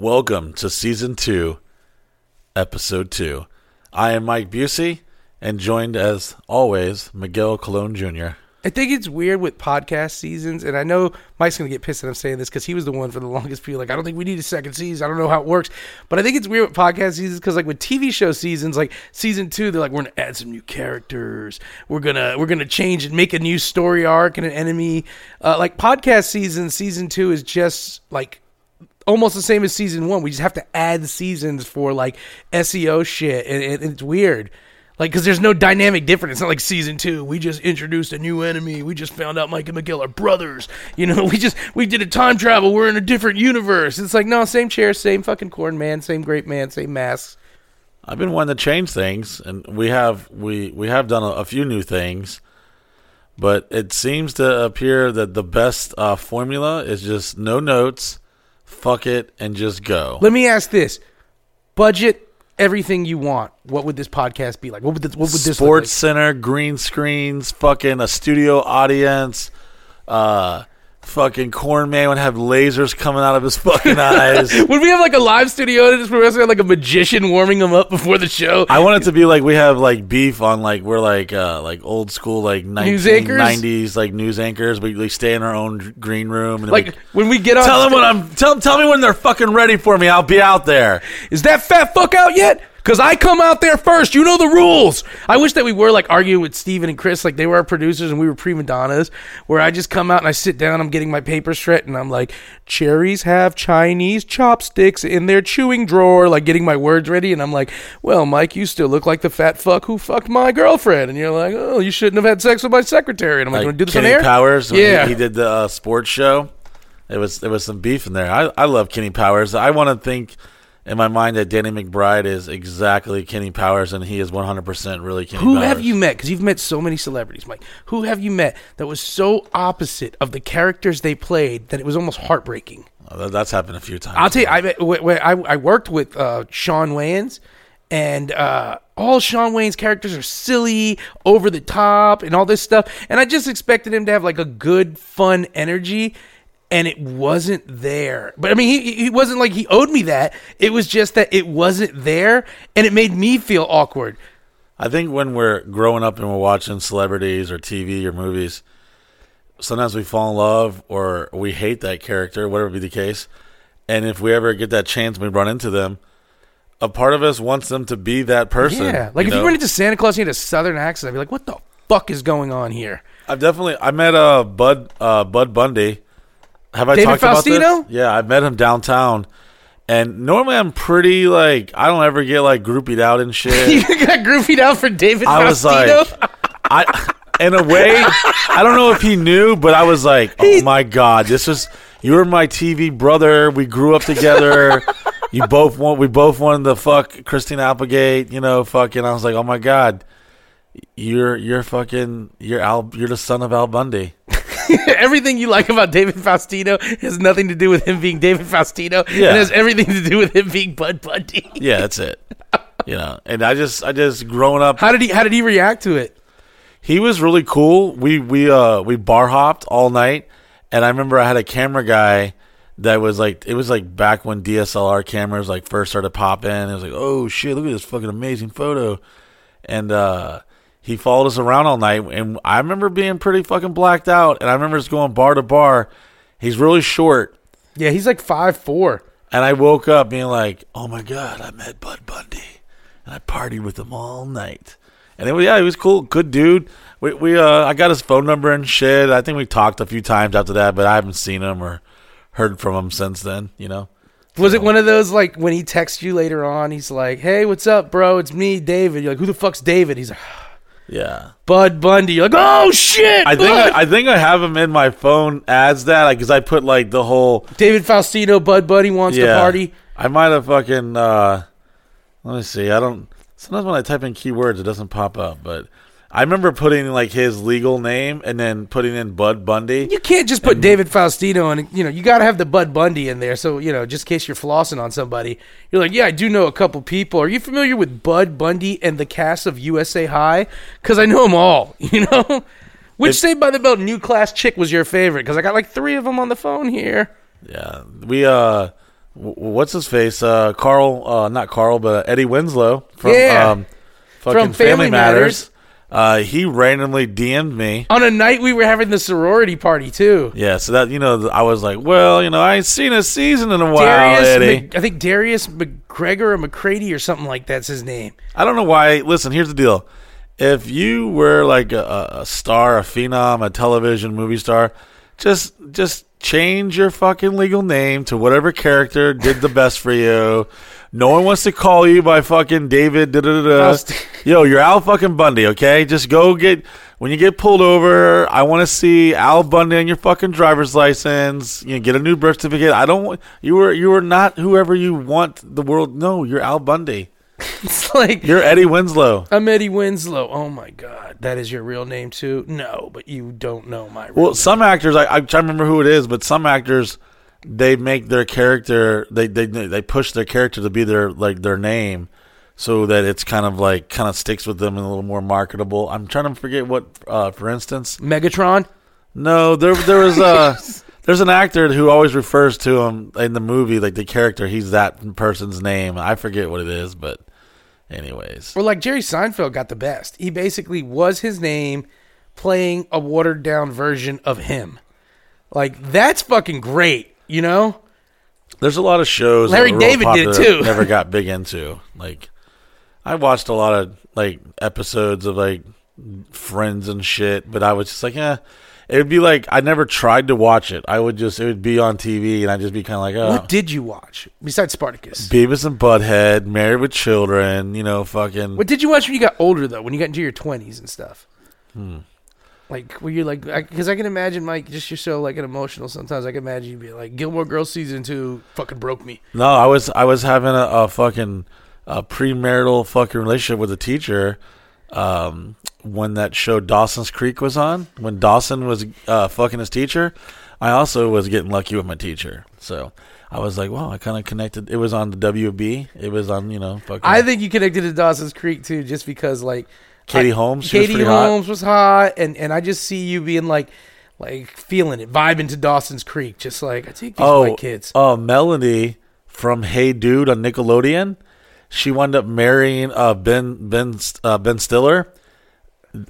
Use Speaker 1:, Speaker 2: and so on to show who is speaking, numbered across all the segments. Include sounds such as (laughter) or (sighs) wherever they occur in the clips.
Speaker 1: Welcome to season two, episode two. I am Mike Busey, and joined as always Miguel Colon Jr.
Speaker 2: I think it's weird with podcast seasons, and I know Mike's gonna get pissed that I'm saying this because he was the one for the (laughs) longest period. Like, I don't think we need a second season. I don't know how it works, but I think it's weird with podcast seasons because, like, with TV show seasons, like season two, they're like, we're gonna add some new characters. We're gonna we're gonna change and make a new story arc and an enemy. Uh, like podcast season, season two is just like almost the same as season one. We just have to add seasons for like SEO shit, and, and it's weird. Like, because there's no dynamic difference. It's not like season two. We just introduced a new enemy. We just found out Mike and Miguel are brothers. You know, (laughs) we just we did a time travel. We're in a different universe. It's like no, same chair, same fucking corn man, same great man, same masks.
Speaker 1: I've been wanting to change things, and we have we we have done a, a few new things, but it seems to appear that the best uh, formula is just no notes, fuck it, and just go.
Speaker 2: Let me ask this: budget everything you want. What would this podcast be like? What would this? What would this?
Speaker 1: Sports Center, green screens, fucking a studio audience, uh, fucking Corn Man would have lasers coming out of his fucking eyes. (laughs)
Speaker 2: Would we have like a live studio audience just we have like a magician warming them up before the show?
Speaker 1: I want it to be like we have like beef on like we're like uh like old school like? 1990s like news anchors. We like stay in our own green room and
Speaker 2: like
Speaker 1: like,
Speaker 2: when we get on.
Speaker 1: tell them when I'm tell tell me when they're fucking ready for me. I'll be out there.
Speaker 2: Is that fat fuck out yet? Cause I come out there first. You know the rules. I wish that we were like arguing with Steven and Chris, like they were our producers and we were prima donnas. Where I just come out and I sit down, I'm getting my paper straight, and I'm like, cherries have Chinese chopsticks in their chewing drawer, like getting my words ready. And I'm like, well, Mike, you still look like the fat fuck who fucked my girlfriend. And you're like, oh, you shouldn't have had sex with my secretary. And I'm like,
Speaker 1: Like
Speaker 2: you want to do this
Speaker 1: Kenny
Speaker 2: on air?
Speaker 1: Powers. when he-
Speaker 2: Yeah.
Speaker 1: he, did the uh, sports show. It was there was some beef in there. I I love Kenny Powers. I want to think in my mind that Danny McBride is exactly Kenny Powers, and he is 100 percent really Kenny.
Speaker 2: Who
Speaker 1: Powers.
Speaker 2: have you met? Because you've met so many celebrities, Mike. Who have you met that was so opposite of the characters they played that it was almost heartbreaking?
Speaker 1: Oh, that's happened a few times.
Speaker 2: I'll tell you, I met, wh- wh- I, I worked with uh, Shawn Wayans, and uh, all Shawn Wayans' characters are silly, over the top, and all this stuff. And I just expected him to have like a good, fun energy. And it wasn't there. But I mean, he, he wasn't like he owed me that. It was just that it wasn't there. And it made me feel awkward.
Speaker 1: I think when we're growing up and we're watching celebrities or TV or movies, sometimes we fall in love or we hate that character, whatever be the case. And if we ever get that chance and we run into them, a part of us wants them to be that person.
Speaker 2: Yeah. Like if
Speaker 1: know?
Speaker 2: you run into Santa Claus and you had a southern accent, I'd be like, what the fuck is going on here?
Speaker 1: I've definitely I met uh Bud uh Bud Bundy. Have I
Speaker 2: David
Speaker 1: talked about
Speaker 2: Faustino?
Speaker 1: this? Yeah, I met him downtown. And normally I'm pretty like I don't ever get like groupied out and (laughs) shit.
Speaker 2: you got groovied out for David
Speaker 1: I was like I in a way I don't know if he knew, but I was like, "Oh my god, this was you were my TV brother. We grew up together. you both want we both wanted to fuck Christina Applegate, you know, fucking I was like, "Oh my god, you're you're fucking you're Al you're the son of Al Bundy." (laughs)
Speaker 2: everything you like about David Faustino has nothing to do with him being David Faustino.
Speaker 1: Yeah.
Speaker 2: It has everything to do with him being Bud Bundy.
Speaker 1: Yeah, that's it. You know, and I just, I just growing up,
Speaker 2: How did he how did he react to it?
Speaker 1: he was really cool. We, we, uh, we bar hopped all night, and I remember I had a camera guy that was like, it was like back when DSLR cameras like first started popping. It was like, oh shit, look at this fucking amazing photo, and uh, he followed us around all night, and I remember being pretty fucking blacked out, and I remember just going bar to bar. He's really short.
Speaker 2: Yeah, he's like five four.
Speaker 1: And I woke up being like, "Oh my god, I met Bud Bundy, and I partied with him all night." And it was, yeah, he was cool, good dude. We, we, uh, I got his phone number and shit. I think we talked a few times after that, but I haven't seen him or heard from him since then. You know,
Speaker 2: Was it one of those like when he texts you later on, he's like, Hey, what's up, bro? It's me, David. You're like, Who the fuck's David? He's like
Speaker 1: yeah.
Speaker 2: Bud Bundy. You're like, Oh shit.
Speaker 1: I think
Speaker 2: Bud!"
Speaker 1: I, I think I have him in my phone as that because I put like the whole
Speaker 2: David Faustino, Bud Bundy wants
Speaker 1: yeah.
Speaker 2: to party.
Speaker 1: I might have fucking. uh Let me see. I don't. Sometimes when I type in keywords, it doesn't pop up, but I remember putting like his legal name and then putting in Bud Bundy.
Speaker 2: You can't just put David Faustino and you know you got to have the Bud Bundy in there. So you know, just in case you're flossing on somebody, you're like, yeah, I do know a couple people. Are you familiar with Bud Bundy and the cast of USA High? Because I know them all. (laughs) You know, which
Speaker 1: If-
Speaker 2: Saved by the Bell new class chick was your favorite? Because I got like three of them on the phone here.
Speaker 1: Yeah, we uh, w- what's his face? Uh, Carl, uh, not Carl, but Eddie Winslow from
Speaker 2: Yeah.
Speaker 1: um, fucking
Speaker 2: From Family Matters.
Speaker 1: Uh, he randomly DM'd me.
Speaker 2: On a night we were having the sorority party too.
Speaker 1: Yeah, so that you know, I was like, well, you know, I ain't seen a season in a while,
Speaker 2: Darius,
Speaker 1: Eddie.
Speaker 2: Mc- I think Darius McGregor or McCready or something like that's his name.
Speaker 1: I don't know why. Listen, here's the deal. If you were like a, a- a star, a phenom, a television movie star, just just change your fucking legal name to whatever character did the best for you. No one wants to call you by fucking David. Da, da, da, Yo, you're Al fucking Bundy. Okay, just go get when you get pulled over. I want to see Al Bundy on your fucking driver's license. You know, get a new birth certificate. I don't. want You were you were not whoever you want the world. No, you're Al Bundy. (laughs)
Speaker 2: It's like
Speaker 1: You're Eddie Winslow.
Speaker 2: I'm Eddie Winslow. Oh my god, that is your real name too? No, but you don't know my real
Speaker 1: Well,
Speaker 2: name.
Speaker 1: some actors, I, trying to remember who it is, but some actors, they make their character, they they they push their character to be their like their name, so that it's kind of like kind of sticks with them and a little more marketable. I'm trying to forget what, uh, for instance,
Speaker 2: Megatron.
Speaker 1: no, there there was a (laughs) there's an actor who always refers to him in the movie like the character. He's that person's name. I forget what it is, but anyways,
Speaker 2: Well, like Jerry Seinfeld got the best. He basically was his name playing a watered down version of him. Like that's fucking great, you know?
Speaker 1: There's a lot of shows.
Speaker 2: Larry
Speaker 1: that were real
Speaker 2: David did too.
Speaker 1: Never (laughs) got big into. Like, I watched a lot of like episodes of like Friends and shit, but I was just like, eh. It would be like I never tried to watch it. I would just it would be on TV, and I'd just be kind of like, oh,
Speaker 2: What did you watch besides Spartacus?
Speaker 1: Beavis and Butthead, Married with Children, you know, fucking.
Speaker 2: What did you watch when you got older though? When you got into your twenties and stuff?
Speaker 1: Hmm.
Speaker 2: Like were you like? Because I, can imagine, Mike, just you're so like an emotional. Sometimes I can imagine you be like, Gilmore Girls season two fucking broke me.
Speaker 1: No, I was I was having a, a fucking a premarital fucking relationship with a teacher um, when that show Dawson's Creek was on. When Dawson was uh, fucking his teacher, I also was getting lucky with my teacher. So I was like, wow, I kind of connected. It was on the WB. It was on you know fucking.
Speaker 2: I think you connected to Dawson's Creek too, just because like
Speaker 1: Katie
Speaker 2: I-
Speaker 1: Holmes, was
Speaker 2: Katie
Speaker 1: hot.
Speaker 2: Holmes was hot, and and I just see you being like, like feeling it, vibing to Dawson's Creek, just like I take these
Speaker 1: oh,
Speaker 2: white kids.
Speaker 1: uh, Melanie from Hey Dude on Nickelodeon. She wound up marrying uh, Ben Ben uh, Ben Stiller.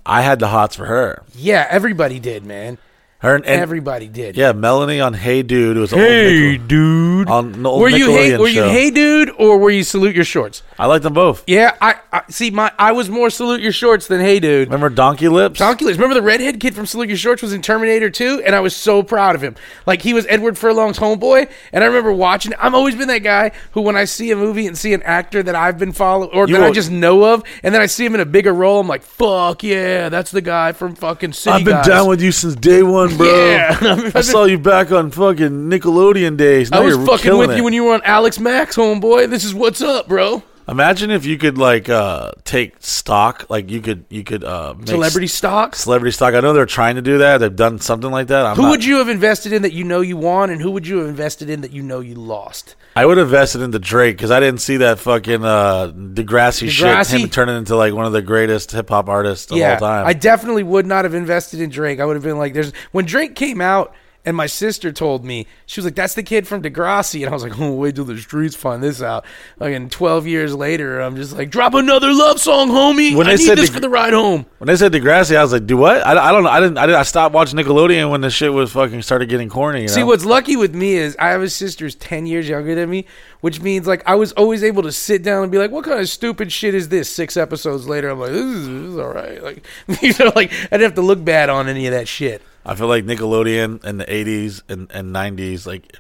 Speaker 1: I had the hots for her.
Speaker 2: yeah, everybody did, man.
Speaker 1: Her and, and
Speaker 2: everybody did.
Speaker 1: Yeah, Melanie on Hey Dude. Was an old Nickel-
Speaker 2: dude.
Speaker 1: on an old
Speaker 2: Were you hey,
Speaker 1: Nickelodeon
Speaker 2: were you
Speaker 1: show.
Speaker 2: hey dude or were you salute your shorts?
Speaker 1: I like them both.
Speaker 2: Yeah, I, I see. My I was more salute your shorts than hey dude.
Speaker 1: Remember Donkey Lips?
Speaker 2: Donkey Lips. Remember the redhead kid from Salute Your Shorts was in Terminator 2? And I was so proud of him. Like, he was Edward Furlong's homeboy. And I remember watching. I've always been that guy who, when I see a movie and see an actor that I've been following or
Speaker 1: You
Speaker 2: that I
Speaker 1: will-
Speaker 2: just know of, and then I see him in a bigger role, I'm like, fuck yeah, that's the guy from fucking City
Speaker 1: I've been
Speaker 2: Guys.
Speaker 1: down with you since day one, bro.
Speaker 2: Yeah. (laughs)
Speaker 1: I saw you back on fucking Nickelodeon days. Now
Speaker 2: I was
Speaker 1: you're
Speaker 2: fucking with
Speaker 1: it.
Speaker 2: you when you were on Alex Mack, homeboy. This is what's up, bro.
Speaker 1: Imagine if you could like uh take stock, like you could you could uh make
Speaker 2: Celebrity stocks.
Speaker 1: celebrity stock. I know they're trying to do that. They've done something like that. I'm
Speaker 2: Who
Speaker 1: not-
Speaker 2: would you have invested in that you know you won, and who would you have invested in that you know you lost?
Speaker 1: I would have invested into Drake because I didn't see that fucking uh Degrassi, shit.
Speaker 2: Degrassi?
Speaker 1: Him turning into like one of the greatest hip hop artists of all time.
Speaker 2: I definitely would not have invested in Drake. I would have been like, "There's." When Drake came out, and my sister told me she was like, "That's the kid from Degrassi," and I was like, "Oh, wait till the streets find this out." Like, and twelve years later, I'm just like, "Drop another love song, homie.
Speaker 1: When
Speaker 2: I
Speaker 1: they
Speaker 2: need
Speaker 1: said
Speaker 2: this
Speaker 1: Deg-
Speaker 2: for the ride home."
Speaker 1: When they said Degrassi, I was like, "Do what?" I, I don't know. I didn't. I did. I stopped watching Nickelodeon when the shit was fucking started getting corny. You
Speaker 2: See,
Speaker 1: know?
Speaker 2: what's lucky with me is I have a sister who's 10 years younger than me, which means like I was always able to sit down and be like, what kind of stupid shit is this? Six episodes later, I'm like, this is, this is all right. Like, (laughs) you know, like I didn't have to look bad on any of that shit.
Speaker 1: I feel like Nickelodeon in the '80s and, and '90s, like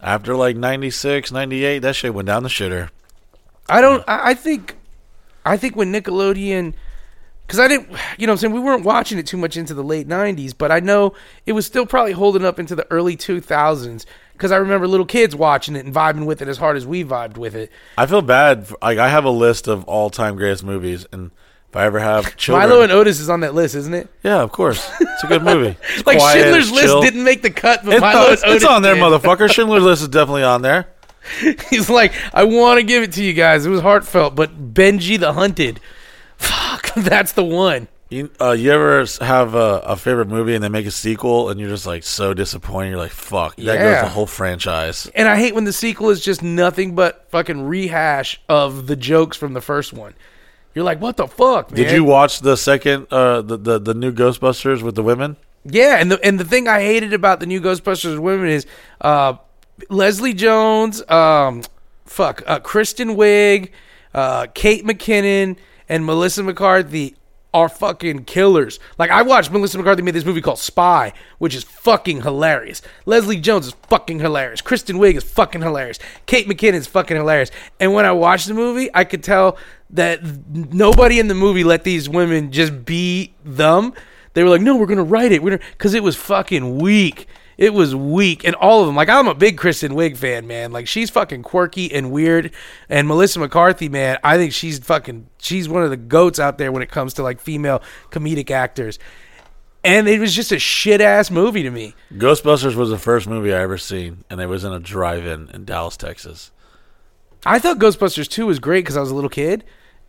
Speaker 1: after like '96, '98, that shit went down the shitter.
Speaker 2: I don't, I, I think, I think when Nickelodeon, because I didn't, you know what I'm saying, we weren't watching it too much into the late 90s, but I know it was still probably holding up into the early 2000s. Because I remember little kids watching it and vibing with it as hard as we vibed with it.
Speaker 1: I feel bad. For, like I have a list of all-time greatest movies, and if I ever have (laughs) children,
Speaker 2: Milo and Otis is on that list, isn't it?
Speaker 1: yeah, of course, it's a good (laughs) movie. It's
Speaker 2: Like
Speaker 1: quiet,
Speaker 2: Schindler's
Speaker 1: chill.
Speaker 2: List didn't make the cut, but
Speaker 1: It's,
Speaker 2: Milo and
Speaker 1: it's,
Speaker 2: Otis
Speaker 1: it's on there,
Speaker 2: did.
Speaker 1: motherfucker. (laughs) Schindler's List is definitely on there.
Speaker 2: He's like, I want to give it to you guys. It was heartfelt, but Benji the Hunted, fuck, that's the one.
Speaker 1: You, uh, you ever s- have a, a favorite movie and they make a sequel and you're just like so disappointed? You're like, fuck, that
Speaker 2: Yeah.
Speaker 1: goes the whole franchise.
Speaker 2: And I hate when the sequel is just nothing but fucking rehash of the jokes from the first one. You're like, what the fuck, man?
Speaker 1: Did you watch the second, uh, the, the the new Ghostbusters with the women?
Speaker 2: Yeah, and the and the thing I hated about the new Ghostbusters with women is uh, Leslie Jones, um, fuck, uh, Kristen Wiig, uh, Kate McKinnon, and Melissa McCarthy are fucking killers. Like I watched Melissa McCarthy made this movie called Spy, which is fucking hilarious. Leslie Jones is fucking hilarious. Kristen Wiig is fucking hilarious. Kate McKinnon is fucking hilarious. And when I watched the movie, I could tell that nobody in the movie let these women just be them. They were like, "No, we're gonna write it. We're because it was fucking weak. It was weak, and all of them. Like I'm a big Kristen Wiig fan, man. Like she's fucking quirky and weird. And Melissa McCarthy, man, I think she's fucking. She's one of the goats out there when it comes to like female comedic actors. And it was just a shit ass movie to me.
Speaker 1: Ghostbusters was the first movie I ever seen, and it was in a drive-in in Dallas, Texas.
Speaker 2: I thought Ghostbusters 2 was great because I was a little kid.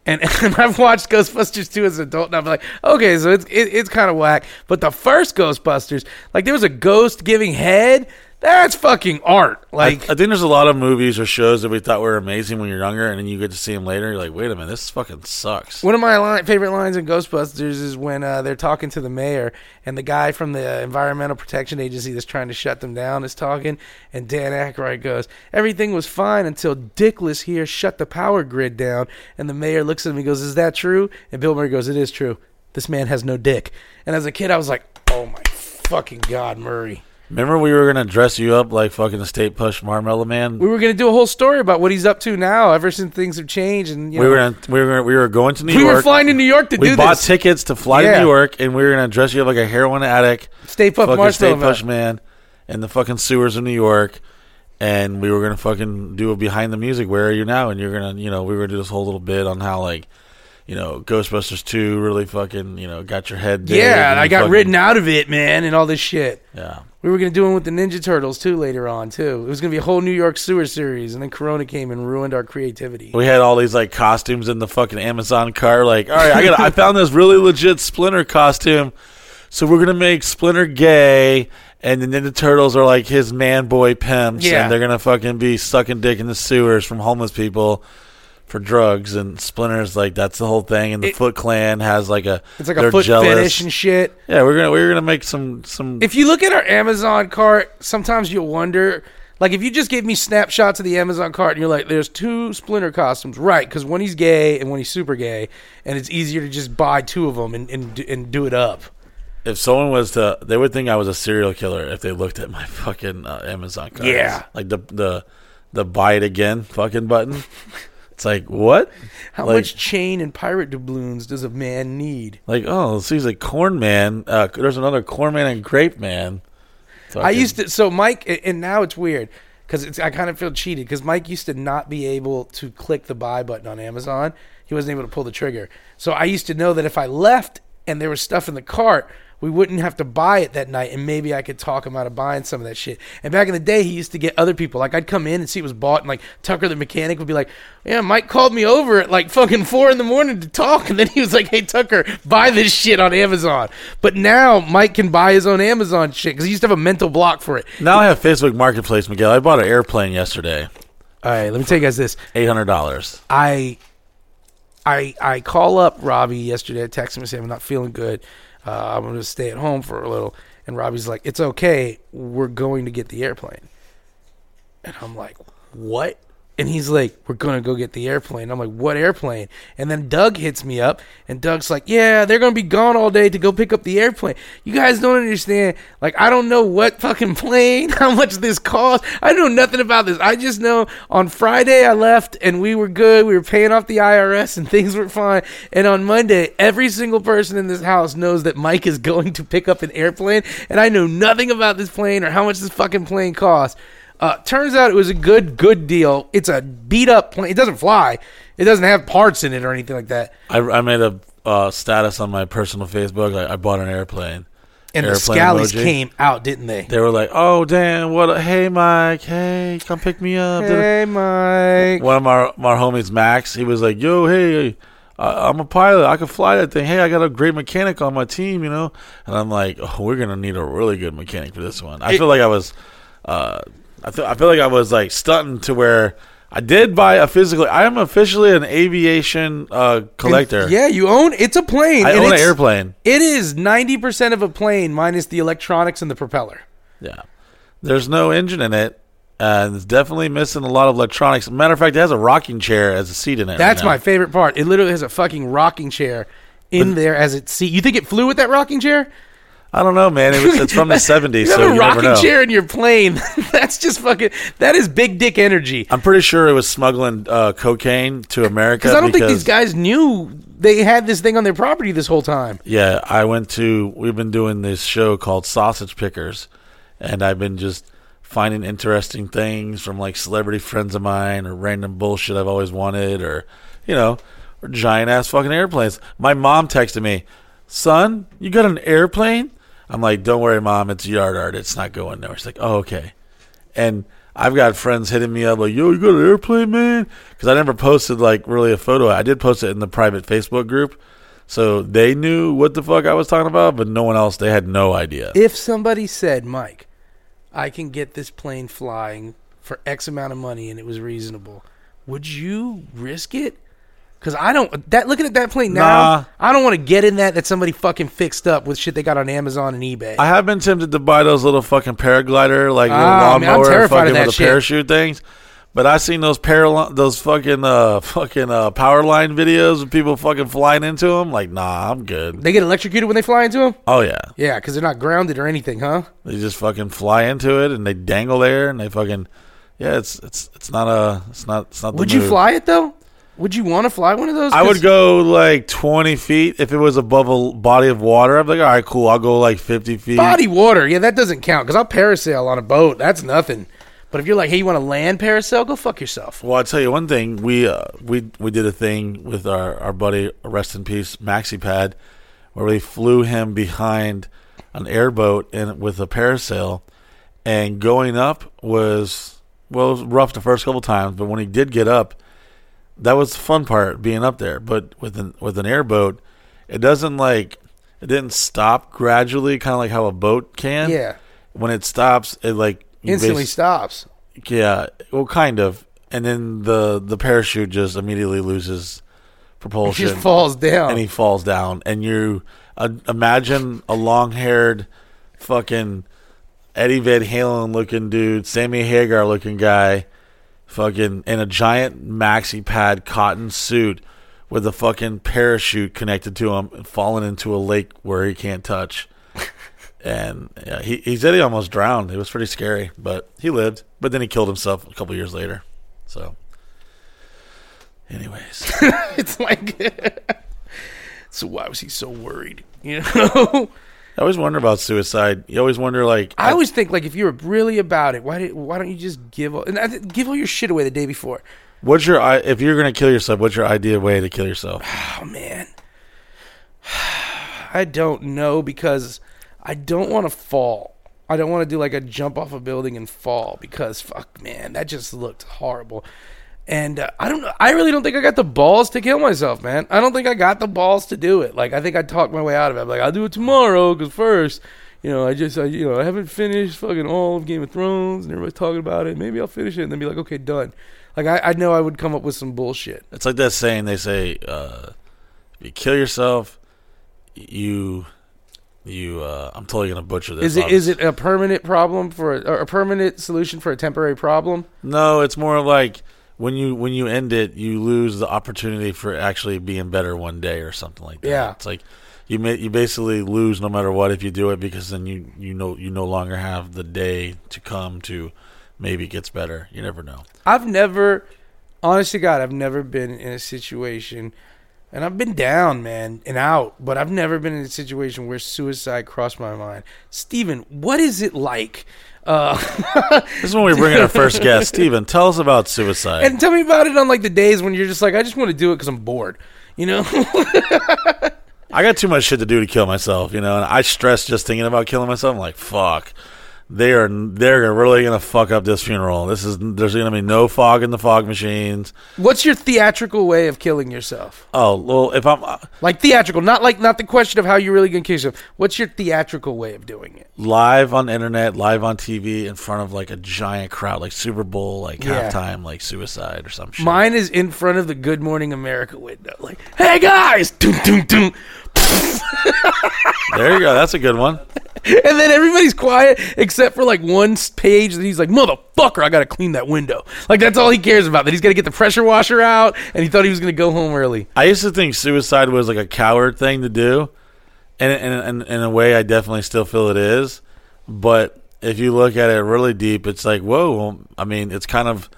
Speaker 2: And, (laughs) and I've watched Ghostbusters 2 as an adult, and I'm like, okay, so it's it, it's kind of whack. But the first Ghostbusters, like there was a ghost giving head. That's fucking art. Like,
Speaker 1: I, I think there's a lot of movies or shows that we thought were amazing when you're younger, and then you get to see them later. You're like, wait a minute, this fucking sucks.
Speaker 2: One of my line, favorite lines in Ghostbusters is when uh, they're talking to the mayor and the guy from the Environmental Protection Agency that's trying to shut them down is talking, and Dan Aykroyd goes, "Everything was fine until Dickless here shut the power grid down." And the mayor looks at him and goes, "Is that true?" And Bill Murray goes, "It is true. This man has no dick." And as a kid, I was like, "Oh my fucking god, Murray."
Speaker 1: Remember we were gonna dress you up like fucking the Stay Puft Marshmallow Man.
Speaker 2: We were gonna do a whole story about what he's up to now, ever since things have changed, and you
Speaker 1: We
Speaker 2: know,
Speaker 1: were gonna, we were gonna, we were going to New
Speaker 2: we
Speaker 1: York.
Speaker 2: We were flying to New York to
Speaker 1: we
Speaker 2: do We
Speaker 1: bought
Speaker 2: this.
Speaker 1: tickets to fly
Speaker 2: Yeah.
Speaker 1: to New York, and we were gonna dress you up like a heroin addict,
Speaker 2: Puft
Speaker 1: fucking
Speaker 2: Marshmallow
Speaker 1: state
Speaker 2: Man.
Speaker 1: push man, in the fucking sewers of New York. And we were gonna fucking do a behind the music. Where are you now? And you're gonna, you know, we were gonna do this whole little bit on how like, you know, Ghostbusters two really fucking, you know, got your head.
Speaker 2: Yeah, and I got
Speaker 1: fucking-
Speaker 2: written out of it, man, and all this shit.
Speaker 1: Yeah,
Speaker 2: We were gonna do one with the Ninja Turtles too later on too. It was gonna be a whole New York sewer series, and then Corona came and ruined our creativity.
Speaker 1: we had all these like costumes in the fucking Amazon car. Like, all right, I got, I found this really legit Splinter costume. So we're gonna make Splinter gay, and the Ninja Turtles are like his man boy pimps,
Speaker 2: Yeah.
Speaker 1: and they're gonna fucking be sucking dick in the sewers from homeless people for drugs. And Splinter's like that's the whole thing. And the
Speaker 2: It-
Speaker 1: Foot Clan has like a
Speaker 2: It's like a foot
Speaker 1: jealous.
Speaker 2: fetish and shit.
Speaker 1: Yeah, we're gonna we're gonna make some some.
Speaker 2: If you look at our Amazon cart, sometimes you'll wonder. Like if you just gave me snapshots of the Amazon cart and you're like, "There's two Splinter costumes, right? Because when he's gay and when he's super gay, and it's easier to just buy two of them and and, do- and do it up."
Speaker 1: if someone was to, they would think I was a serial killer if they looked at my fucking uh, Amazon card.
Speaker 2: Yeah.
Speaker 1: like the the the buy it again fucking button. (laughs) it's like what?
Speaker 2: How
Speaker 1: Like-
Speaker 2: much chain and pirate doubloons does a man need?
Speaker 1: Like oh, so he's like corn man. Uh, there's another corn man and grape man.
Speaker 2: I used to. So Mike, and now it's weird because I kind of feel cheated because Mike used to not be able to click the buy button on Amazon. He wasn't able to pull the trigger. So I used to know that if I left and there was stuff in the cart, we wouldn't have to buy it that night, and maybe I could talk him out of buying some of that shit. And back in the day, he used to get other people. Like I'd come in and see it was bought, and like Tucker the mechanic would be like, "Yeah, Mike called me over at like fucking four in the morning to talk," and then he was like, "Hey Tucker, buy this shit on Amazon." But now Mike can buy his own Amazon shit because he used to have a mental block for it.
Speaker 1: now I have Facebook Marketplace, Miguel. I bought an airplane yesterday,
Speaker 2: All right, let me tell you guys this.
Speaker 1: eight hundred dollars.
Speaker 2: I I I call up Robbie yesterday. I text him and say I'm not feeling good. Uh, I'm going to stay at home for a little. And Robbie's like, "It's okay. We're going to get the airplane." And I'm like, "What?" And he's like, "We're to go get the airplane." I'm like, "What airplane?" And then Doug hits me up, and Doug's like, "Yeah, they're to be gone all day to go pick up the airplane." You guys don't understand. Like, I don't know what fucking (laughs) plane, how much this cost. I know nothing about this. I just know on Friday I left and we were good. We were paying off the IRS and (laughs) things were fine. And on Monday, every single person in this house knows that Mike is (laughs) going to pick up an airplane, and I know nothing about this plane or how much this fucking plane costs. Uh, turns out it was a good, good deal. It's a beat up plane. It doesn't fly. It doesn't have parts in it or anything like that.
Speaker 1: I, I made a uh, status on my personal Facebook. Like I bought an airplane.
Speaker 2: And the
Speaker 1: Airplane
Speaker 2: Scallies
Speaker 1: emoji.
Speaker 2: came out, didn't they?
Speaker 1: They were like, "Oh damn, what? A, hey Mike, hey, come pick me up."
Speaker 2: Hey, Mike.
Speaker 1: One of our our homies, Max, he was like, "Yo, hey, I- I'm a pilot. I can fly that thing. Hey, I got a great mechanic on my team, you know. And I'm like, oh, we're gonna need a really good mechanic for this one. I feel like I was, uh, I feel I feel like I was like stunting to where I did buy a physical. I am officially an aviation uh, collector.
Speaker 2: Yeah, you own it's a plane.
Speaker 1: I
Speaker 2: and
Speaker 1: own an airplane.
Speaker 2: It is ninety percent of a plane minus the electronics and the propeller.
Speaker 1: Yeah. There's no engine in it. And it's definitely missing a lot of electronics. Matter of fact, it has a rocking chair as a seat in it.
Speaker 2: That's
Speaker 1: now.
Speaker 2: my favorite part. It literally has a fucking rocking chair in there as its seat. You think it flew with that rocking chair?
Speaker 1: I don't know, man. It was, it's from the (laughs) 70s,
Speaker 2: You
Speaker 1: so
Speaker 2: have a
Speaker 1: you never
Speaker 2: rocking
Speaker 1: know.
Speaker 2: chair in your plane. (laughs) That's just fucking. That is big dick energy.
Speaker 1: I'm pretty sure it was smuggling uh, cocaine to America.
Speaker 2: Because I don't think these guys knew they had this thing on their property this whole time.
Speaker 1: Yeah, I went to. We've been doing this show called Sausage Pickers, and I've been just finding interesting things from like celebrity friends of mine or random bullshit I've always wanted, or you know, or giant ass fucking airplanes. My mom texted me, "Son, you got an airplane?" I'm like, "Don't worry, mom. It's yard art. It's not going nowhere." She's like, "Oh, okay." And I've got friends hitting me up like, "Yo, you got an airplane, man?" Because I never posted like really a photo. I did post it in the private Facebook group, so they knew what the fuck I was talking about, but no one else. They had no idea.
Speaker 2: If somebody said, Mike, I can get this plane flying for X amount of money and it was reasonable, would you risk it? Because I don't. That looking at that plane now,
Speaker 1: Nah.
Speaker 2: I don't want to get in that that somebody fucking fixed up with shit they got on Amazon and eBay.
Speaker 1: I have been tempted to buy those little fucking paraglider, like little
Speaker 2: Ah, man, I'm
Speaker 1: lawnmower,
Speaker 2: of
Speaker 1: fucking with the
Speaker 2: shit.
Speaker 1: parachute things. But I seen those parali- those fucking uh fucking uh power line videos of people fucking flying into them. Like, nah, I'm good.
Speaker 2: they get electrocuted when they fly into them.
Speaker 1: Oh yeah,
Speaker 2: Yeah, because they're not grounded or anything, huh?
Speaker 1: they just fucking fly into it and they dangle there and they fucking yeah. It's it's it's not a it's not it's not. The
Speaker 2: Would you
Speaker 1: move.
Speaker 2: fly it though? Would you want to fly one of those?
Speaker 1: I would go like 20 feet if it was above a body of water. I'd be like, all right, cool. I'll go like 50 feet.
Speaker 2: body water. Yeah, that doesn't count because I'll parasail on a boat. That's nothing. But if you're like, hey, you want to land parasail? Go fuck yourself.
Speaker 1: Well, I'll tell you one thing. We uh, we we did a thing with our, our buddy, rest in peace, Maxi Pad, where we flew him behind an airboat and with a parasail, and going up was well, it was rough the first couple times, but when he did get up, that was the fun part, being up there. But with an with an airboat, it doesn't like it didn't stop gradually, kind of like how a boat can.
Speaker 2: Yeah,
Speaker 1: When it stops, it like
Speaker 2: instantly
Speaker 1: bas-
Speaker 2: stops.
Speaker 1: yeah, well, kind of, and then the the parachute just immediately loses
Speaker 2: It
Speaker 1: propulsion,
Speaker 2: just falls down.
Speaker 1: and he falls down. And you uh, imagine a long haired, fucking Eddie Van Halen looking dude, Sammy Hagar looking guy, fucking in a giant maxi pad cotton suit with a fucking parachute connected to him, and falling into a lake where he can't touch. (laughs) And yeah, he, he said he almost drowned. It was pretty scary, but he lived. But then he killed himself a couple years later. So, anyways, (laughs)
Speaker 2: it's like, (laughs) so why was he so worried? You know,
Speaker 1: I always wonder about suicide. You always wonder, like,
Speaker 2: I always think like if you were really about it, why did why don't you just give all, and I th- give all your shit away the day before?
Speaker 1: what's your i- if you're gonna kill yourself? What's your idea way to kill yourself? (sighs)
Speaker 2: Oh man, (sighs) I don't know because I don't want to fall. I don't want to do like a jump off a building and fall because fuck man, that just looked horrible. And uh, I don't know. I really don't think I got the balls to kill myself, man. I don't think I got the balls to do it. Like I think I talked my way out of it. I'm like I'll do it tomorrow because first, you know, I just I you know I haven't finished fucking all of Game of Thrones and everybody's talking about it. Maybe I'll finish it and then be like, okay, done. Like I, I know I would come up with some bullshit.
Speaker 1: It's like that saying they say, uh, if you kill yourself, you you. Uh, I'm totally gonna butcher this.
Speaker 2: Is it is it a permanent problem for a, or a permanent solution for a temporary problem?
Speaker 1: No, it's more like when you when you end it, you lose the opportunity for actually being better one day or something like that.
Speaker 2: Yeah.
Speaker 1: it's like you may, you basically lose no matter what if you do it because then you you know you no longer have the day to come to maybe it gets better. You never know.
Speaker 2: I've never, honest to God, I've never been in a situation, and I've been down, man, and out, but I've never been in a situation where suicide crossed my mind. Steven, what is it like? Uh, (laughs)
Speaker 1: This is when we bring in our first guest, Steven. Tell us about suicide.
Speaker 2: and tell me about it on like the days when you're just like, I just want to do it because I'm bored. You know? (laughs)
Speaker 1: I got too much shit to do to kill myself, you know, and I stress just thinking about killing myself. I'm like, fuck. They are they're really gonna fuck up this funeral. This is there's gonna be no fog in the fog machines.
Speaker 2: What's your theatrical way of killing yourself?
Speaker 1: Oh well, if I'm uh,
Speaker 2: Like theatrical, not like not the question of how you're really gonna kill yourself. What's your theatrical way of doing it?
Speaker 1: live on internet, live on TV, in front of like a giant crowd, like Super Bowl, like
Speaker 2: Yeah.
Speaker 1: halftime, like suicide or some shit.
Speaker 2: Mine is in front of the Good Morning America window. Like, hey guys, Dun, dun, dun. (laughs)
Speaker 1: there you go. That's a good one.
Speaker 2: and then everybody's quiet except for like one page that he's like, motherfucker, I gotta clean that window. Like that's all he cares about. That he's gotta get the pressure washer out, and he thought he was gonna go home early.
Speaker 1: I used to think suicide was like a coward thing to do, and and and in a way, I definitely still feel it is. But if you look at it really deep, it's like, whoa. Well, I mean, it's kind of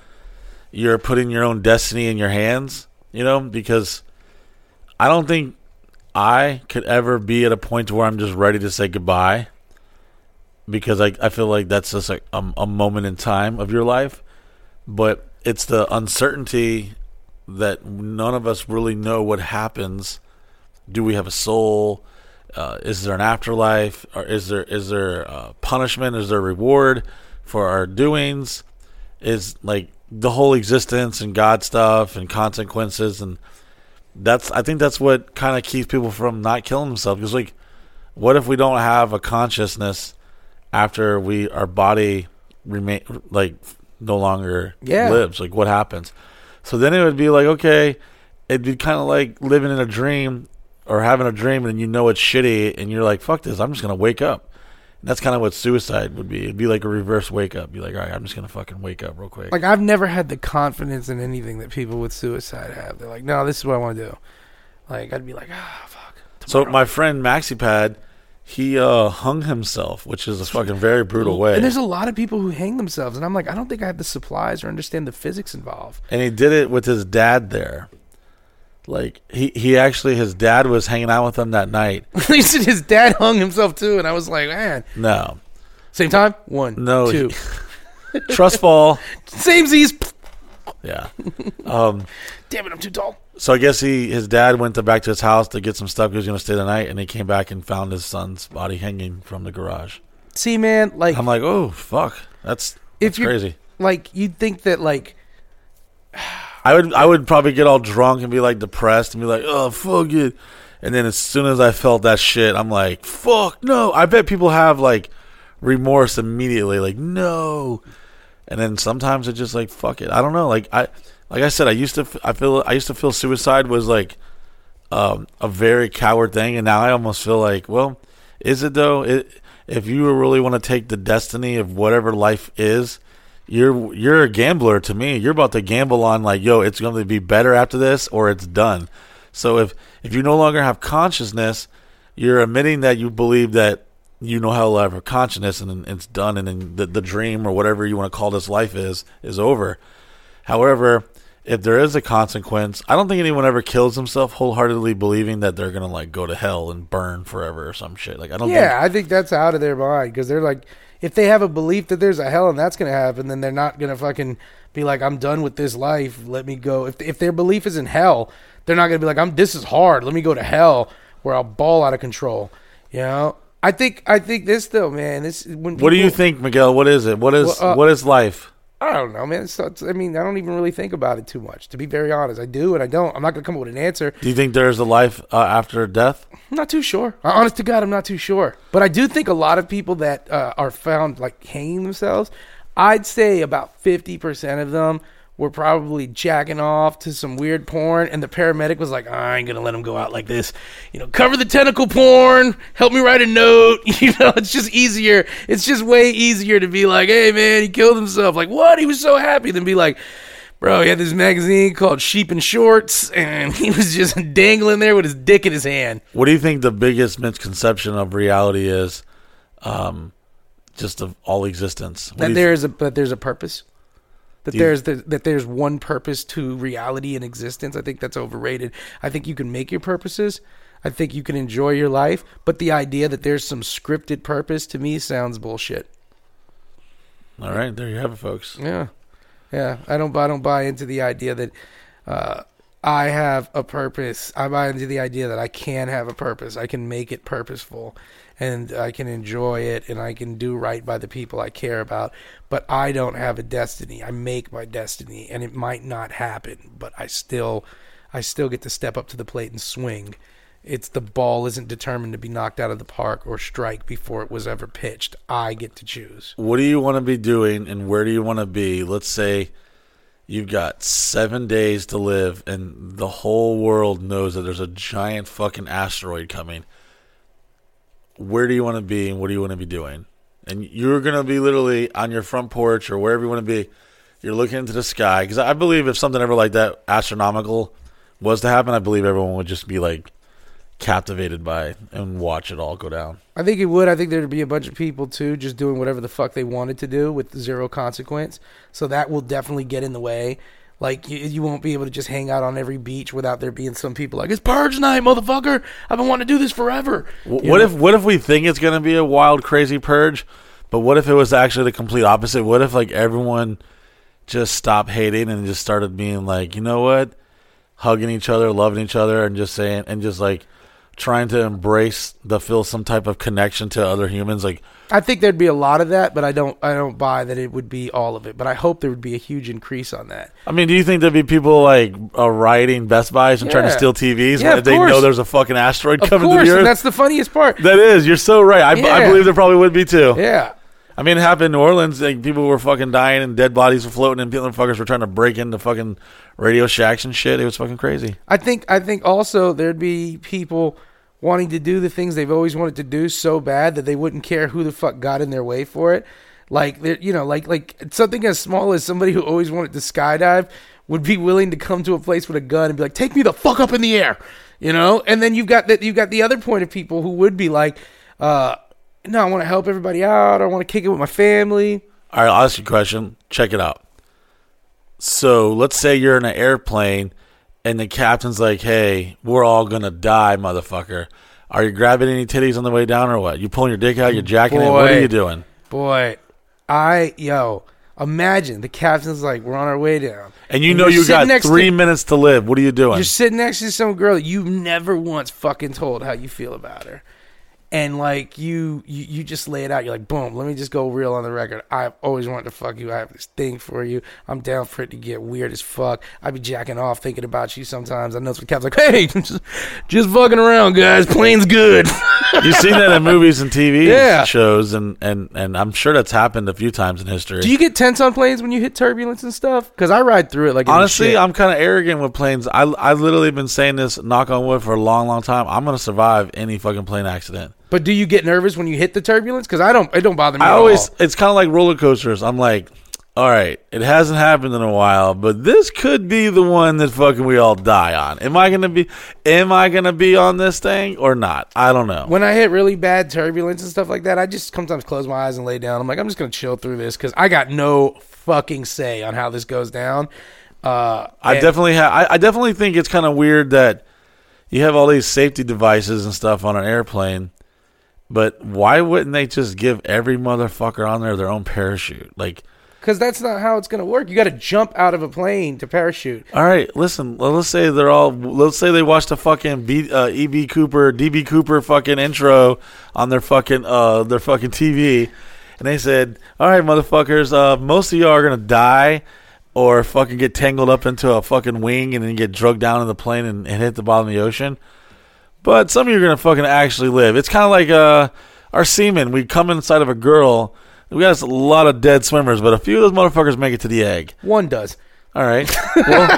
Speaker 1: you're putting your own destiny in your hands, you know, because I don't think I could ever be at a point where I'm just ready to say goodbye, because I I feel like that's just a, a moment in time of your life, but it's the uncertainty that none of us really know what happens. Do we have a soul? Uh, is there an afterlife? Or is there is there uh, punishment? Is there reward for our doings? Is like the whole existence and God stuff and consequences and that's I think that's what kind of keeps people from not killing themselves because like what if we don't have a consciousness after we our body remain like no longer
Speaker 2: Yeah.
Speaker 1: lives? Like what happens? So then it would be like okay it'd be kind of like living in a dream or having a dream and you know it's shitty and you're like fuck this I'm just gonna wake up and that's kind of what suicide would be it'd be like a reverse wake up be like all right I'm just gonna fucking wake up real quick
Speaker 2: Like I've never had the confidence in anything that people with suicide have. They're like, no, this is what I want to do. Like I'd be like, ah, fuck.
Speaker 1: So my friend MaxiPad, he uh, hung himself, which is a fucking very brutal way.
Speaker 2: And there's a lot of people who hang themselves, and I'm like, I don't think I have the supplies or understand the physics involved.
Speaker 1: and he did it with his dad there. Like he, he actually his dad was hanging out with him that night. (laughs)
Speaker 2: he said his dad hung himself too, and I was like, man.
Speaker 1: No,
Speaker 2: Same time? One,
Speaker 1: No,
Speaker 2: two. (laughs)
Speaker 1: trust fall. (laughs)
Speaker 2: Same Z's.
Speaker 1: Yeah. Um.
Speaker 2: Damn it, I'm too tall.
Speaker 1: So I guess he his dad went to back to his house to get some stuff. He was going to stay the night, and he came back and found his son's body hanging from the garage.
Speaker 2: See, man, like
Speaker 1: I'm like, oh fuck, that's
Speaker 2: if
Speaker 1: that's
Speaker 2: you
Speaker 1: crazy.
Speaker 2: like, you'd think that like (sighs)
Speaker 1: I would I would probably get all drunk and be like depressed and be like, oh fuck it. And then as soon as I felt that shit, I'm like, fuck no. I bet people have like remorse immediately, like no. And then sometimes it's just like fuck it. I don't know. Like I like I said, I used to I feel I used to feel suicide was like um, a very coward thing, and now I almost feel like, well, is it though? It, if you really want to take the destiny of whatever life is, you're you're a gambler to me. You're about to gamble on like, yo, it's going to be better after this, or it's done. So if if you no longer have consciousness, you're admitting that you believe that you know how to have consciousness and, it's done, and then the, the dream or whatever you want to call this life is is over. However, if there is a consequence, I don't think anyone ever kills himself wholeheartedly believing that they're gonna like go to hell and burn forever or some shit. Like I don't.
Speaker 2: Yeah, I think that's out of their mind because they're like, if they have a belief that there's a hell and that's gonna happen, then they're not gonna fucking be like, I'm done with this life. Let me go. If if their belief is in hell, they're not gonna be like, I'm. This is hard. Let me go to hell where I'll ball out of control. You know. I think I think this though, man. This when
Speaker 1: What do you think, Miguel? What is it? What is
Speaker 2: Well, uh,
Speaker 1: what is life?
Speaker 2: I don't know, man. It's, it's, I mean, I don't even really think about it too much, to be very honest. I do and I don't. I'm not gonna come up with an answer.
Speaker 1: Do you think there is a life uh, after death?
Speaker 2: I'm not too sure. Uh, Honest to God, I'm not too sure. But I do think a lot of people that uh, are found like hanging themselves, I'd say about 50% of them were probably jacking off to some weird porn, and the paramedic was like, I ain't gonna let him go out like this. You know, cover the tentacle porn, help me write a note. (laughs) You know, it's just easier. It's just way easier to be like, hey man, he killed himself. Like, what? He was so happy. Than be like, Bro, he had this magazine called Sheep and Shorts, (laughs) and he was just dangling there with his dick in his hand.
Speaker 1: What do you think the biggest misconception of reality is? Um, just of all existence. What
Speaker 2: that there is a that there's a purpose that there's the, that there's one purpose to reality and existence. I think that's overrated. I think you can make your purposes. I think you can enjoy your life. But the idea that there's some scripted purpose to me sounds bullshit.
Speaker 1: All right, there you have it, folks.
Speaker 2: yeah. Yeah. I don't i don't buy into the idea that uh I have a purpose. I buy into the idea that I can have a purpose. I can make it purposeful. and I can enjoy it and I can do right by the people I care about. But I don't have a destiny. I make my destiny, and it might not happen, but I still, I still get to step up to the plate and swing. It's the ball isn't determined to be knocked out of the park or strike before it was ever pitched. I get to choose.
Speaker 1: What do you want to be doing and where do you want to be? Let's say you've got seven days to live and the whole world knows that there's a giant fucking asteroid coming. Where do you want to be and what do you want to be doing? And you're going to be literally on your front porch or wherever you want to be. You're looking into the sky. Because I believe if something ever like that astronomical was to happen, I believe everyone would just be like captivated by and watch it all go down.
Speaker 2: I think it would. I think there'd be a bunch of people too, just doing whatever the fuck they wanted to do with zero consequence. So that will definitely get in the way. Like you, you won't be able to just hang out on every beach without there being some people like it's purge night, motherfucker. I've been wanting to do this forever.
Speaker 1: W- What
Speaker 2: know?
Speaker 1: if what if we think it's going to be a wild crazy purge, but what if it was actually the complete opposite? What if like everyone just stopped hating and just started being like, "You know what? Hugging each other, loving each other and just saying and just like trying to embrace the feel some type of connection to other humans like
Speaker 2: I think there'd be a lot of that, but I don't. I don't buy that it would be all of it. But I hope there would be a huge increase on that.
Speaker 1: I mean, do you think there'd be people like uh, rioting Best Buys and trying to steal TVs
Speaker 2: Yeah,
Speaker 1: when
Speaker 2: of
Speaker 1: they know there's a fucking asteroid
Speaker 2: Of
Speaker 1: coming
Speaker 2: course,
Speaker 1: to the earth?
Speaker 2: that's the funniest part.
Speaker 1: that is, you're so right. I, I believe there probably would be too.
Speaker 2: Yeah.
Speaker 1: I mean, it happened in New Orleans. Like people were fucking dying and dead bodies were floating, and people and fuckers were trying to break into fucking radio shacks and shit. It was fucking crazy.
Speaker 2: I think I think also there'd be people wanting to do the things they've always wanted to do so bad that they wouldn't care who the fuck got in their way for it. Like you know, like like something as small as somebody who always wanted to skydive would be willing to come to a place with a gun and be like, "Take me the fuck up in the air," you know. And then you've got that you've got the other point of people who would be like, uh, "No, I want to help everybody out. I want to kick it with my family."
Speaker 1: All right, I'll ask you a question. Check it out. So let's say you're in an airplane and the captain's like, hey, we're all to die, motherfucker. Are you grabbing any titties on the way down or what? You pulling your dick out? You're jacking it? What are you doing?
Speaker 2: Boy, I yo, imagine the captain's like, "We're on our way down."
Speaker 1: And you
Speaker 2: And
Speaker 1: know
Speaker 2: you're
Speaker 1: got three
Speaker 2: to-
Speaker 1: minutes to live. What are you doing?
Speaker 2: You're sitting next to some girl you've never once fucking told how you feel about her. And like you, you, you just lay it out. You're like, boom. Let me just go real on the record. I've always wanted to fuck you. I have this thing for you. I'm down for it to get weird as fuck. I'd be jacking off thinking about you sometimes. I know some Cap's like, (laughs) hey, just, just fucking around, guys. Plane's good. (laughs)
Speaker 1: You've seen that in movies and TV (laughs)
Speaker 2: Yeah.
Speaker 1: shows, and, and, and I'm sure that's happened a few times in history.
Speaker 2: Do you get tense on planes when you hit turbulence and stuff? Because I ride through it like
Speaker 1: Honestly. I'm kind of arrogant with planes. I I literally been saying this, knock on wood, for a long, long time. I'm gonna survive any fucking plane accident.
Speaker 2: But do you get nervous when you hit the turbulence? Because I don't. It don't bother me.
Speaker 1: I always,
Speaker 2: all.
Speaker 1: it's kind of like roller coasters. I'm like, all right, it hasn't happened in a while, but this could be the one that fucking we all die on. Am I gonna be? Am I gonna be on this thing or not? I don't know.
Speaker 2: when I hit really bad turbulence and stuff like that, I just sometimes close my eyes and lay down. I'm like, I'm just gonna chill through this because I got no fucking say on how this goes down. Uh,
Speaker 1: I
Speaker 2: and-
Speaker 1: definitely have. I, I definitely think it's kind of weird that you have all these safety devices and stuff on an airplane, but why wouldn't they just give every motherfucker on there their own parachute? Like,
Speaker 2: Because that's not how it's going to work. You got to jump out of a plane to parachute.
Speaker 1: all right, listen. Let's say they're all. Let's say they watched a fucking B, uh, EB Cooper, DB Cooper fucking intro on their fucking uh their fucking TV, and they said, "All right, motherfuckers, uh, most of y'all are gonna die." Or fucking get tangled up into a fucking wing and then get drugged down in the plane and, and hit the bottom of the ocean. But some of you are gonna fucking actually live. It's kind of like uh, our semen. We come inside of a girl. We got a lot of dead swimmers, but a few of those motherfuckers make it to the egg.
Speaker 2: One does.
Speaker 1: All right. Well,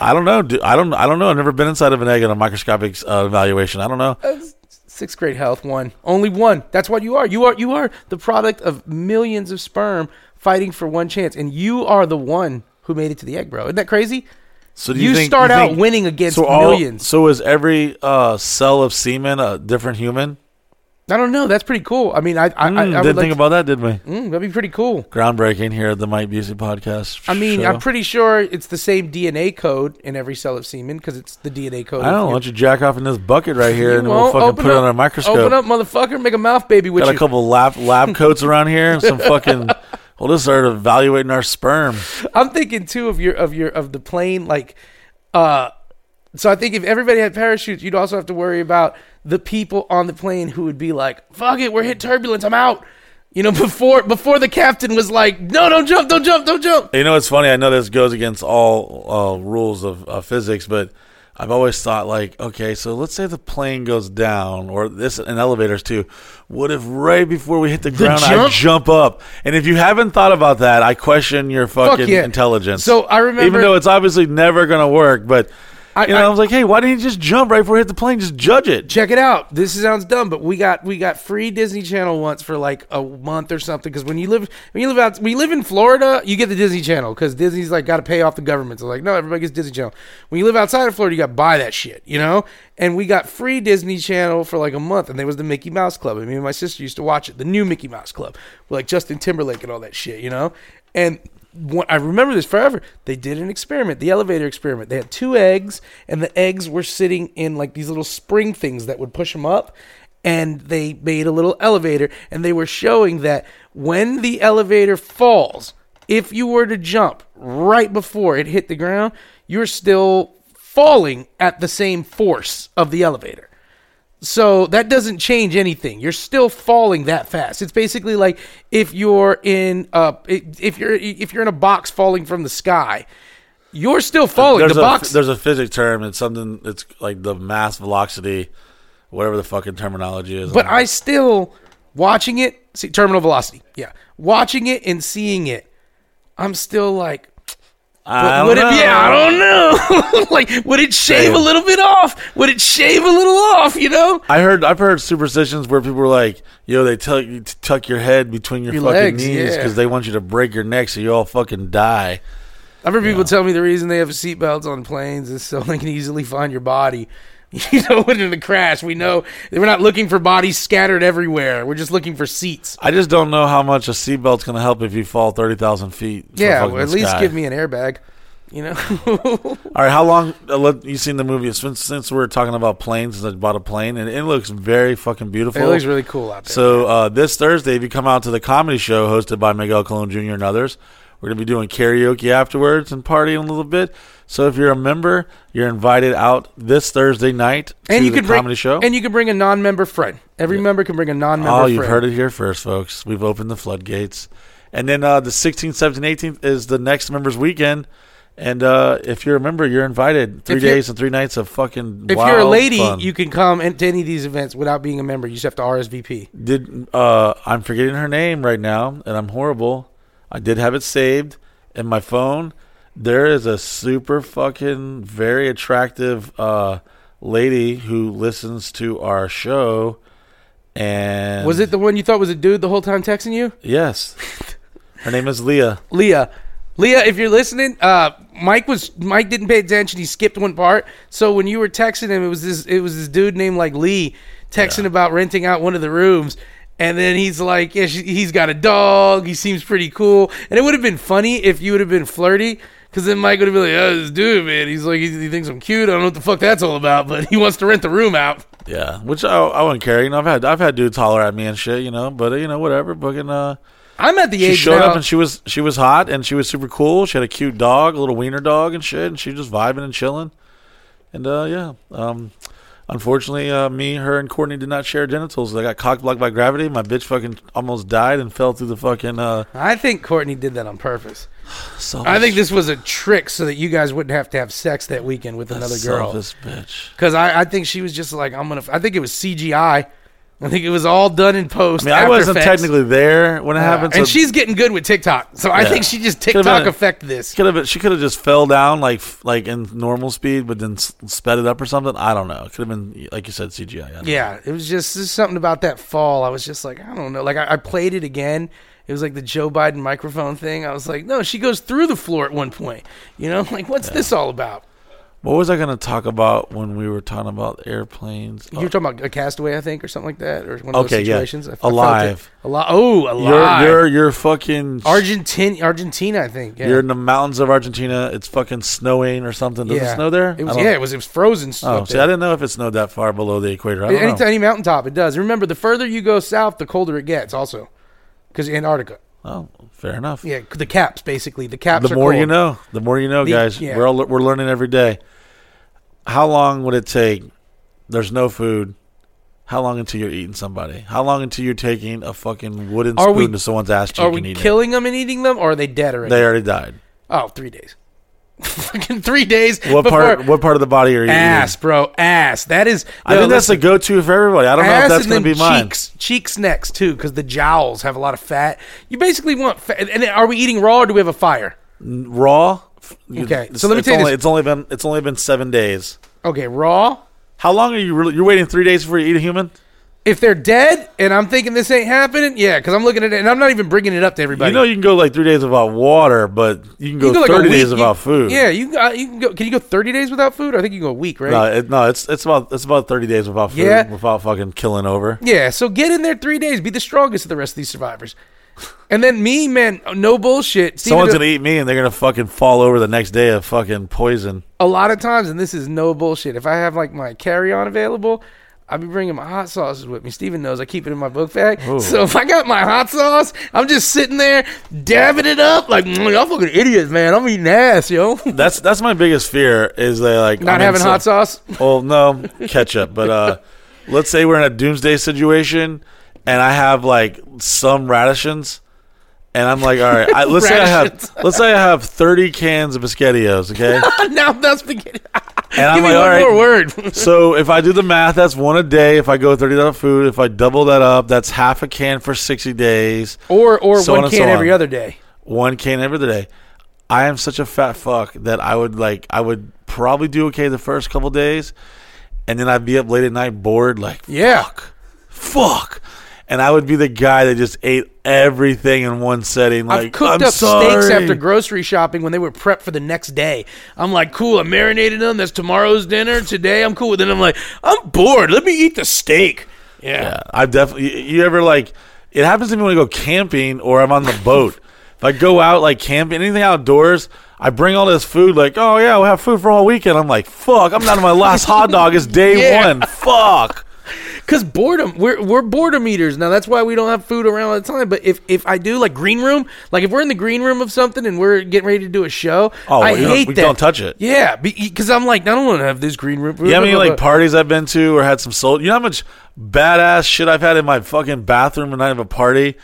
Speaker 1: I don't know. I don't. I don't know. I've never been inside of an egg in a microscopic uh, evaluation. I don't know.
Speaker 2: That's sixth grade health. One. Only one. That's what you are. You are. You are the product of millions of sperm fighting for one chance, and you are the one who made it to the egg, bro. Isn't that crazy?
Speaker 1: So do
Speaker 2: You,
Speaker 1: you, think,
Speaker 2: start
Speaker 1: you
Speaker 2: out
Speaker 1: think-
Speaker 2: winning against
Speaker 1: so all-
Speaker 2: millions.
Speaker 1: So is every uh, cell of semen a different human?
Speaker 2: I don't know. That's pretty cool. I mean, I I, I,
Speaker 1: Mm,
Speaker 2: I
Speaker 1: didn't
Speaker 2: would like
Speaker 1: think about that, did we?
Speaker 2: Mm, that'd be pretty cool.
Speaker 1: Groundbreaking here at the Mike Busey podcast.
Speaker 2: I mean,
Speaker 1: show.
Speaker 2: I'm pretty sure it's the same DNA code in every cell of semen because it's the DNA code.
Speaker 1: I don't know. Why don't you jack off in this bucket right here,
Speaker 2: You
Speaker 1: and we'll fucking put it on our microscope.
Speaker 2: Open up, motherfucker! Make a mouth baby with
Speaker 1: Got a couple lab lab coats around here. Some (laughs) fucking. We'll just start evaluating our sperm.
Speaker 2: I'm thinking too of your of your of the plane like, uh. So I think if everybody had parachutes, you'd also have to worry about the people on the plane who would be like, "Fuck it, we're hit turbulence, I'm out." You know, (laughs) before before the captain was like, "No, don't jump, don't jump, don't jump."
Speaker 1: You know, it's funny. I know this goes against all uh, rules of uh, physics, but I've always thought like, okay, so let's say the plane goes down, or this and elevators too. What if right before we hit the ground, I
Speaker 2: jump?
Speaker 1: jump up? And if you haven't thought about that, I question your fucking
Speaker 2: yeah.
Speaker 1: intelligence.
Speaker 2: So I remember-
Speaker 1: even though it's obviously never gonna work, but.
Speaker 2: I-
Speaker 1: you know, I,
Speaker 2: I-
Speaker 1: was like, "Hey, why didn't you just jump right before you hit the plane? Just judge it."
Speaker 2: check it out. This sounds dumb, but we got we got free Disney Channel once for like a month or something. Because when you live when you live out when you live in Florida, you get the Disney Channel because Disney's like got to pay off the government. So like, no, everybody gets Disney Channel. When you live outside of Florida, you got to buy that shit, you know. And we got free Disney Channel for like a month, and there was the Mickey Mouse Club. And me and my sister used to watch it, the new Mickey Mouse Club, with like Justin Timberlake and all that shit, you know. And I remember this forever. They did an experiment, the elevator experiment. They had two eggs, and the eggs were sitting in like these little spring things that would push them up. And they made a little elevator, and they were showing that when the elevator falls, if you were to jump right before it hit the ground, you're still falling at the same force of the elevator. So that doesn't change anything. You're still falling that fast. It's basically like if you're in uh if you're if you're in a box falling from the sky, you're still falling.
Speaker 1: There's
Speaker 2: the
Speaker 1: a
Speaker 2: box
Speaker 1: there's a physics term. It's something. It's like the mass velocity, whatever the fucking terminology is.
Speaker 2: But I still watching it, see terminal velocity. Yeah. Watching it and seeing it, I'm still like
Speaker 1: I
Speaker 2: would
Speaker 1: don't
Speaker 2: it
Speaker 1: know.
Speaker 2: yeah, I don't know. (laughs) like would it shave
Speaker 1: Same.
Speaker 2: a little bit off? Would it shave a little off, you know?
Speaker 1: I heard I've heard superstitions where people were like, "Yo, they tell you to tuck your head between your,
Speaker 2: Your
Speaker 1: fucking
Speaker 2: legs,
Speaker 1: knees
Speaker 2: yeah.
Speaker 1: because they want you to break your neck so you all fucking die."
Speaker 2: I've heard people tell me the reason they have seatbelts on planes is so they can easily find your body. (laughs) You know, in a crash, we know we're not looking for bodies scattered everywhere. We're just looking for seats.
Speaker 1: I just don't know how much a seatbelt's going to help if you fall thirty thousand feet.
Speaker 2: Yeah, well, at least
Speaker 1: sky.
Speaker 2: give me an airbag. You know, (laughs)
Speaker 1: All right, how long? Uh, you seen the movie since since we're talking about planes? Since I bought a plane, and it looks very fucking beautiful.
Speaker 2: it looks really cool out there.
Speaker 1: So uh, this Thursday, if you come out to the comedy show hosted by Miguel Colon Jr. and others, we're gonna be doing karaoke afterwards and partying a little bit. So if you're a member, you're invited out this Thursday night to
Speaker 2: and you
Speaker 1: the
Speaker 2: could bring
Speaker 1: comedy show.
Speaker 2: and you can bring a non-member friend. Every member can bring a non-member.
Speaker 1: oh, you've
Speaker 2: friend.
Speaker 1: heard it here first, folks. We've opened the floodgates, and then uh, the 16th, 17th, 18th is the next members weekend. And uh, if you're a member, you're invited. Three days and three nights of fucking.
Speaker 2: If you're a lady,
Speaker 1: fun.
Speaker 2: you can come and- to any of these events without being a member. You just have to RSVP.
Speaker 1: did uh I'm forgetting her name right now and I'm horrible. I did have it saved in my phone. There is a super fucking very attractive uh lady who listens to our show and
Speaker 2: Was it the one you thought was a dude the whole time texting you?
Speaker 1: Yes. (laughs) Her name is Leah.
Speaker 2: Leah. Leah, if you're listening, uh, Mike was Mike didn't pay attention. He skipped one part. So when you were texting him, it was this it was this dude named like Lee texting about renting out one of the rooms. And then he's like, yeah, she, he's got a dog. He seems pretty cool. And it would have been funny if you would have been flirty. Because then Mike would have been like, oh, this dude, man. He's like, he, he thinks I'm cute. I don't know what the fuck that's all about, but he wants to rent the room out.
Speaker 1: Yeah, which I, I wouldn't care. You know, I've had I've had dudes holler at me and shit. You know, but uh, you know, whatever. Fucking uh,
Speaker 2: I'm at the
Speaker 1: she
Speaker 2: age She
Speaker 1: showed
Speaker 2: now.
Speaker 1: up and she was she was hot and she was super cool. She had a cute dog, a little wiener dog and shit, and she was just vibing and chilling. And uh, yeah, um, unfortunately, uh, me, her, and Courtney did not share genitals. I got cock blocked by gravity. My bitch fucking almost died and fell through the fucking. Uh,
Speaker 2: I think Courtney did that on purpose.
Speaker 1: selfish,
Speaker 2: I think this was a trick so that you guys wouldn't have to have sex that weekend with another girl.
Speaker 1: Selfish bitch.
Speaker 2: Because I, I think she was just like, I'm gonna. I think it was CGI. I think it was all done in post.
Speaker 1: I mean, I wasn't
Speaker 2: Effects.
Speaker 1: technically there when it happened.
Speaker 2: and she's getting good with TikTok, so I
Speaker 1: Yeah.
Speaker 2: think she just TikTok
Speaker 1: been-
Speaker 2: effect this.
Speaker 1: could have she could have just fell down like like in normal speed, but then sped it up or something. I don't know. It could have been like you said CGI. Don't know.
Speaker 2: Yeah, it was just something about that fall. I was just like, I don't know. Like I, I played it again. It was like the Joe Biden microphone thing. I was like, no, she goes through the floor at one point. You know, (laughs) like what's this all about?
Speaker 1: What was I going to talk about when we were talking about airplanes?
Speaker 2: You were uh, talking about a castaway, I think, or something like that, or one of
Speaker 1: Okay,
Speaker 2: those
Speaker 1: yeah.
Speaker 2: situations. I, I
Speaker 1: Alive.
Speaker 2: it. Alive. Oh,
Speaker 1: you're
Speaker 2: alive.
Speaker 1: you're you're fucking
Speaker 2: Argentina, Argentina, I think. Yeah.
Speaker 1: You're in the mountains of Argentina. It's fucking snowing or something. Does
Speaker 2: yeah.
Speaker 1: it snow there?
Speaker 2: It was yeah, it was it was frozen.
Speaker 1: Oh, see,
Speaker 2: there.
Speaker 1: I didn't know if it snowed that far below the equator. I don't
Speaker 2: any,
Speaker 1: know.
Speaker 2: any mountaintop, it does. Remember, the further you go south, the colder it gets. Also, because Antarctica.
Speaker 1: Oh, fair enough.
Speaker 2: Yeah, the caps basically. The caps.
Speaker 1: the more
Speaker 2: cold.
Speaker 1: you know, the more you know,
Speaker 2: The-
Speaker 1: guys.
Speaker 2: yeah.
Speaker 1: We're all, we're learning every day. How long would it take? There's no food, How long until you're eating somebody? How long until you're taking a fucking wooden
Speaker 2: Are
Speaker 1: spoon
Speaker 2: we-
Speaker 1: to someone's ass cheek
Speaker 2: Are we
Speaker 1: it?
Speaker 2: killing them and eating them, or are they dead already?
Speaker 1: They already died.
Speaker 2: oh, three days. Fucking three days.
Speaker 1: What part? What part of the body are you
Speaker 2: Ass,
Speaker 1: eating?
Speaker 2: bro. Ass. That is.
Speaker 1: I think that's the go-to for everybody. I don't know if that's going to be mine.
Speaker 2: cheeks. Cheeks next too, because the jowls have a lot of fat. You basically want. Fat. And are we eating raw or do we have a fire?
Speaker 1: Raw.
Speaker 2: Okay, so let me tell you
Speaker 1: only. It's only been it's only been seven days.
Speaker 2: Okay, raw.
Speaker 1: How long are you really? You're waiting three days before you eat a human?
Speaker 2: If they're dead and I'm thinking this ain't happening, yeah, because I'm looking at it and I'm not even bringing it up to everybody.
Speaker 1: You know you can go like three days without water, but you can go,
Speaker 2: You can go
Speaker 1: thirty
Speaker 2: week.
Speaker 1: days without food.
Speaker 2: Yeah, you can, uh, you can go. Can you go 30 days without food? I think you can go a week, right?
Speaker 1: No, it, no, it's it's about it's about thirty days without food,
Speaker 2: Yeah.
Speaker 1: without fucking killing over.
Speaker 2: Yeah, so get in there three days. Be the strongest of the rest of these survivors. And then me, man, no bullshit. Steven,
Speaker 1: Someone's gonna eat me, and they're gonna fucking fall over the next day of fucking poison.
Speaker 2: a lot of times, and this is no bullshit. If I have like my carry on available, I'll be bringing my hot sauces with me. Steven knows I keep it in my book bag.
Speaker 1: Ooh.
Speaker 2: So if I got my hot sauce, I'm just sitting there dabbing it up like "Mm, y'all fucking idiots, man. I'm eating ass, yo. (laughs)
Speaker 1: That's that's my biggest fear is they like
Speaker 2: Not
Speaker 1: in
Speaker 2: having hot sauce.
Speaker 1: Well, no ketchup, but uh, (laughs) let's say we're in a doomsday situation, and I have like some radishes, and I'm like, all right, I, (laughs) let's say I have let's say I have thirty cans of Biscottios, okay,
Speaker 2: now that's beginning.
Speaker 1: And I'm
Speaker 2: Give me
Speaker 1: like, all
Speaker 2: one
Speaker 1: right.
Speaker 2: more word. (laughs)
Speaker 1: So if I do the math, that's one a day. If I go thirty dollar food, if I double that up, that's half a can for sixty days.
Speaker 2: or or
Speaker 1: So on
Speaker 2: one
Speaker 1: and
Speaker 2: can
Speaker 1: so
Speaker 2: every other day.
Speaker 1: one can every day. I am such a fat fuck that I would like I would probably do okay the first couple days, and then I'd be up late at night bored like
Speaker 2: Yeah.
Speaker 1: fuck, fuck, and I would be the guy that just ate everything in one setting. Like
Speaker 2: I've cooked
Speaker 1: I'm
Speaker 2: up steaks after grocery shopping when they were prepped for the next day. I'm like, cool, I marinated them. That's tomorrow's dinner. Today I'm cool with it. I'm like, I'm bored. Let me eat the steak. Yeah.
Speaker 1: Yeah, I definitely. You, ever like? It happens to me when I go camping or I'm on the (laughs) boat. if I go out like camping, anything outdoors, I bring all this food. Like, oh yeah, we'll have food for all weekend. I'm like, fuck, I'm down to my last hot dog. It's day (laughs)
Speaker 2: Yeah.
Speaker 1: one. Fuck. (laughs)
Speaker 2: Cause boredom, we're we're boredom eaters now. That's why we don't have food around all the time. But if if I do like green room, like if we're in the green room of something and we're getting ready to do a show,
Speaker 1: Oh,
Speaker 2: I
Speaker 1: don't-
Speaker 2: hate
Speaker 1: we
Speaker 2: that.
Speaker 1: don't touch it.
Speaker 2: Yeah, because I'm like, I don't want to have this green room.
Speaker 1: Yeah, I mean, like (laughs) parties I've been to or had some soul. You know how much badass shit I've had in my fucking bathroom the night of a party.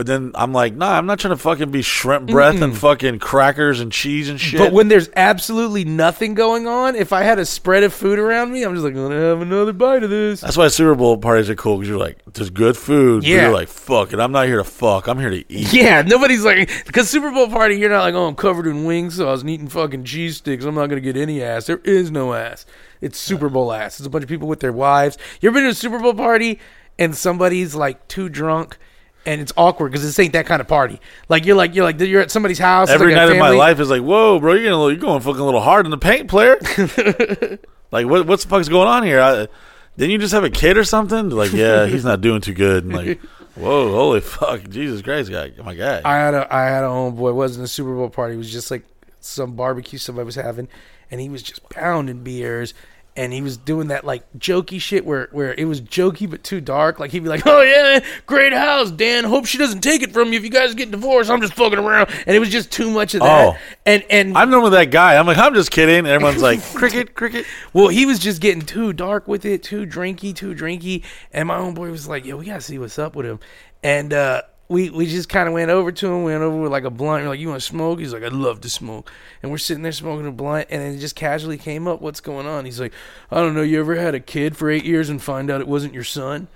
Speaker 1: But then I'm like, nah, I'm not trying to fucking be shrimp breath and fucking crackers and cheese and shit.
Speaker 2: But when there's absolutely nothing going on, if I had a spread of food around me, I'm just like, I'm gonna have another bite of this.
Speaker 1: That's why Super Bowl parties are cool because you're like, there's good food. but
Speaker 2: Yeah.
Speaker 1: you're like, fuck it. I'm not here to fuck. I'm here to eat.
Speaker 2: Yeah, nobody's like because Super Bowl party. You're not like, oh, I'm covered in wing sauce and eating fucking cheese sticks. I'm not gonna get any ass. There is no ass. It's Super Bowl ass. It's a bunch of people with their wives. You ever been to a Super Bowl party and somebody's like too drunk? And it's awkward because this ain't that kind of party. Like you're like you're like you're at somebody's house.
Speaker 1: Every
Speaker 2: like
Speaker 1: night of my life is like, whoa, bro, you're getting a you're going fucking a little hard in the paint, player. (laughs) like, what what's the fuck's going on here? I, didn't you just have a kid or something? Like, yeah, he's not doing too good. And like, (laughs) whoa, holy fuck, Jesus Christ, guy, my guy.
Speaker 2: I had a I had a homeboy. It wasn't a Super Bowl party. It was just like some barbecue somebody was having, and he was just pounding beers. And he was doing that like jokey shit where where it was jokey but too dark. Like he'd be like, "Oh yeah, great house, Dan. Hope she doesn't take it from you if you guys get divorced. I'm just fucking around." And it was just too much of that.
Speaker 1: Oh.
Speaker 2: And and
Speaker 1: I'm normally that guy. I'm like, I'm just kidding. And everyone's like, (laughs) cricket, cricket.
Speaker 2: well, he was just getting too dark with it, too drinky, too drinky. And my own boy was like, "Yo, we gotta see what's up with him." And uh, we we just kind of went over to him, went over with like a blunt. We're like, "You want to smoke?" He's like, "I'd love to smoke." And we're sitting there smoking a blunt, and then it just casually came up, "What's going on?" He's like, "I don't know. You ever had a kid for eight years and find out it wasn't your son?"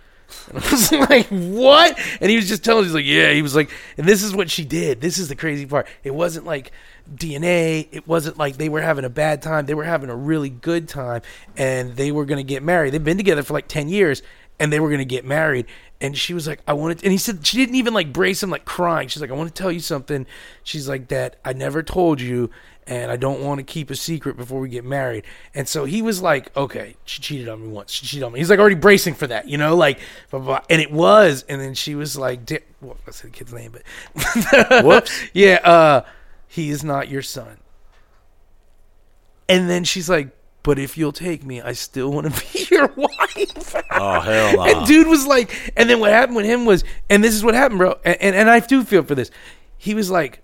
Speaker 2: And I was (laughs) like, "What?" And he was just telling. He's like, "Yeah." He was like, "And this is what she did. This is the crazy part. It wasn't like." DNA. It wasn't like they were having a bad time. They were having a really good time, and they were going to get married. They've been together for like ten years, and they were going to get married. And she was like, "I wanted," and he said she didn't even like brace him, like crying. She's like, "I want to tell you something." She's like, "That I never told you." And I don't want to keep a secret before we get married. And so he was like, okay, she cheated on me once. She cheated on me. He's like already bracing for that, you know, like, blah, blah, blah. and it was. And then she was like, di- well, I said the kid's name, but (laughs)
Speaker 1: Whoops.
Speaker 2: yeah, uh, he is not your son. And then she's like, but if you'll take me, I still want to (laughs) be your wife.
Speaker 1: Oh hell no. (laughs)
Speaker 2: And dude was like, and then what happened with him was, and this is what happened, bro. And, and and I do feel for this. He was like,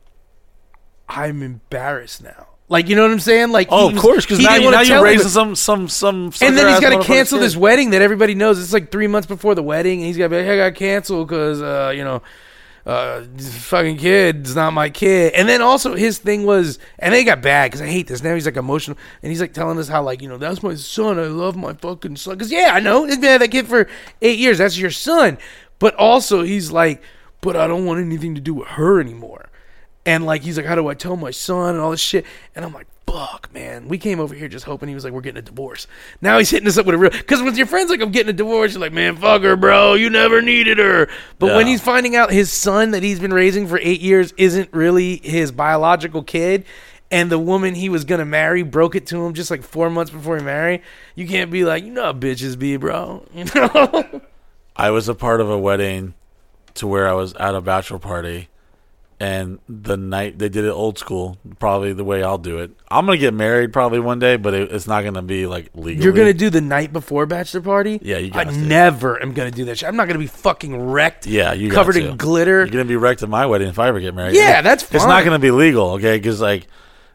Speaker 2: I'm embarrassed now. Like you know what I'm saying? Like
Speaker 1: Oh,
Speaker 2: he
Speaker 1: of course, because now, you, now you're raising some some some.
Speaker 2: and then he's got to
Speaker 1: to
Speaker 2: cancel this wedding that everybody knows. It's like three months before the wedding, and he's got to be like, "Hey, I got canceled because uh, you know, uh, fucking kid's not my kid." And then also his thing was, and they got bad because I hate this. Now he's like emotional, and he's like telling us how like you know that's my son. I love my fucking son. Because yeah, I know he's been that kid for eight years. That's your son. But also he's like, but I don't want anything to do with her anymore. And like he's like, how do I tell my son and all this shit? And I'm like, fuck, man. We came over here just hoping he was like, we're getting a divorce. Now he's hitting us up with a real because with your friends like, I'm getting a divorce. You're like, man, fuck her, bro. You never needed her. But when he's finding out his son that he's been raising for eight years isn't really his biological kid. And the woman he was gonna marry broke it to him just like four months before he married. You can't be like, you know how bitches be, bro. (laughs) You know?
Speaker 1: I was a part of a wedding to where I was at a bachelor party, and the night they did it old school, probably the way I'll do it. I'm gonna get married probably one day, but it, it's not gonna be like legal.
Speaker 2: You're gonna do the night before bachelor party?
Speaker 1: Yeah, you
Speaker 2: I
Speaker 1: to.
Speaker 2: never am gonna do that shit. I'm not gonna be fucking wrecked.
Speaker 1: Yeah, you
Speaker 2: covered
Speaker 1: to.
Speaker 2: in glitter.
Speaker 1: You're gonna be wrecked at my wedding if I ever get married.
Speaker 2: Yeah, that's
Speaker 1: It's not gonna be legal, okay? Because like,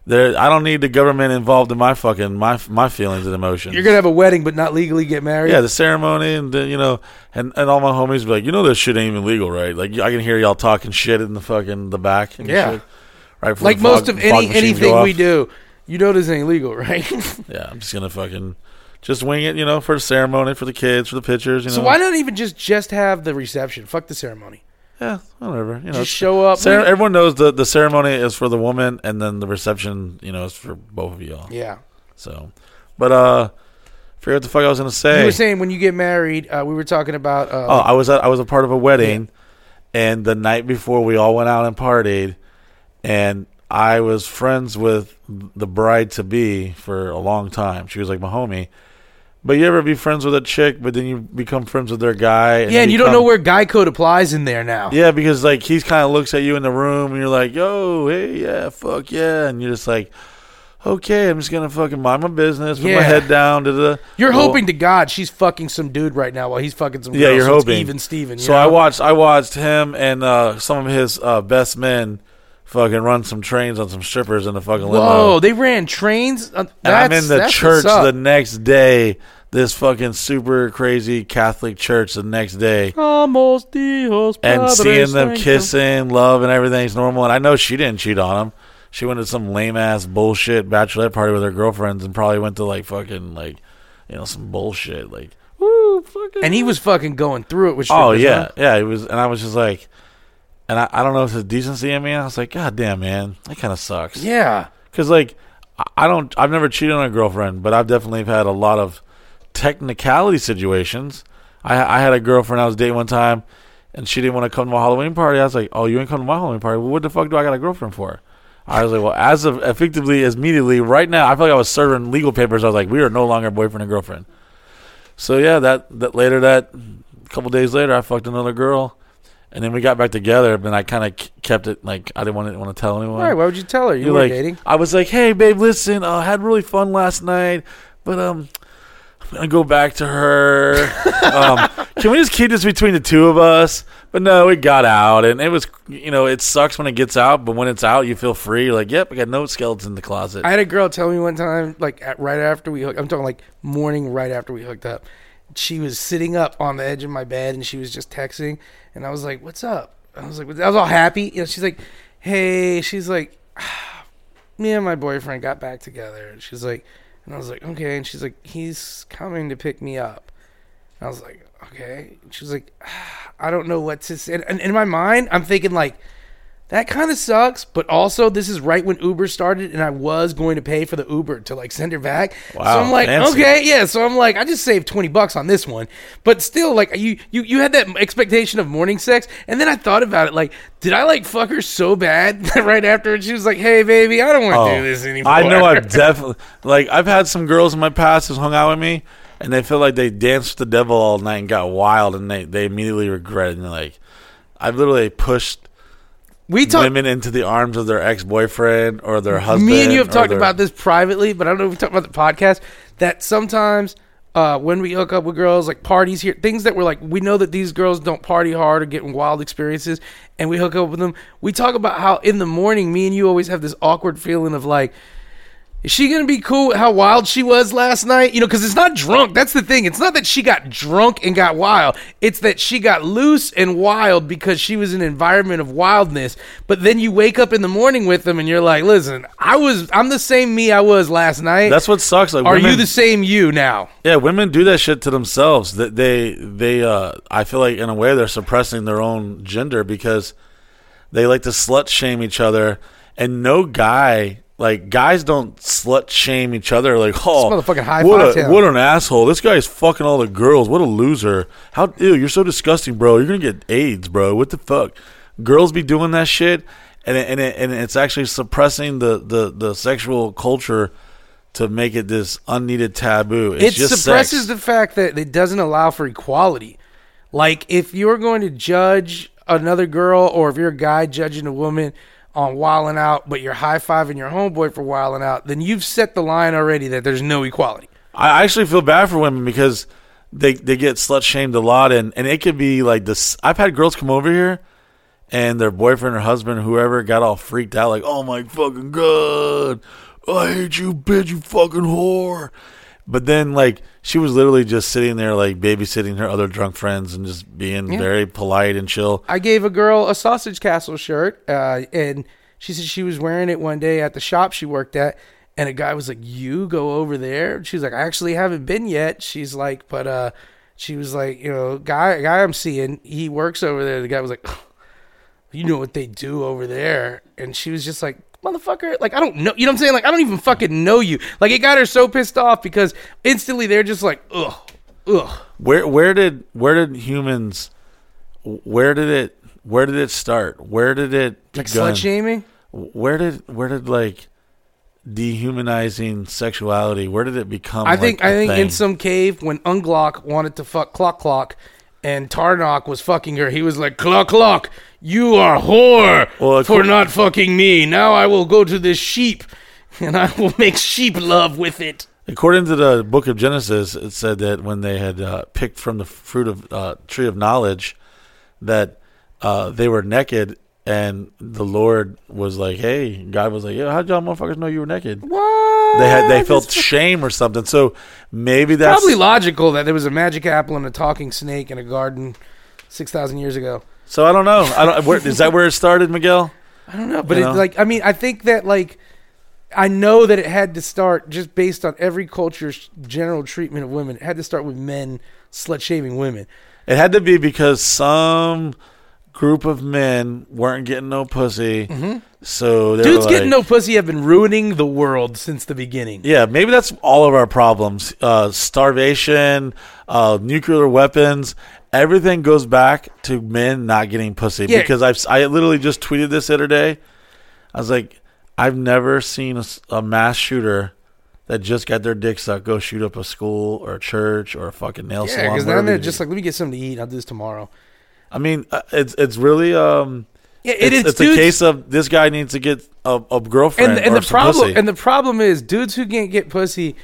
Speaker 1: there, I don't need the government involved in my fucking my my feelings and emotions.
Speaker 2: You're gonna have a wedding, but not legally get married.
Speaker 1: Yeah, the ceremony and the, you know, and, and all my homies be like, you know, this shit ain't even legal, right? Like, I can hear y'all talking shit in the fucking the back. And
Speaker 2: Yeah.
Speaker 1: shit, right.
Speaker 2: like most
Speaker 1: fog-
Speaker 2: of any anything we do, you know this ain't legal, right? (laughs)
Speaker 1: Yeah, I'm just gonna fucking just wing it, you know, for the ceremony, for the kids, for the pictures. You know,
Speaker 2: so why not even just just have the reception? Fuck the ceremony.
Speaker 1: Yeah, whatever. You know,
Speaker 2: Just show up.
Speaker 1: Everyone knows the the ceremony is for the woman, and then the reception, you know, is for both of y'all.
Speaker 2: yeah.
Speaker 1: So, but uh, forget what the fuck I was gonna say.
Speaker 2: You were saying when you get married, uh, we were talking about. Uh,
Speaker 1: Oh, I was at, I was a part of a wedding, and the night before we all went out and partied, and I was friends with the bride to be for a long time. She was like my homie. But you ever be friends with a chick, but then you become friends with their guy?
Speaker 2: yeah, and you don't know where guy code applies in there now.
Speaker 1: Yeah, because like he's kind of looks at you in the room, and you're like, "Yo, hey, yeah, fuck yeah," and you're just like, "Okay, I'm just gonna fucking mind my business, put
Speaker 2: Yeah.
Speaker 1: my head down." Da, da.
Speaker 2: You're
Speaker 1: Well,
Speaker 2: hoping to God she's fucking some dude right now while he's fucking some.
Speaker 1: Yeah, you're
Speaker 2: so
Speaker 1: hoping.
Speaker 2: even Steven. you
Speaker 1: So I watched I watched him and uh, some of his uh, best men fucking run some trains on some strippers in the fucking limo.
Speaker 2: Whoa, they ran trains. Uh,
Speaker 1: and I'm in the church the next day. This fucking super crazy Catholic church the next day.
Speaker 2: Almost Dios
Speaker 1: and seeing them kissing, love, and everything's normal. And I know she didn't cheat on him. She went to some lame ass bullshit bachelorette party with her girlfriends and probably went to like fucking like, you know, some bullshit like. Woo, fucking.
Speaker 2: and he was fucking going through it with.
Speaker 1: Oh yeah, yeah. It was, and I was just like, and I, I don't know if it's decency in me. I was like, God damn, man, that kind of sucks.
Speaker 2: yeah.
Speaker 1: Because like, I- don't, I've never cheated on a girlfriend, but I've definitely had a lot of technicality situations. I, I had a girlfriend I was dating one time, and she didn't want to come to my Halloween party. I was like, Oh, you ain't come to my Halloween party? Well, what the fuck do I got a girlfriend for? I was like, Well, as of effectively, as immediately, right now, I feel like I was serving legal papers. I was like, We are no longer boyfriend and girlfriend. So yeah, that that later that couple days later, I fucked another girl. And then we got back together, but I kind of kept it like I didn't want to want to tell anyone.
Speaker 2: All right. Why would you tell her you
Speaker 1: You're
Speaker 2: were
Speaker 1: like,
Speaker 2: dating?
Speaker 1: I was like, "Hey, babe, listen, uh, I had really fun last night, but um, I'm gonna go back to her. (laughs) um, can we just keep this between the two of us?" But no, it got out, and it was, you know, it sucks when it gets out, but when it's out, you feel free. You're like, "Yep, I got no skeletons in the closet."
Speaker 2: I had a girl tell me one time, like at, right after we hooked. I'm talking like morning, right after we hooked up. She was sitting up on the edge of my bed and she was just texting, and I was like, "What's up?" I was like, I was all happy. You know, she's like, "Hey," she's like, ah, "Me and my boyfriend got back together." And she's like, and I was like, "Okay," and she's like, "He's coming to pick me up." And I was like, "Okay." And like, ah, "I don't know what to say." And in my mind, I'm thinking like that kind of sucks, but also this is right when Uber started, and I was going to pay for the Uber to like send her back.
Speaker 1: Wow, so
Speaker 2: I'm like,
Speaker 1: fancy.
Speaker 2: okay, yeah. So I'm like, I just saved twenty bucks on this one, but still, like, you you you had that expectation of morning sex, and then I thought about it, like, did I like fuck her so bad (laughs) that right after, and she was like, hey, baby, I don't want to do oh, this anymore.
Speaker 1: Oh, I know I've (laughs) definitely like I've had some girls in my past who's hung out with me and they feel like they danced with the devil all night and got wild and they, they immediately regret it and they're like I've literally pushed
Speaker 2: we talked.
Speaker 1: women into the arms of their ex boyfriend or their husband.
Speaker 2: Me and you have talked
Speaker 1: their-
Speaker 2: about this privately, but I don't know if we talked about the podcast. That sometimes uh, when we hook up with girls, like parties here, things that we're like, we know that these girls don't party hard or get wild experiences, and we hook up with them. We talk about how in the morning, me and you always have this awkward feeling of like, Is she gonna be cool how wild she was last night? You know, because it's not drunk. That's the thing. It's not that she got drunk and got wild. It's that she got loose and wild because she was in an environment of wildness. But then you wake up in the morning with them and you're like, listen, I was, I'm the same me I was last night.
Speaker 1: That's what sucks. Like,
Speaker 2: Are
Speaker 1: women,
Speaker 2: you the same you now?
Speaker 1: Yeah, women do that shit to themselves. That they they uh I feel like in a way they're suppressing their own gender because they like to slut shame each other and no guy like guys don't slut shame each other like oh
Speaker 2: motherfucking high
Speaker 1: what, a, what an asshole. This guy's fucking all the girls. What a loser. How ew you're so disgusting bro. You're gonna get AIDS bro. What the fuck? Girls be doing that shit and it, and it, and it's actually suppressing the the the sexual culture to make it this unneeded taboo. It's
Speaker 2: it
Speaker 1: just
Speaker 2: suppresses
Speaker 1: sex.
Speaker 2: the fact that it doesn't allow for equality. Like if you're going to judge another girl or if you're a guy judging a woman on wilding out, but you're high fiving your homeboy for wilding out, then you've set the line already that there's no equality.
Speaker 1: I actually feel bad for women because they they get slut shamed a lot, and and it could be like this. I've had girls come over here, and their boyfriend or husband, or whoever, got all freaked out, like, "Oh my fucking god, I hate you, bitch, you fucking whore." But then, like, she was literally just sitting there, like, babysitting her other drunk friends and just being
Speaker 2: Yeah.
Speaker 1: very polite and chill.
Speaker 2: I gave a girl a Sausage Castle shirt, uh, and she said she was wearing it one day at the shop she worked at, and a guy was like, "You go over there." She's like, "I actually haven't been yet." She's like, "But uh," she was like, "You know, guy, guy I'm seeing, he works over there." The guy was like, "You know what they do over there?" And she was just like. Motherfucker, like I don't know, you know what I'm saying? Like I don't even fucking know you. Like it got her so pissed off because instantly they're just like, ugh, ugh.
Speaker 1: Where where did where did humans? Where did it? Where did it start? Where did it?
Speaker 2: Like
Speaker 1: begun?
Speaker 2: slut shaming.
Speaker 1: where did where did like dehumanizing sexuality where did it become
Speaker 2: I think
Speaker 1: like,
Speaker 2: I think in some cave when Unglock wanted to fuck Clock Clock and Tarnock was fucking her, he was like, Clock Clock, you are whore
Speaker 1: Well,
Speaker 2: for
Speaker 1: course-
Speaker 2: not fucking me. Now I will go to this sheep and I will (laughs) make sheep love with it.
Speaker 1: according to the book of genesis it said that when they had uh, picked from the fruit of uh, tree of knowledge that uh, they were naked and the lord was like hey god was like yeah how'd y'all motherfuckers know you were naked
Speaker 2: What?
Speaker 1: they had they felt shame or something so maybe that's
Speaker 2: probably logical that there was a magic apple and a talking snake in a garden six thousand years ago.
Speaker 1: so i don't know i don't where, is that where it started miguel
Speaker 2: I don't know, but
Speaker 1: You
Speaker 2: it,
Speaker 1: know?
Speaker 2: like I mean, I think that like I know that it had to start just based on every culture's general treatment of women. It had to start with men slut shaming women.
Speaker 1: It had to be because some group of men weren't getting no pussy. So they were
Speaker 2: Dudes getting no pussy have been ruining the world since the beginning.
Speaker 1: Yeah, maybe that's all of our problems. Uh, starvation, uh, nuclear weapons. Everything goes back to men not getting pussy.
Speaker 2: Yeah.
Speaker 1: Because I've I literally just tweeted this the other day. I was like, I've never seen a mass shooter that just got their dick sucked go shoot up a school or a church or a fucking nail
Speaker 2: Yeah,
Speaker 1: salon.
Speaker 2: because
Speaker 1: whatever
Speaker 2: then they're just
Speaker 1: do.
Speaker 2: like, let me get something to eat. I'll do this tomorrow.
Speaker 1: I mean, uh, it's it's really um.
Speaker 2: Yeah, it
Speaker 1: it's,
Speaker 2: is.
Speaker 1: it's a case of this guy needs to get a, a girlfriend
Speaker 2: and, and the problem
Speaker 1: pussy.
Speaker 2: and the problem is dudes who can't get pussy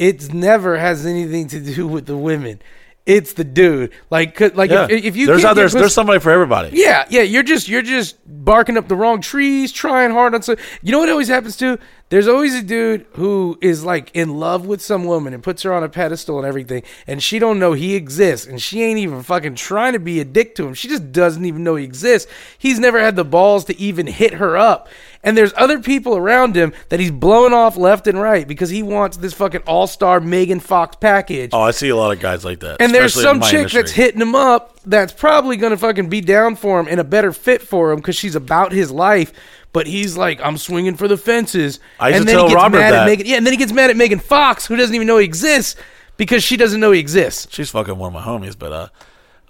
Speaker 2: it never has anything to do with the women it's the dude like like
Speaker 1: yeah.
Speaker 2: if, if you
Speaker 1: there's
Speaker 2: can't
Speaker 1: out-
Speaker 2: get
Speaker 1: there's
Speaker 2: pussy-
Speaker 1: there's somebody for everybody.
Speaker 2: yeah yeah you're just you're just barking up the wrong trees trying hard on some you know what always happens too there's always a dude who is like in love with some woman and puts her on a pedestal and everything and she don't know he exists and she ain't even fucking trying to be a dick to him she just doesn't even know he exists he's never had the balls to even hit her up and there's other people around him that he's blowing off left and right because he wants this fucking all-star Megan Fox package
Speaker 1: Oh, I see a lot of guys like that.
Speaker 2: and there's some chick
Speaker 1: industry.
Speaker 2: that's hitting him up that's probably gonna fucking be down for him and a better fit for him because she's about his life. But he's like, I'm swinging for the fences.
Speaker 1: I used
Speaker 2: and
Speaker 1: to
Speaker 2: then
Speaker 1: tell
Speaker 2: he gets
Speaker 1: Robert
Speaker 2: mad
Speaker 1: that.
Speaker 2: at Megan. Yeah, and then he gets mad at Megan Fox, who doesn't even know he exists because she doesn't know he exists.
Speaker 1: She's fucking one of my homies, but uh,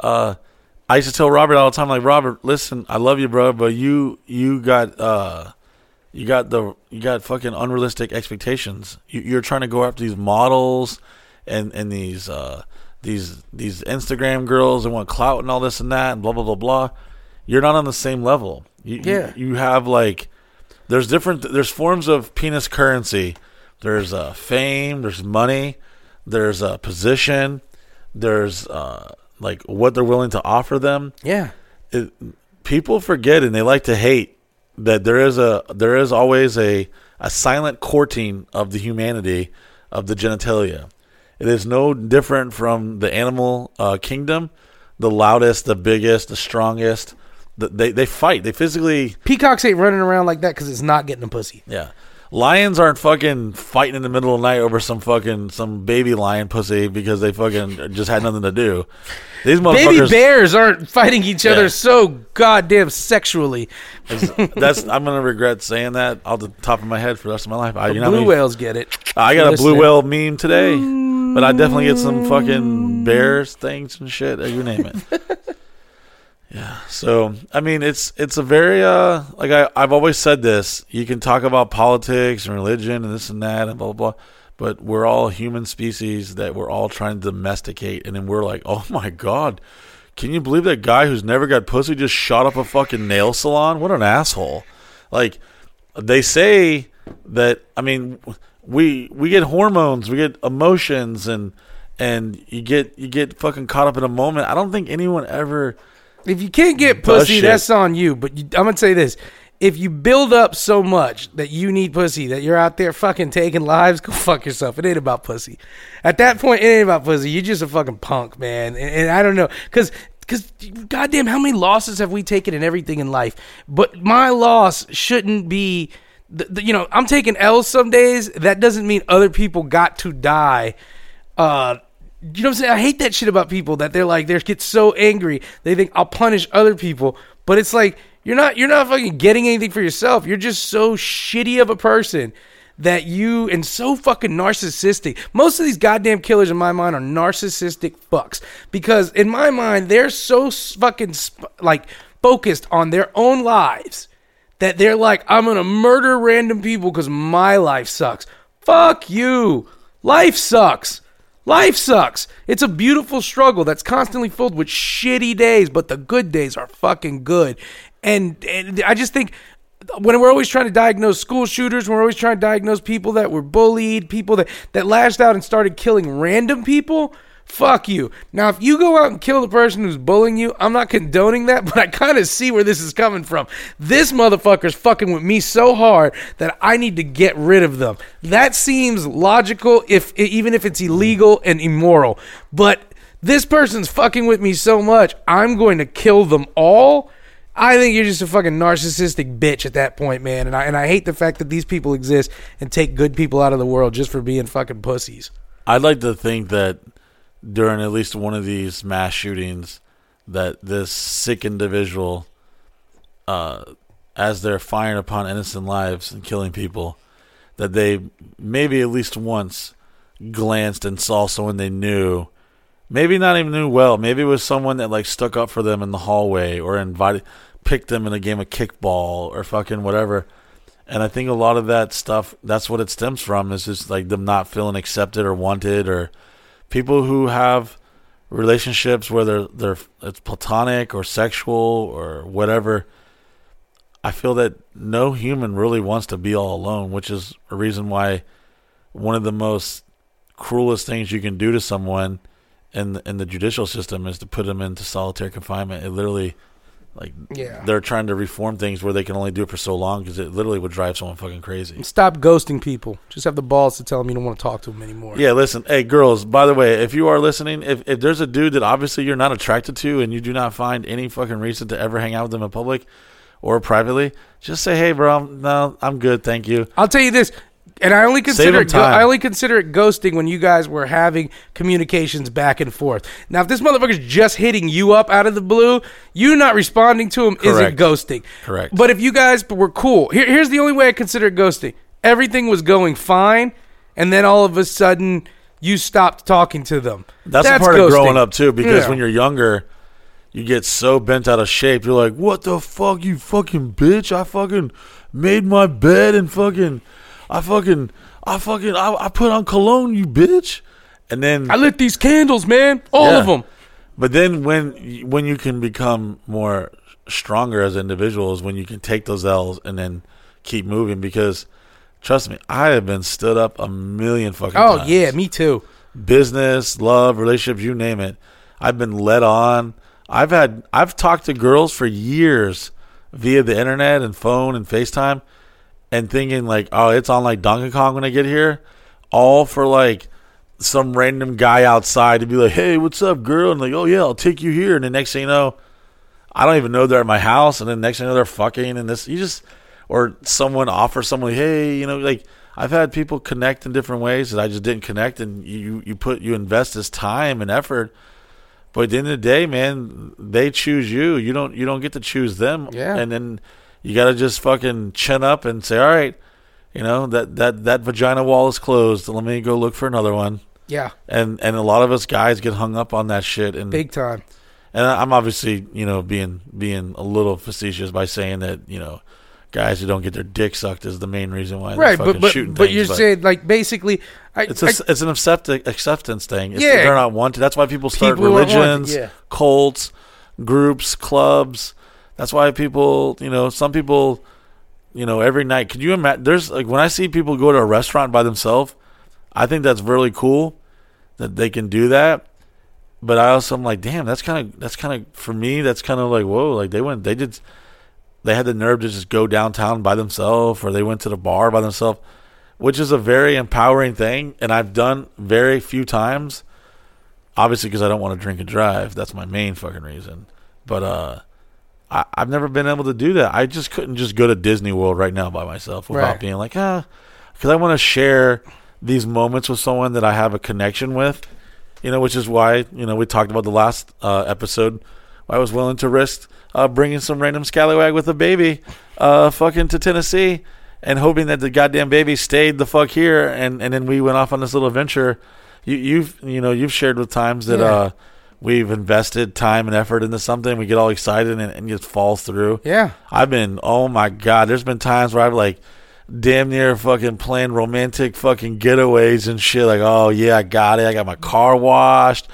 Speaker 1: uh, I used to tell Robert all the time, like Robert, listen, I love you, bro, but you you got uh, you got the you got fucking unrealistic expectations. You, you're trying to go after these models and and these uh these these Instagram girls and want clout and all this and that and blah blah blah blah. You're not on the same level. You, you-
Speaker 2: Yeah.
Speaker 1: you, have like there's different there's forms of penis currency. There's uh, fame. There's money. There's uh, position. There's uh, like what they're willing to offer them.
Speaker 2: Yeah.
Speaker 1: It, people forget and they like to hate that there is a there is always a a silent courting of the humanity of the genitalia. It is no different from the animal uh, kingdom. The loudest, the biggest, the strongest. The, they they fight. They physically
Speaker 2: Peacocks ain't running around like that because it's not getting a pussy.
Speaker 1: yeah. Lions aren't fucking fighting in the middle of the night over some fucking some baby lion pussy because they fucking just had nothing to do. These motherfuckers, Baby
Speaker 2: bears aren't fighting each other
Speaker 1: Yeah.
Speaker 2: so goddamn sexually.
Speaker 1: That's I'm gonna regret saying that off the top of my head for the rest of my life. I, you know
Speaker 2: Blue
Speaker 1: many-
Speaker 2: whales get it.
Speaker 1: I got a blue whale meme today, but I definitely get some fucking mm. bears things and shit. You name it. (laughs) yeah. So I mean, it's it's a very uh like I I've always said this. You can talk about politics and religion and this and that and blah blah blah. But we're all human species that we're all trying to domesticate, and then we're like, (laughs) oh my god, can you believe that guy who's never got pussy just shot up a fucking nail salon? What an asshole! Like they say that I mean we we get hormones, we get emotions and and you get you get fucking caught up in a moment. I don't think anyone ever
Speaker 2: If you can't get pussy, that's on you. But you, I'm gonna say this: if you build up so much that you need pussy, that you're out there fucking taking lives, (laughs) go fuck yourself. It ain't about pussy. At that point, it ain't about pussy. You're just a fucking punk, man. And, and I don't know, because. Because, goddamn, how many losses have we taken in everything in life? But my loss shouldn't be, the, the, you know, I'm taking L's some days. That doesn't mean other people got to die uh you know what I'm saying? I hate that shit about people that they're like they get so angry they think I'll punish other people, but it's like you're not you're not fucking getting anything for yourself. You're just so shitty of a person that you and so fucking narcissistic. Most of these goddamn killers in my mind are narcissistic fucks because in my mind they're so fucking sp- like focused on their own lives that they're like, I'm gonna murder random people because my life sucks. Fuck you. Life sucks. Life sucks. It's a beautiful struggle that's constantly filled with shitty days, but the good days are fucking good. And, and I just think when we're always trying to diagnose school shooters, we're always trying to diagnose people that were bullied, people that, that lashed out and started killing random people, Fuck you. Now, if you go out and kill the person who's bullying you, I'm not condoning that, (laughs) but I kind of see where this is coming from. This motherfucker's fucking with me so hard that I need to get rid of them. That seems logical, if even if it's illegal and immoral. But this person's fucking with me so much, I'm going to kill them all. I think you're just a fucking narcissistic bitch at that point, man. And I and I hate the fact that these people exist and take good people out of the world just for being fucking pussies.
Speaker 1: I'd like to think that during at least one of these mass shootings, that this sick individual, uh, as they're firing upon innocent lives and killing people, that they maybe at least once glanced and saw someone they knew. Maybe not even knew well. Maybe it was someone that like stuck up for them in the hallway or invited, picked them in a game of kickball or fucking whatever. And I think a lot of that stuff, that's what it stems from, is just like them not feeling accepted or wanted, or people who have relationships whether they're it's platonic or sexual or whatever. I feel that no human really wants to be all alone, which is a reason why one of the most cruelest things you can do to someone in the, in the judicial system is to put them into solitary confinement. It literally, like,
Speaker 2: Yeah.
Speaker 1: they're trying to reform things where they can only do it for so long because it literally would drive someone fucking crazy.
Speaker 2: Stop ghosting people. Just have the balls to tell them you don't want to talk to them anymore.
Speaker 1: Yeah, listen, hey girls. By the way, if you are listening, if, if there's a dude that obviously you're not attracted to and you do not find any fucking reason to ever hang out with them in public or privately, just say, "Hey, bro, I'm, no, I'm good, thank you."
Speaker 2: I'll tell you this, and I only consider it. I only consider it ghosting when you guys were having communications back and forth. Now, if this motherfucker's just hitting you up out of the blue, you not responding to him isn't ghosting.
Speaker 1: Correct.
Speaker 2: But if you guys were cool, here, here's the only way I consider it ghosting. Everything was going fine, and then all of a sudden you stopped talking to them.
Speaker 1: That's, a part
Speaker 2: ghosting.
Speaker 1: of growing up too, because
Speaker 2: Yeah.
Speaker 1: when you're younger, you get so bent out of shape. You're like, "What the fuck, you fucking bitch! I fucking made my bed and fucking, I fucking, I fucking, I, I put on cologne, you bitch." And then
Speaker 2: I lit these candles, man, all
Speaker 1: Yeah.
Speaker 2: of them.
Speaker 1: But then when when you can become more stronger as individuals, when you can take those L's and then keep moving, because trust me, I have been stood up a million fucking
Speaker 2: Oh
Speaker 1: times.
Speaker 2: yeah, me too.
Speaker 1: business, love, relationships, you name it. I've been led on. I've had I've talked to girls for years via the internet and phone and FaceTime, and thinking like, oh, it's on like Donkey Kong when I get here, all for like some random guy outside to be like, hey, what's up, girl? And like, oh yeah, I'll take you here. And the next thing you know, I don't even know they're at my house, and then next thing you know, they're fucking, and this you just or someone offers someone, hey, you know, like I've had people connect in different ways that I just didn't connect, and you you put you invest this time and effort. But at the end of the day, man, they choose you. You don't you don't get to choose them.
Speaker 2: Yeah.
Speaker 1: And then you got to just fucking chin up and say, all right, you know that that that vagina wall is closed. Let me go look for another one.
Speaker 2: Yeah,
Speaker 1: And and a lot of us guys get hung up on that shit. And
Speaker 2: big time.
Speaker 1: and I'm obviously you know being being a little facetious by saying that you know guys who don't get their dick sucked is the main reason why
Speaker 2: Right,
Speaker 1: they're
Speaker 2: but
Speaker 1: fucking
Speaker 2: but,
Speaker 1: shooting
Speaker 2: but
Speaker 1: things,
Speaker 2: you're saying like basically, I,
Speaker 1: it's a,
Speaker 2: I-
Speaker 1: it's an accept, acceptance thing. It's,
Speaker 2: Yeah.
Speaker 1: they're not wanted. That's why people start
Speaker 2: People
Speaker 1: religions,
Speaker 2: yeah.
Speaker 1: cults, groups, clubs. That's why people, you know, some people, you know, every night. Could you imagine? There's like when I see people go to a restaurant by themselves, I think that's really cool that they can do that. But I also am like, damn, that's kind of that's kind of for me. That's kind of like, whoa, like they went, they did, they had the nerve to just go downtown by themselves, or they went to the bar by themselves, which is a very empowering thing. And I've done very few times, obviously because I don't want to drink and drive. That's my main fucking reason. But uh, I, I've never been able to do that. I just couldn't just go to Disney World right now by myself without
Speaker 2: Right.
Speaker 1: being like, ah, because I want to share these moments with someone that I have a connection with. You know, which is why you know we talked about the last uh, episode. I was willing to risk uh, bringing some random scallywag with a baby, uh, fucking to Tennessee, and hoping that the goddamn baby stayed the fuck here, and, and then we went off on this little adventure. You, you've you know you've shared with times that
Speaker 2: Yeah.
Speaker 1: We've invested time and effort into something, we get all excited and, and it just falls through.
Speaker 2: yeah,
Speaker 1: I've been, oh my god, there's been times where I've like damn near fucking planned romantic fucking getaways and shit. Like, oh yeah, I got it. I got my car washed.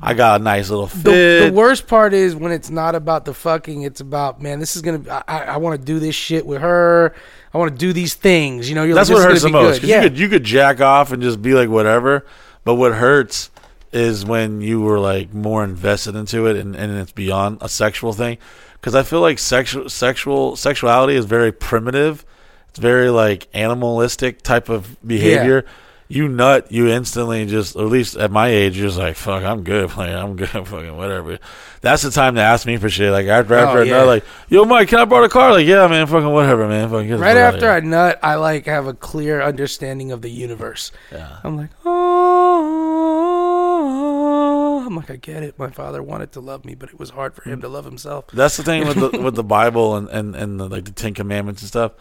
Speaker 1: I got a nice little fit.
Speaker 2: the, the worst part is when it's not about the fucking. It's about man. This is gonna. I, I want to do this shit with her. I want to do these things. You know, you're
Speaker 1: That's
Speaker 2: like,
Speaker 1: what hurts the most.
Speaker 2: good. Yeah,
Speaker 1: you could you could jack off and just be like whatever, but what hurts is when you were like more invested into it and, and it's beyond a sexual thing. Because I feel like sexual sexual sexuality is very primitive. It's very like animalistic type of behavior. You nut, you instantly just, at least at my age, you're just like, fuck, I'm good (laughs) playing. I'm good, fucking whatever. That's the time to ask me for shit. Like after after
Speaker 2: Oh, yeah.
Speaker 1: nut, like, yo, Mike, can I borrow the car? Like, yeah, man, fucking whatever, man. Fucking
Speaker 2: right after. I nut, I like have a clear understanding of the universe.
Speaker 1: yeah.
Speaker 2: I'm like, oh, I'm like, I get it. My father wanted to love me, but it was hard for him mm. to love himself.
Speaker 1: That's the thing with the (laughs) with the Bible and and and the, like the Ten Commandments and stuff.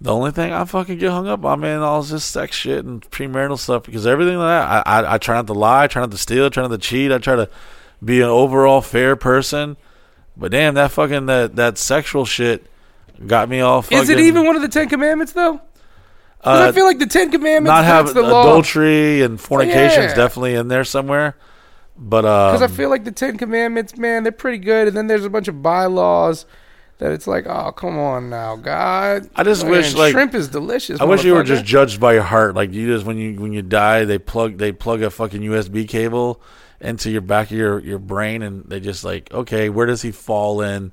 Speaker 1: The only thing I fucking get hung up on, man, all is just sex shit and premarital stuff. Because everything like that, I, I I try not to lie, I try not to steal, I try not to cheat, I try to be an overall fair person. But damn, that fucking that that sexual shit got me all fucking.
Speaker 2: Is it even one of the Ten Commandments though?
Speaker 1: Uh,
Speaker 2: I feel like the Ten Commandments.
Speaker 1: not have
Speaker 2: the law.
Speaker 1: adultery and fornication is
Speaker 2: Yeah.
Speaker 1: definitely in there somewhere. But
Speaker 2: Because I feel like the Ten Commandments, man, they're pretty good. And then there's a bunch of bylaws that it's like, oh, come on now, God.
Speaker 1: I just
Speaker 2: Man,
Speaker 1: wish, like-
Speaker 2: shrimp is delicious.
Speaker 1: I wish you were just judged by your heart. Like you just when you when you die, they plug they plug a fucking USB cable into your back of your, your brain, and they just like, okay, where does he fall in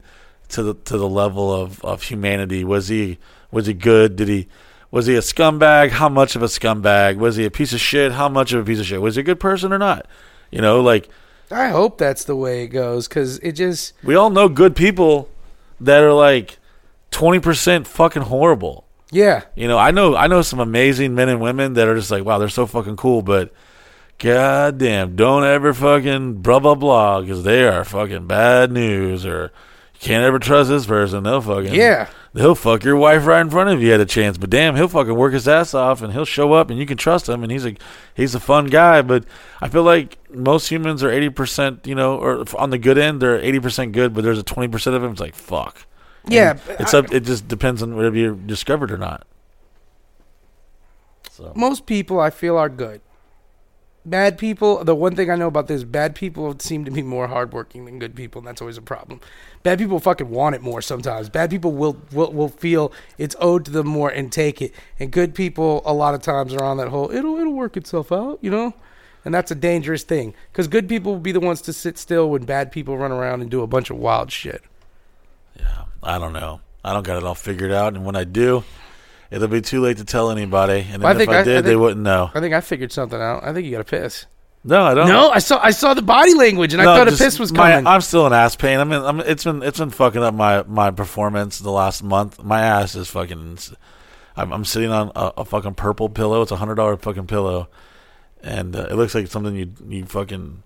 Speaker 1: to the to the level of, of humanity? Was he was he good? Did he was he a scumbag? How much of a scumbag? Was he a piece of shit? How much of a piece of shit? Was he a good person or not? You know, like
Speaker 2: I hope that's the way it goes because it just.
Speaker 1: we all know good people that are like twenty percent fucking horrible.
Speaker 2: Yeah.
Speaker 1: You know, I know I know some amazing men and women that are just like, wow, they're so fucking cool, but god damn, don't ever fucking blah blah blah because they are fucking bad news or can't ever trust this person. They'll fucking
Speaker 2: Yeah.
Speaker 1: He'll fuck your wife right in front of you at a chance, but damn, he'll fucking work his ass off and he'll show up and you can trust him and he's a he's a fun guy. But I feel like most humans are eighty percent, you know, or on the good end they're eighty percent good, but there's a twenty percent of them. It's like fuck.
Speaker 2: Yeah.
Speaker 1: And it's
Speaker 2: I-
Speaker 1: up. It just depends on whether you're discovered or not. So
Speaker 2: most people I feel are good. Bad people, the one thing I know about this, bad people seem to be more hardworking than good people, and that's always a problem. Bad people fucking want it more sometimes. Bad people will, will will feel it's owed to them more and take it. And good people a lot of times are on that whole it'll it'll work itself out, you know? And that's a dangerous thing. Because good people will be the ones to sit still when bad people run around and do a bunch of wild shit.
Speaker 1: yeah, I don't know. I don't got it all figured out, and when I do,
Speaker 3: it'll be too late to tell anybody. And
Speaker 2: Well, I
Speaker 3: if
Speaker 2: think
Speaker 3: I
Speaker 2: I- I
Speaker 3: did, they wouldn't know.
Speaker 2: I think I figured something out. I think you got to piss.
Speaker 3: No, I don't.
Speaker 2: No, I saw I saw the body language and I
Speaker 3: No,
Speaker 2: thought a piss was
Speaker 3: my-
Speaker 2: coming.
Speaker 3: I'm still in ass pain. I mean, I'm, it's been it's been fucking up my my performance the last month. My ass is fucking. I'm, I'm sitting on a, a fucking purple pillow. It's a hundred dollar fucking pillow, and uh, it looks like something you you fucking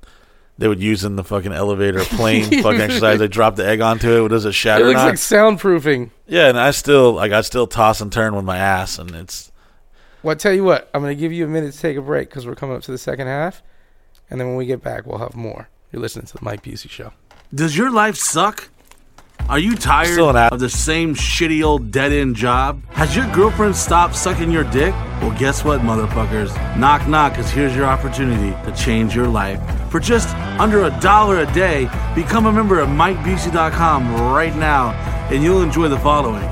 Speaker 3: they would use in the fucking elevator (laughs) plane fucking exercise. They drop the egg onto it. Does it
Speaker 2: it
Speaker 3: shatter? It
Speaker 2: looks
Speaker 3: not?
Speaker 2: like soundproofing.
Speaker 3: yeah, and I still like I still toss and turn with my ass, and it's
Speaker 2: Well, I tell you what, I'm going to give you a minute to take a break because we're coming up to the second half, and then when we get back, we'll have more. You're listening to the Mike Busey Show.
Speaker 1: Does your life suck? Are you tired
Speaker 3: Still an ass-
Speaker 1: of the same shitty old dead end job? Has your girlfriend stopped sucking your dick? Well, guess what, motherfuckers? Knock, knock, because here's your opportunity to change your life. For just under a dollar a day, become a member of MikeBusey.com right now, and you'll enjoy the following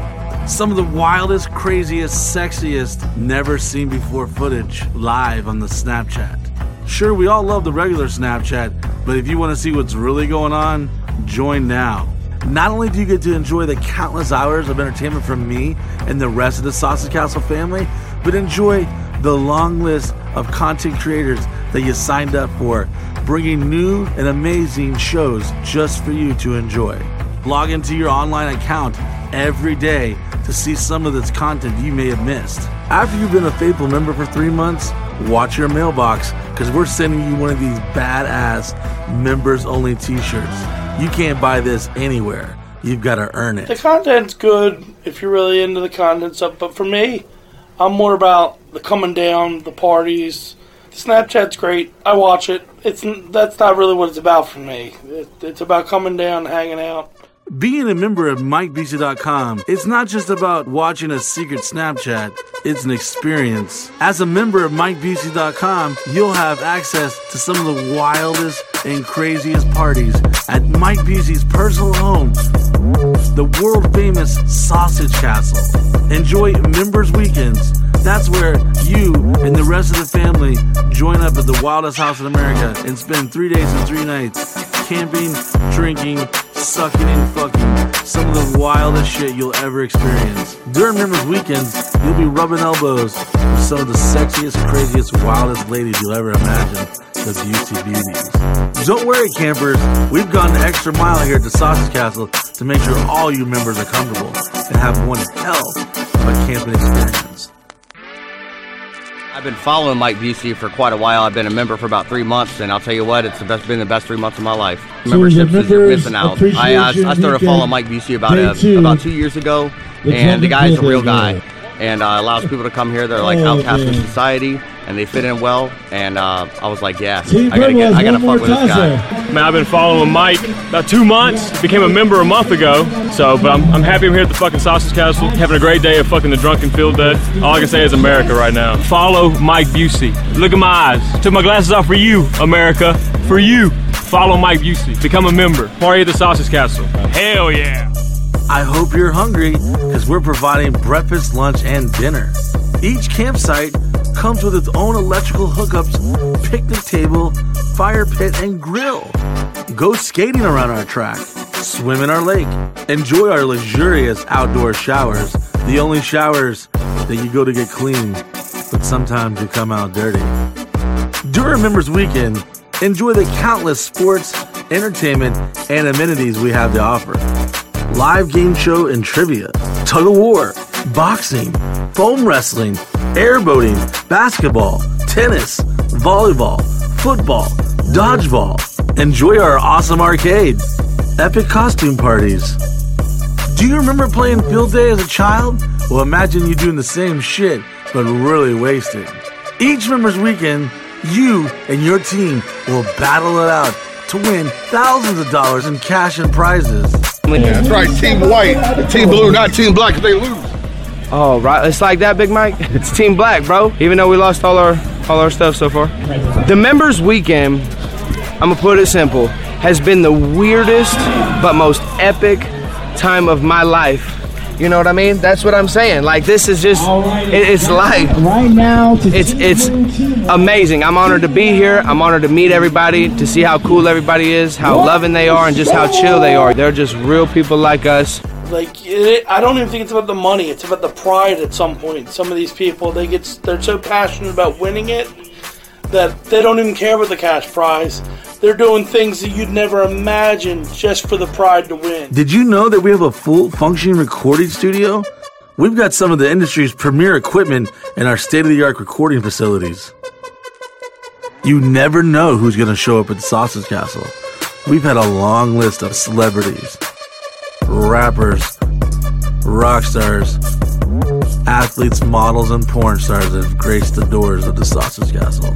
Speaker 1: some of the wildest, craziest, sexiest, never seen before footage live on the Snapchat. Sure, we all love the regular Snapchat, but if you want to see what's really going on, join now. Not only do you get to enjoy the countless hours of entertainment from me and the rest of the Sausage Castle family, but enjoy the long list of content creators that you signed up for, bringing new and amazing shows just for you to enjoy. Log into your online account every day to see some of this content you may have missed. After you've been a faithful member for three months, watch your mailbox because we're sending you one of these badass members only t shirts. You can't buy this anywhere. You've got to earn it.
Speaker 4: The content's good if you're really into the content stuff, but for me, I'm more about the coming down, the parties. Snapchat's great. I watch it. It's that's not really what it's about for me. It, it's about coming down, hanging out.
Speaker 1: Being a member of MikeBusey.com, it's not just about watching a secret Snapchat, it's an experience. As a member of MikeBusey.com, you'll have access to some of the wildest and craziest parties at Mike Busey's personal home, the world famous Sausage Castle. Enjoy Members Weekends. That's where you and the rest of the family join up at the wildest house in America and spend three days and three nights camping, drinking, sucking and fucking some of the wildest shit you'll ever experience. During Members Weekends, you'll be rubbing elbows with some of the sexiest, craziest, wildest ladies you'll ever imagine. The Beauty Beauties. Don't worry, campers. We've gone the extra mile here at the Sausage Castle to make sure all you members are comfortable and have one hell of a camping experience.
Speaker 5: I've been following Mike Busey for quite a while. I've been a member for about three months, and I'll tell you what, it's the best, been the best three months of my life.
Speaker 6: So
Speaker 5: Memberships is you're missing out. I, uh, I started
Speaker 6: weekend,
Speaker 5: following Mike Busey about
Speaker 6: day
Speaker 5: uh,
Speaker 6: two.
Speaker 5: about two years ago,
Speaker 6: The
Speaker 5: and the guy's a real guy,
Speaker 6: there.
Speaker 5: And uh, allows people to come here. They're like
Speaker 6: Oh,
Speaker 5: outcasts in society, and they fit in well. And uh, I was like, yeah,
Speaker 6: Team
Speaker 5: I gotta get, I gotta
Speaker 6: one
Speaker 5: fuck with this guy.
Speaker 7: Man, I've been following Mike about two months. Became a member a month ago. So, but I'm, I'm happy I'm here at the fucking Sausage Castle, having a great day of fucking the drunken field dead. All I can say is America right now. Follow Mike Busey. Look at my eyes. Took my glasses off for you, America. For you. Follow Mike Busey. Become a member. Party at the Sausage Castle. Hell yeah.
Speaker 1: I hope you're hungry because we're providing breakfast, lunch, and dinner. Each campsite comes with its own electrical hookups, picnic table, fire pit, and grill. Go skating around our track, swim in our lake, enjoy our luxurious outdoor showers, the only showers that you go to get clean, but sometimes you come out dirty. During Members Weekend, enjoy the countless sports, entertainment, and amenities we have to offer live game show and trivia, tug of war, boxing, foam wrestling, airboating, basketball, tennis, volleyball, football, dodgeball. Enjoy our awesome arcade, epic costume parties. Do you remember playing field day as a child? Well, imagine you doing the same shit, but really wasted. Each member's weekend, you and your team will battle it out to win thousands of dollars in cash and prizes.
Speaker 8: That's right, Team White, Team Blue, not Team Black if they lose.
Speaker 9: Oh, right. It's like that, Big Mike. (laughs) It's Team Black, bro. Even though we lost all our all our stuff so far. The members weekend, I'm gonna put it simple, has been the weirdest but most epic time of my life. You know what I mean? That's what I'm saying. Like this is just it, it's life.
Speaker 6: Right now, to
Speaker 9: It's
Speaker 6: Team
Speaker 9: it's
Speaker 6: Blue, Team White.
Speaker 9: amazing. I'm honored to be here. I'm honored to meet everybody, to see how cool everybody is, how loving they are, and just how chill they are. They're just real people like us.
Speaker 4: Like it, I don't even think it's about the money. It's about the pride. At some point, some of these people they get they're so passionate about winning it that they don't even care about the cash prize. They're doing things that you'd never imagine just for the pride to win.
Speaker 1: Did you know that we have a full functioning recording studio? We've got some of the industry's premier equipment in our state of the art recording facilities. You never know who's going to show up at Sausage Castle. We've had a long list of celebrities, rappers, rock stars, athletes, models, and porn stars that have graced the doors of the Sausage Castle.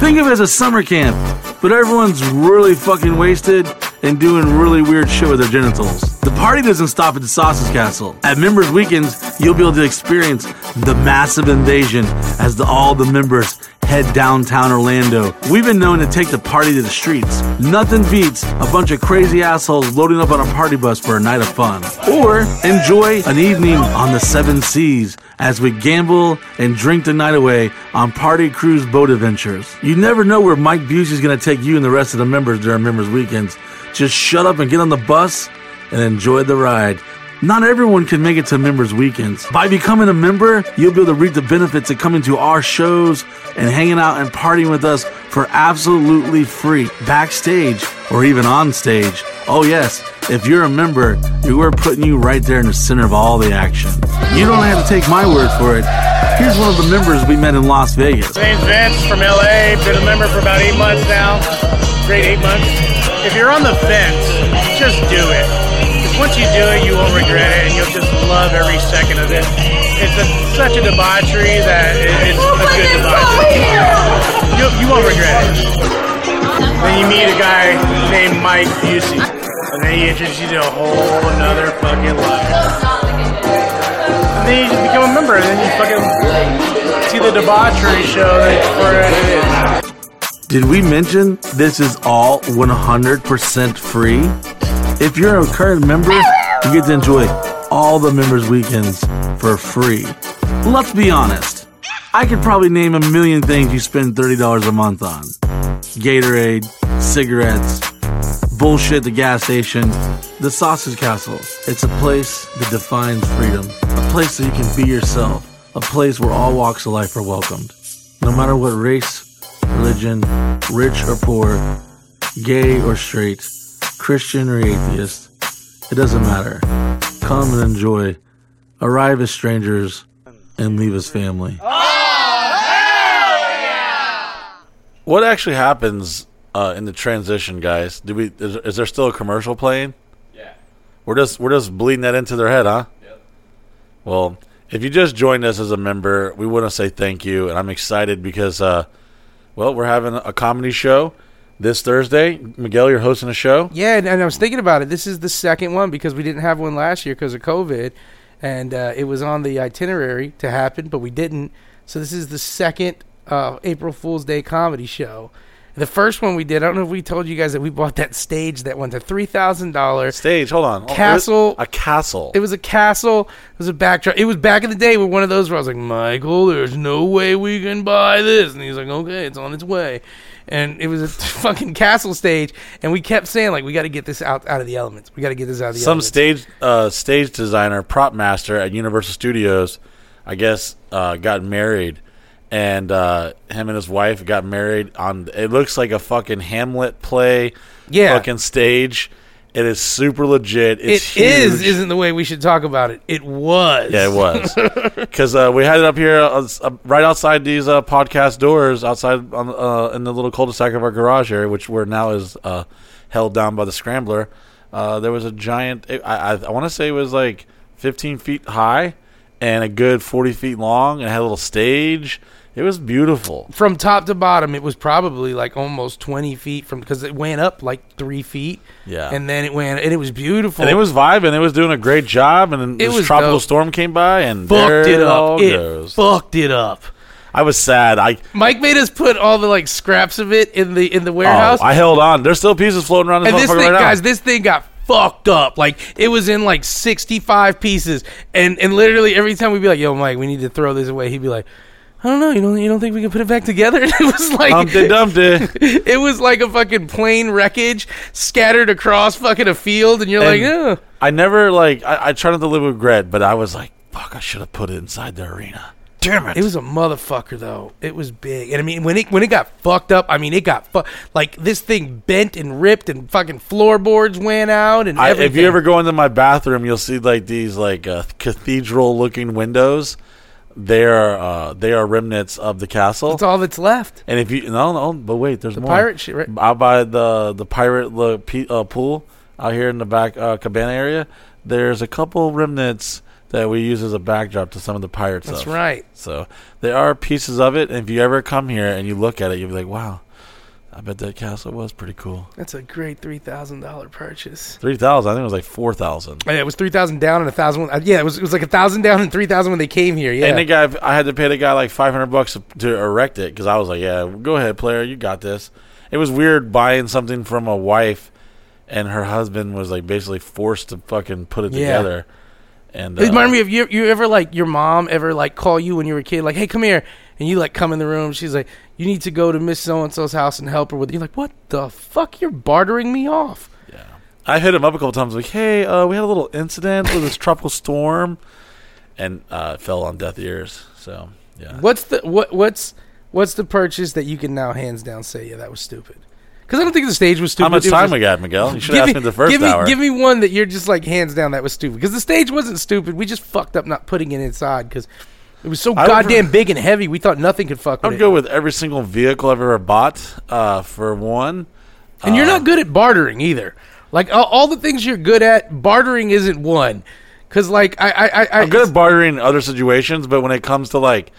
Speaker 1: Think of it as a summer camp, but everyone's really fucking wasted and doing really weird shit with their genitals. The party doesn't stop at the Sausage Castle. At Members Weekends, you'll be able to experience the massive invasion as the, all the members head downtown Orlando. We've been known to take the party to the streets. Nothing beats a bunch of crazy assholes loading up on a party bus for a night of fun. Or enjoy an evening on the seven seas as we gamble and drink the night away on party cruise boat adventures. You never know where Mike Busey's going to take you and the rest of the members during members weekends. Just shut up and get on the bus and enjoy the ride. Not everyone can make it to members weekends. By becoming a member, you'll be able to reap the benefits of coming to our shows and hanging out and partying with us for absolutely free, backstage or even on stage. Oh yes, if you're a member, we're putting you right there in the center of all the action. You don't have to take my word for it. Here's one of the members we met in Las Vegas.
Speaker 10: My name's Vince from LA. Been a member for about eight months now. Great eight months. If you're on the fence, just do it. Because once you do it, you won't regret it, and you'll just love every second of it. It's a, such a debauchery that it, it's a good debauchery. You, you won't regret it. Then you meet a guy named Mike Busey, and then he introduces you to a whole another fucking life. And then you just become a member, and then you fucking see the debauchery show that for it is.
Speaker 1: Did we mention this is all 100% free? If you're a current member, you get to enjoy all the members' weekends for free. Let's be honest. I could probably name a million things you spend $30 a month on Gatorade, cigarettes, bullshit the gas station, the Sausage Castle. It's a place that defines freedom, a place that you can be yourself, a place where all walks of life are welcomed. No matter what race, religion, rich or poor, gay or straight, Christian or atheist, it doesn't matter. Come and enjoy. Arrive as strangers and leave as family. Oh, yeah!
Speaker 11: What actually happens uh, in the transition, guys? Do we is, is there still a commercial playing?
Speaker 12: Yeah.
Speaker 11: We're just we're just bleeding that into their head, huh? Yep. Well, if you just joined us as a member, we want to say thank you, and I'm excited because, uh, well, we're having a comedy show this Thursday. Miguel, you're hosting a show.
Speaker 2: Yeah, and, and I was thinking about it. This is the second one because we didn't have one last year because of COVID, and uh, it was on the itinerary to happen, but we didn't. So this is the second uh, April Fool's Day comedy show. The first one we did, I don't know if we told you guys that we bought that stage that went to three thousand dollars.
Speaker 11: Stage, hold on.
Speaker 2: Castle.
Speaker 11: A castle.
Speaker 2: It was a castle. It was a backdrop. It was back in the day with one of those where I was like, Michael, there's no way we can buy this. And he's like, okay, it's on its way. And it was a (laughs) fucking castle stage. And we kept saying, like, we got to get this out, out of the elements. We got to get this out of the
Speaker 11: Some
Speaker 2: elements.
Speaker 11: stage uh, stage designer, prop master at Universal Studios, I guess, uh, got married, and uh, him and his wife got married on. It looks like a fucking Hamlet play.
Speaker 2: Yeah.
Speaker 11: fucking stage. It is super legit.
Speaker 2: It
Speaker 11: It's
Speaker 2: is, isn't the way we should talk about it. It was.
Speaker 11: Yeah, it was (laughs) because uh, we had it up here uh, uh, right outside these uh, podcast doors, outside on uh, in the little cul-de-sac of our garage area, which where now is uh, held down by the scrambler. Uh, there was a giant. I I, I want to say it was like 15 feet high and a good 40 feet long, and it had a little stage. It was beautiful.
Speaker 2: From top to bottom, it was probably like almost 20 feet from because it went up like three feet.
Speaker 11: Yeah.
Speaker 2: And then it went, and it was beautiful.
Speaker 11: And it was vibing. It was doing a great job. And then
Speaker 2: It
Speaker 11: this tropical
Speaker 2: dope.
Speaker 11: storm came by, and
Speaker 2: fucked it
Speaker 11: it
Speaker 2: up. It
Speaker 11: goes.
Speaker 2: fucked it up.
Speaker 11: I was sad. I
Speaker 2: Mike made us put all the like scraps of it in the in the
Speaker 11: oh,
Speaker 2: warehouse.
Speaker 11: I held on. There's still pieces floating around this
Speaker 2: and this thing,
Speaker 11: right now.
Speaker 2: guys, this thing got fucked up. Like it was in like sixty five pieces, and and literally every time we'd be like, "Yo, Mike, we need to throw this away," he'd be like, I don't know. You don't you don't think we can put it back together? (laughs) it was like
Speaker 1: Humpty Dumpty. (laughs)
Speaker 2: it was like a fucking plane wreckage scattered across fucking a field, and you're like,
Speaker 1: And
Speaker 2: oh.
Speaker 1: I never like. I, I try not to live with regret, but I was like, fuck, I should have put it inside the arena. Damn it!
Speaker 2: It was a motherfucker though. It was big, and I mean when it when it got fucked up, I mean it got fu- like this thing bent and ripped, and fucking floorboards went out, and
Speaker 1: I,
Speaker 2: everything.
Speaker 1: if you ever go into my bathroom, you'll see like these like uh, cathedral-looking windows. They are uh, they are remnants of the castle.
Speaker 2: that's all that's left.
Speaker 1: And if you no no, but wait, there's
Speaker 2: The
Speaker 1: more.
Speaker 2: pirate shit, right?
Speaker 1: Out by the the pirate lo- pe- uh, pool out here in the back uh, cabana area, there's a couple remnants that we use as a backdrop to some of the pirate
Speaker 2: That's
Speaker 1: stuff.
Speaker 2: right.
Speaker 1: So there are pieces of it, and if you ever come here and you look at it, you'll be like, wow, I bet that castle was pretty cool.
Speaker 2: That's a great three thousand dollar purchase.
Speaker 1: Three thousand, I think it was like four thousand.
Speaker 2: Yeah, it was three thousand down and a thousand. uh, Yeah, it was it was like a thousand down and three thousand when they came here. Yeah,
Speaker 1: And the guy, I had to pay the guy like five hundred bucks to, to erect it because I was like, "Yeah, go ahead, player, you got this." It was weird buying something from a wife, and her husband was like basically forced to fucking put it
Speaker 2: Yeah.
Speaker 1: together. And
Speaker 2: It
Speaker 1: uh,
Speaker 2: reminded me of you. You ever like your mom ever like call you when you were a kid, like, "Hey, come here," and you like come in the room. She's like, "You need to go to Miss So and So's house and help her with." You're like, "What the fuck? You're bartering me off."
Speaker 1: Yeah, I hit him up a couple times, like, "Hey, uh, we had a little incident with this tropical storm," and uh, it fell on deaf ears. So yeah,
Speaker 2: What's the what? What's what's the purchase that you can now hands down say, "Yeah, that was stupid"? Because I don't think the stage was stupid.
Speaker 1: how much time
Speaker 2: just-
Speaker 1: we got, Miguel? You (laughs) should ask
Speaker 2: me,
Speaker 1: me the first
Speaker 2: give me,
Speaker 1: hour.
Speaker 2: Give me one that you're just like hands down that was stupid. Because the stage wasn't stupid. We just fucked up not putting it inside because it was so
Speaker 1: I would-
Speaker 2: goddamn big and heavy. We thought nothing could fuck
Speaker 1: I
Speaker 2: with
Speaker 1: would
Speaker 2: it.
Speaker 1: go with every single vehicle I've ever bought. Uh, for one,
Speaker 2: and you're
Speaker 1: uh,
Speaker 2: not good at bartering either. Like all, all the things you're good at, bartering isn't one. Because like I, I, I, I
Speaker 1: I'm good at bartering in other situations, but when it comes to like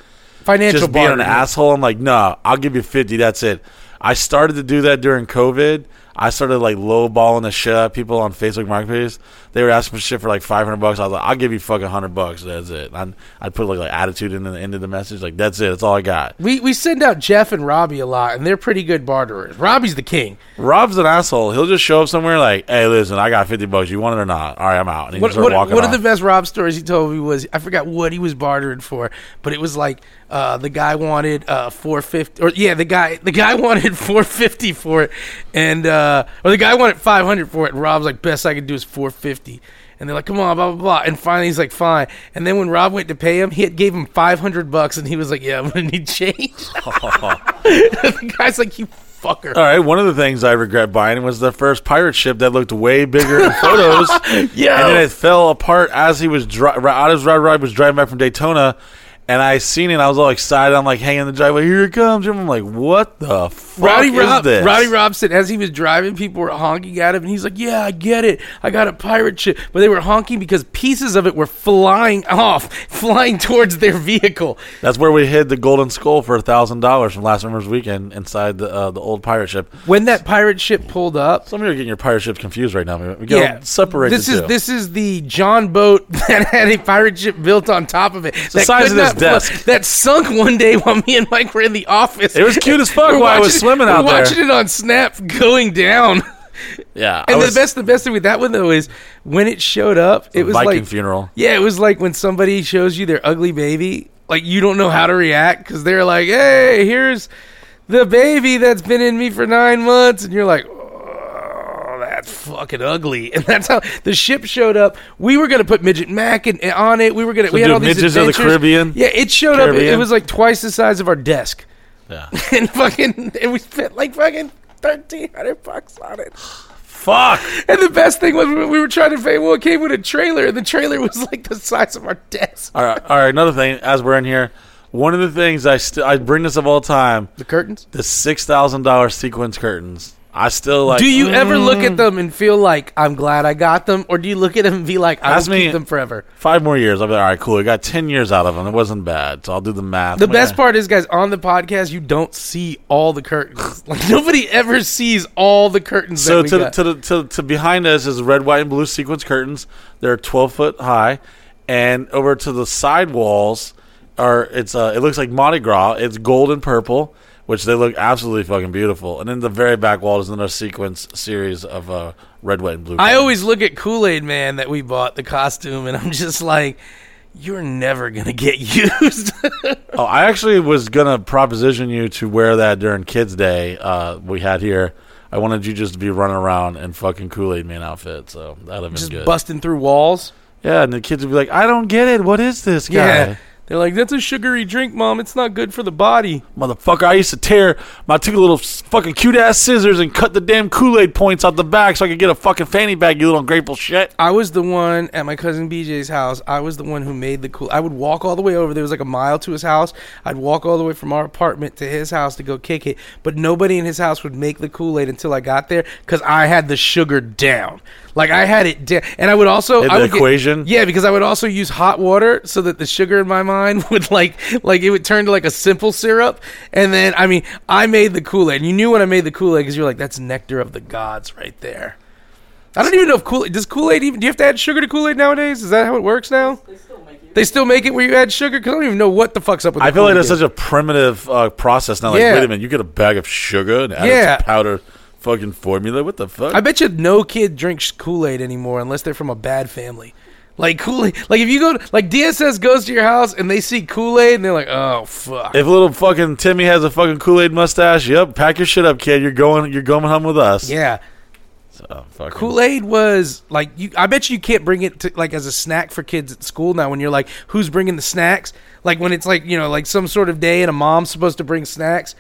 Speaker 2: financial
Speaker 1: just being an
Speaker 2: bartering.
Speaker 1: asshole, I'm like, nah, I'll give you fifty. That's it. I started to do that during COVID. I started like lowballing the shit out of people on Facebook Marketplace. They were asking for shit for like five hundred bucks. I was like, I'll give you fucking hundred bucks. That's it. I'd, I'd put like like attitude in the end of the message. Like that's it. That's all I got.
Speaker 2: We we send out Jeff and Robbie a lot, and they're pretty good barterers. Robbie's the king.
Speaker 1: Rob's an asshole. He'll just show up somewhere like, hey, listen, I got fifty bucks. You want it or not? All right, I'm out. And he
Speaker 2: What, what, one of the best Rob stories he told me was I forgot what he was bartering for, but it was like uh, the guy wanted uh, four fifty, or yeah, the guy the guy (laughs) wanted four fifty for it, and uh, Uh, or the guy wanted five hundred for it, and Rob's like, best I could do is four fifty. And they're like, "Come on, blah blah blah." And finally, he's like, "Fine." And then when Rob went to pay him, he had gave him five hundred bucks, and he was like, "Yeah, I'm gonna need change." (laughs) (laughs) the guy's like, "You fucker."
Speaker 1: All right, one of the things I regret buying was the first pirate ship that looked way bigger in photos. (laughs)
Speaker 2: Yeah.
Speaker 1: And then it fell apart as he was dri- right as Rod Rod was driving back from Daytona. And I seen it. I was all excited. I'm like hanging in the driveway. Here it comes. I'm like, what the fuck
Speaker 2: Roddy
Speaker 1: is
Speaker 2: Rob,
Speaker 1: this?
Speaker 2: Roddy Robson, as he was driving, people were honking at him, and he's like, "Yeah, I get it. I got a pirate ship," but they were honking because pieces of it were flying off, (laughs) flying towards their vehicle.
Speaker 1: That's where we hid the golden skull for a thousand dollars from last summer's weekend inside the uh, the old pirate ship.
Speaker 2: When that pirate ship pulled up,
Speaker 1: Some of you are getting your pirate ships confused right now. We gotta
Speaker 2: yeah,
Speaker 1: separate
Speaker 2: This is
Speaker 1: two.
Speaker 2: this is the John boat (laughs) that had a pirate ship built on top of it.
Speaker 1: the size of this desk.
Speaker 2: That sunk one day while me and Mike were in the office.
Speaker 1: It was cute as fuck
Speaker 2: We're
Speaker 1: while I was swimming
Speaker 2: we're
Speaker 1: out there.
Speaker 2: Watching it on Snap going down.
Speaker 1: yeah.
Speaker 2: And
Speaker 1: was-
Speaker 2: the best, the best thing with that one though is when it showed up, it was
Speaker 1: Viking
Speaker 2: like
Speaker 1: funeral.
Speaker 2: Yeah, it was like when somebody shows you their ugly baby, like you don't know how to react because they're like, "Hey, here's the baby that's been in me for nine months," and you're like, "Oh, that's fucking ugly." (laughs) And that's how the ship showed up. We were gonna put midget Mac in, eh, on it. We were gonna.
Speaker 1: So
Speaker 2: we had all these
Speaker 1: midgets of the. Caribbean?
Speaker 2: Yeah, it showed up. It, it was like twice the size of our desk,
Speaker 1: Yeah. (laughs)
Speaker 2: and fucking, and we spent like fucking thirteen hundred bucks on it.
Speaker 1: Fuck.
Speaker 2: And the best thing was we were trying to say, well, it came with a trailer, and the trailer was like the size of our desk.
Speaker 1: All right. All right. Another thing, as we're in here, one of the things I still I bring this up all time:
Speaker 2: The curtains.
Speaker 1: the six thousand dollars sequence curtains. I still like.
Speaker 2: do you ever look
Speaker 1: mm,
Speaker 2: at them and feel like I'm glad I got them, or do you look at them and be like I
Speaker 1: Ask
Speaker 2: will
Speaker 1: me-
Speaker 2: keep them forever?
Speaker 1: five more years? I'll be like, all right, cool. I got ten years out of them. It wasn't bad, so I'll do the math.
Speaker 2: The
Speaker 1: I'm like,
Speaker 2: best part is, guys, on the podcast, you don't see all the curtains. (laughs) Like nobody ever sees all the curtains.
Speaker 1: So
Speaker 2: that we
Speaker 1: to,
Speaker 2: got.
Speaker 1: to the to, to behind us is red, white, and blue sequence curtains. They're twelve foot high, and over to the side walls are it's uh it looks like Mardi Gras. It's gold and purple, which they look absolutely fucking beautiful. And then the very back wall is another sequence series of uh red, white, and blue.
Speaker 2: I
Speaker 1: curtains.
Speaker 2: always look at Kool Aid Man that we bought the costume, and I'm (laughs) just like, you're never gonna get (laughs) used.
Speaker 1: Oh, I actually was gonna proposition you to wear that during Kids Day uh, we had here. I wanted you just to be running around in fucking Kool Aid Man outfit, so that'd have been
Speaker 2: Just
Speaker 1: good.
Speaker 2: busting through walls.
Speaker 1: yeah, and the kids would be like, "I don't get it. What is this guy?"
Speaker 2: Yeah. They're like, that's a sugary drink, mom. It's not good for the body.
Speaker 1: Motherfucker, I used to tear my two little fucking cute ass scissors and cut the damn Kool Aid points out the back so I could get a fucking fanny bag, you little ungrateful shit.
Speaker 2: I was the one at my cousin BJ's house. I was the one who made the cool. I would walk all the way over. There was like a mile to his house. I'd walk all the way from our apartment to his house to go kick it. But nobody in his house would make the Kool Aid until I got there because I had the sugar down. Like I had it down, and I would also I
Speaker 1: the
Speaker 2: would get-
Speaker 1: equation?
Speaker 2: yeah, because I would also use hot water so that the sugar in my mind (laughs) would like like it would turn to like a simple syrup. And then I mean, I made the Kool Aid. and You knew when I made the Kool Aid because you're like, that's nectar of the gods right there. I don't even know if Kool Aid does Kool Aid even. Do you have to add sugar to Kool Aid nowadays? Is that how it works now? They still make it where you add sugar because I don't even know what the fuck's up with.
Speaker 1: I
Speaker 2: the
Speaker 1: feel like
Speaker 2: Kool-Aid
Speaker 1: that's
Speaker 2: game.
Speaker 1: such a primitive uh, process now. Like,
Speaker 2: Yeah.
Speaker 1: wait a minute, you get a bag of sugar and add
Speaker 2: Yeah.
Speaker 1: it to powder fucking formula? What the fuck?
Speaker 2: I bet you no kid drinks Kool Aid anymore unless they're from a bad family. Like Kool Aid, like if you go, to, like DSS goes to your house and they see Kool Aid and they're like, oh fuck.
Speaker 1: if little fucking Timmy has a fucking Kool Aid mustache, yep, pack your shit up, kid. You're going, you're going home with us.
Speaker 2: yeah,
Speaker 1: So,
Speaker 2: Kool Aid was like you. I bet you can't bring it to like as a snack for kids at school now. When you're like, who's bringing the snacks? Like when it's like you know like some sort of day and a mom's supposed to bring snacks.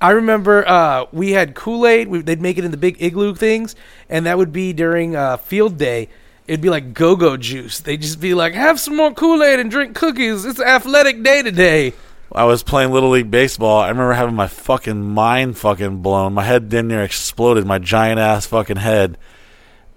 Speaker 2: I remember uh, we had Kool Aid. They'd make it in the big igloo things, and that would be during uh, field day. It'd be like go-go juice. They'd just be like, "Have some more Kool Aid and drink cookies. It's athletic day today."
Speaker 1: I was playing little league baseball. I remember having my fucking mind fucking blown. My head damn near exploded. My giant ass fucking head.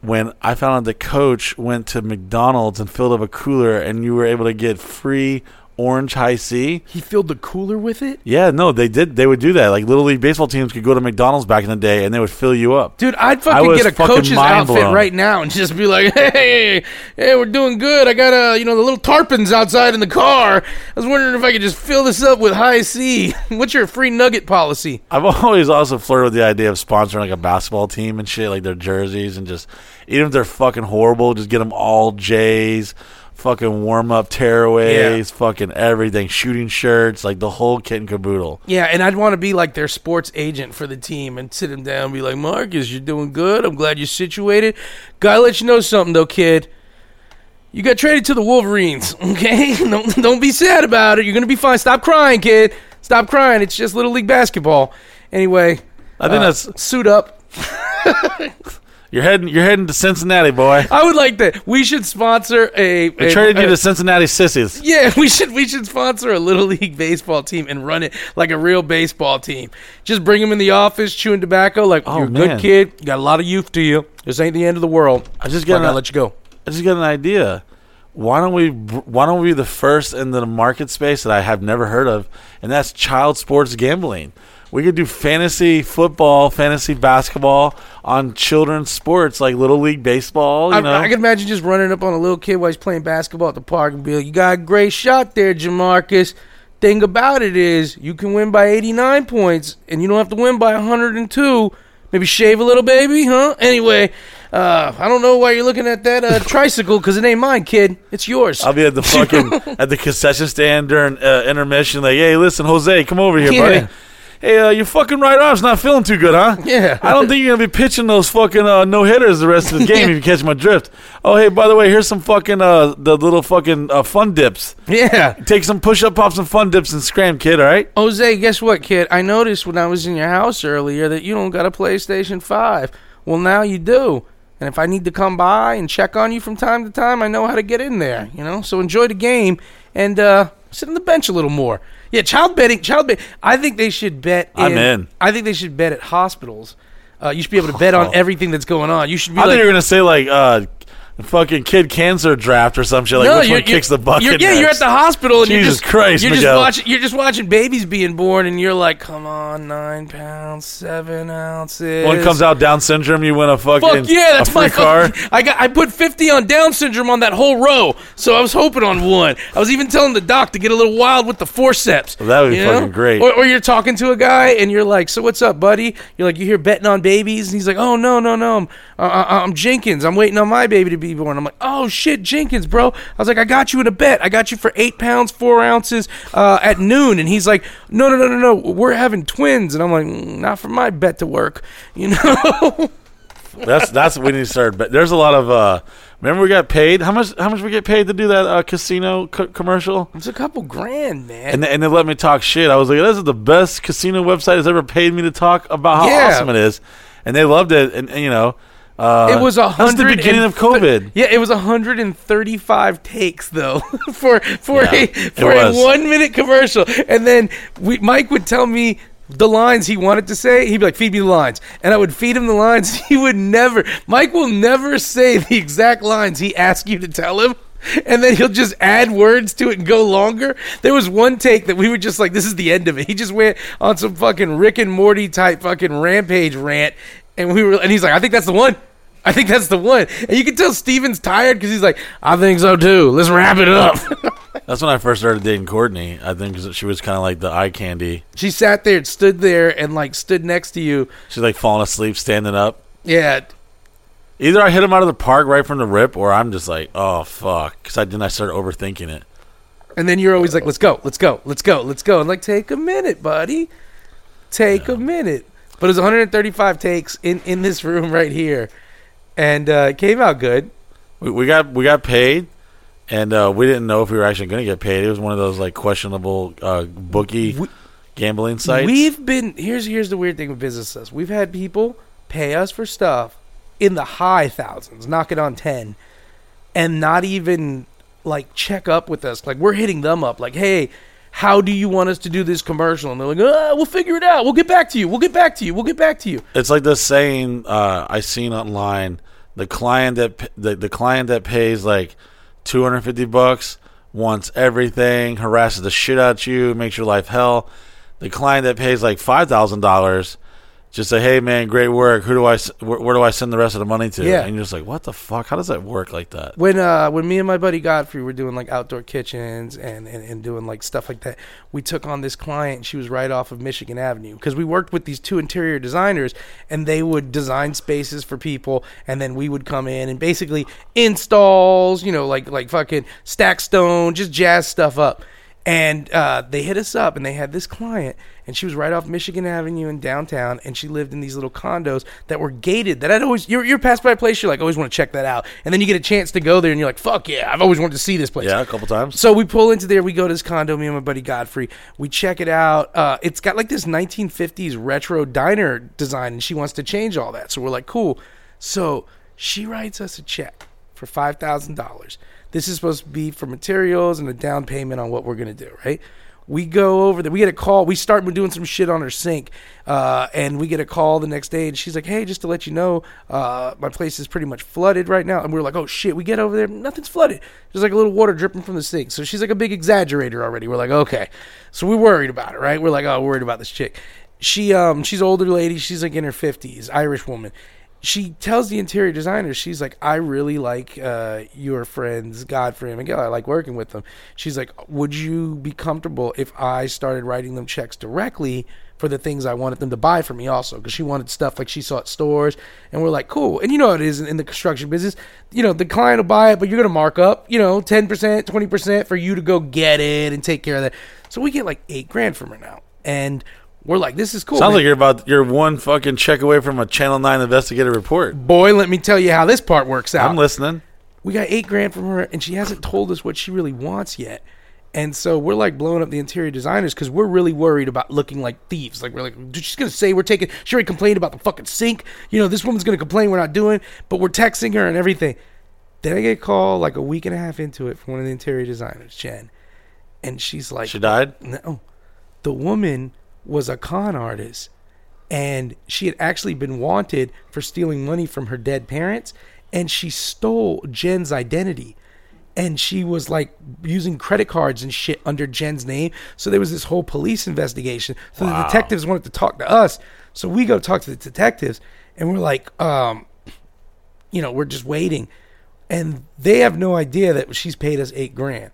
Speaker 1: When I found out the coach went to McDonald's and filled up a cooler, and you were able to get free orange Hi-C.
Speaker 2: He filled the cooler with it.
Speaker 1: Yeah, no, they did. They would do that. Like little league baseball teams could go to McDonald's back in the day, and they would fill you up.
Speaker 2: Dude, I'd
Speaker 1: I
Speaker 2: fucking
Speaker 1: was
Speaker 2: get a
Speaker 1: fucking
Speaker 2: coach's
Speaker 1: mind
Speaker 2: outfit
Speaker 1: blown.
Speaker 2: right now and (laughs) just be like, "Hey, hey, we're doing good. I got a, you know, the little tarpons outside in the car. I was wondering if I could just fill this up with Hi-C. (laughs) What's your free nugget policy?"
Speaker 1: I've (laughs) always also flirted with the idea of sponsoring like a basketball team and shit, like their jerseys, and just even if they're fucking horrible, just get them all J's, fucking warm up tearaways, fucking everything, shooting shirts, like the whole kit and caboodle.
Speaker 2: Yeah, and I'd want to be like their sports agent for the team and sit him down and be like, "Marcus, you're doing good. I'm glad you're situated. Gotta let you know something though, kid." You got traded to the Wolverines, (laughs) okay? (laughs) don't, don't be sad about it. You're gonna be fine. Stop crying, kid. Stop crying. It's just little league basketball. Anyway,
Speaker 1: I think
Speaker 2: uh,
Speaker 1: that's
Speaker 2: suit up. (laughs)
Speaker 1: you're heading you're heading to Cincinnati, boy.
Speaker 2: I would like that. We should sponsor a.
Speaker 1: They traded you to Cincinnati Sissies.
Speaker 2: Yeah, (laughs) we should we should sponsor a little league baseball team and run it like a real baseball team. Just bring them in the office chewing tobacco. Like
Speaker 1: Oh,
Speaker 2: you're a
Speaker 1: man.
Speaker 2: good kid. You got a lot of youth to you. This ain't the end of the world.
Speaker 1: I just
Speaker 2: I gotta
Speaker 1: an,
Speaker 2: let you go.
Speaker 1: I just got an idea. Why don't we why don't we be the first in the market space that I have never heard of, and that's child sports gambling. We could do fantasy football, fantasy basketball on children's sports like little league baseball. You
Speaker 2: I,
Speaker 1: know,
Speaker 2: I can imagine just running up on a little kid while he's playing basketball at the park and be like, "You got a great shot there, Jamarcus." Thing about it is, you can win by 89 points, and you don't have to win by 102. Maybe shave a little, baby, huh? Anyway, uh, I don't know why you're looking at that uh, (laughs) tricycle because it ain't mine, kid. It's yours.
Speaker 1: I'll be at the (laughs) fucking at the concession stand during uh, intermission. Like, hey, listen, Jose, come over here,
Speaker 2: Yeah.
Speaker 1: buddy. Hey, uh, your fucking right arm's not feeling too good, huh?
Speaker 2: Yeah.
Speaker 1: I don't think you're gonna be pitching those fucking uh, no hitters the rest of the (laughs) game if you catch my drift. Oh, hey, by the way, here's some fucking uh, the little fucking uh, fun dips.
Speaker 2: yeah.
Speaker 1: Take some push up, pop some fun dips, and scram, kid. All right.
Speaker 2: Jose, guess what, kid? I noticed when I was in your house earlier that you don't got a PlayStation 5. Well, now you do. And if I need to come by and check on you from time to time, I know how to get in there, you know? So enjoy the game and uh, sit on the bench a little more. Yeah, child betting, child bet. I think they should bet
Speaker 1: I'm in.
Speaker 2: I think they should bet at hospitals. Uh, you should be able to bet on everything that's going on. You should be
Speaker 1: I
Speaker 2: like,
Speaker 1: thought you were gonna say like uh, fucking kid cancer draft or some shit. Like which one kicks the bucket?
Speaker 2: You're, yeah, you're at the hospital and you're just
Speaker 1: Christ,
Speaker 2: You're just watching. You're just watching babies being born, and you're like, "Come on, nine pounds, seven ounces."
Speaker 1: One comes out Down syndrome, you win a fucking
Speaker 2: Fuck yeah, that's my
Speaker 1: car. (laughs)
Speaker 2: I got. I put fifty on Down syndrome on that whole row, so I was hoping on one. I was even telling the doc to get a little wild with the forceps.
Speaker 1: Well, that would be
Speaker 2: you know?
Speaker 1: fucking great.
Speaker 2: Or, or you're talking to a guy and you're like, "So what's up, buddy?" You're like, "You hear betting on babies?" And he's like, "Oh no, no, no, I'm, uh, uh, I'm Jenkins. I'm waiting on my baby to be and I'm like, "Oh shit, Jenkins, bro!" I was like, "I got you in a bet. I got you for eight pounds four ounces uh, at noon," and he's like, "No, no, no, no, no. We're having twins," and I'm like, "Mm, "Not for my bet to work," (laughs) you know.
Speaker 1: That's that's when you start. But there's a lot of. uh Remember, we got paid. How much? How much we get paid to do that uh, casino co- commercial?
Speaker 2: it's a couple grand, man.
Speaker 1: And they, and they let me talk shit. I was like, "This is the best casino website has ever paid me to talk about how
Speaker 2: Yeah.
Speaker 1: awesome it is," and they loved it. And, and, you know, uh,
Speaker 2: it was a
Speaker 1: That's the beginning of COVID.
Speaker 2: Yeah, it was hundred and thirty-five takes though (laughs) for for
Speaker 1: Yeah,
Speaker 2: a for a one-minute commercial, and then we, Mike would tell me the lines he wanted to say. He'd be like, "Feed me the lines," and I would feed him the lines. (laughs) He would never. Mike will never say the exact lines he asked you to tell him. And then he'll just add words to it and go longer. There was one take that we were just like, "This is the end of it." He just went on some fucking Rick and Morty type fucking rampage rant, and we were, and he's like, "I think that's the one." I think that's the one. And you can tell Steven's tired because he's like, I think so too. Let's wrap it up. (laughs)
Speaker 1: That's when I first started dating Courtney. I think 'cause she was kind of like the eye candy.
Speaker 2: she sat there, stood there, and like stood next to you.
Speaker 1: She's like falling asleep, standing up.
Speaker 2: Yeah.
Speaker 1: Either I hit him out of the park right from the rip, or I'm just like, oh fuck, because I then I started overthinking it.
Speaker 2: And then you're always like, let's go, let's go, let's go, let's go. And like, take a minute, buddy. Take a minute. But it was 135 takes in, in this room right here. And uh, it came out good.
Speaker 1: We, we got we got paid, and uh, we didn't know if we were actually going to get paid. It was one of those like questionable uh, bookie
Speaker 2: We-
Speaker 1: gambling sites.
Speaker 2: We've been here's here's the weird thing with businesses. We've had people pay us for stuff in the high thousands, knock it on ten, and not even like check up with us. Like we're hitting them up, like, hey, how do you want us to do this commercial? And they're like, uh, we'll figure it out. We'll get back to you. We'll get back to you. We'll get back to you.
Speaker 1: It's like this saying uh, I seen online: the client that the, the client that pays like two hundred fifty bucks wants everything, harasses the shit out you, makes your life hell. The client that pays like five thousand dollars just say, "Hey man, great work. Who do I? Where, where do I send the rest of the money to?"
Speaker 2: Yeah.
Speaker 1: and you're just like, "What the fuck? How does that work like that?"
Speaker 2: When uh when me and my buddy Godfrey were doing like outdoor kitchens and, and, and doing like stuff like that, we took on this client she was right off of Michigan Avenue because we worked with these two interior designers and they would design spaces for people and then we would come in and basically installs, you know, like like fucking stack stone, just jazz stuff up. And uh, they hit us up, and they had this client, and she was right off Michigan Avenue in downtown, and she lived in these little condos that were gated. That I'd always you're you're passed by a place, you're like always want to check that out, and then you get a chance to go there, and you're like, fuck yeah, I've always wanted to see this place.
Speaker 1: Yeah, a couple times.
Speaker 2: So we pull into there. We go to this condo. Me and my buddy Godfrey. We check it out. Uh, it's got like this 1950s retro diner design, and she wants to change all that. So we're like, cool. So she writes us a check for five thousand dollars. This is supposed to be for materials and a down payment on what we're gonna do. Right? We go over there. We get a call. We start doing some shit on her sink, uh, and we get a call the next day. And she's like, "Hey, just to let you know, uh, my place is pretty much flooded right now." And we are like, "Oh shit!" We get over there, nothing's flooded. There's like a little water dripping from the sink. So she's like a big exaggerator already. We're like, "Okay." So we're worried about it, right? We're like, "Oh, worried about this chick." She um she's older lady. She's like in her fifties, Irish woman. She tells the interior designer, she's like, I really like uh, your friends, Godfrey and Miguel. I like working with them. She's like, Would you be comfortable if I started writing them checks directly for the things I wanted them to buy for me also? Because she wanted stuff like she saw at stores. And we're like, Cool. And you know it is in, in the construction business. You know, the client will buy it, but you're going to mark up, you know, 10%, 20% for you to go get it and take care of that. So we get like eight grand from her now. And we're like, This is cool.
Speaker 1: Sounds
Speaker 2: man.
Speaker 1: like you're about you're one fucking check away from a Channel Nine investigative report.
Speaker 2: Boy, let me tell you how this part works out.
Speaker 1: I'm listening.
Speaker 2: we got eight grand from her, and she hasn't told us what she really wants yet. And so we're like blowing up the interior designers because we're really worried about looking like thieves. Like we're like, she's gonna say we're taking. She already complained about the fucking sink. You know, this woman's gonna complain we're not doing, but we're texting her and everything. Then I get a call like a week and a half into it from one of the interior designers, Jen, and she's like,
Speaker 1: She died.
Speaker 2: no, the woman was a con artist, and she had actually been wanted for stealing money from her dead parents, and she stole Jen's identity. And she was like using credit cards and shit under Jen's name. So there was this whole police investigation. So the detectives wanted to talk to us. So we go talk to the detectives, and we're like, um, you know, we're just waiting. And they have no idea that she's paid us eight grand.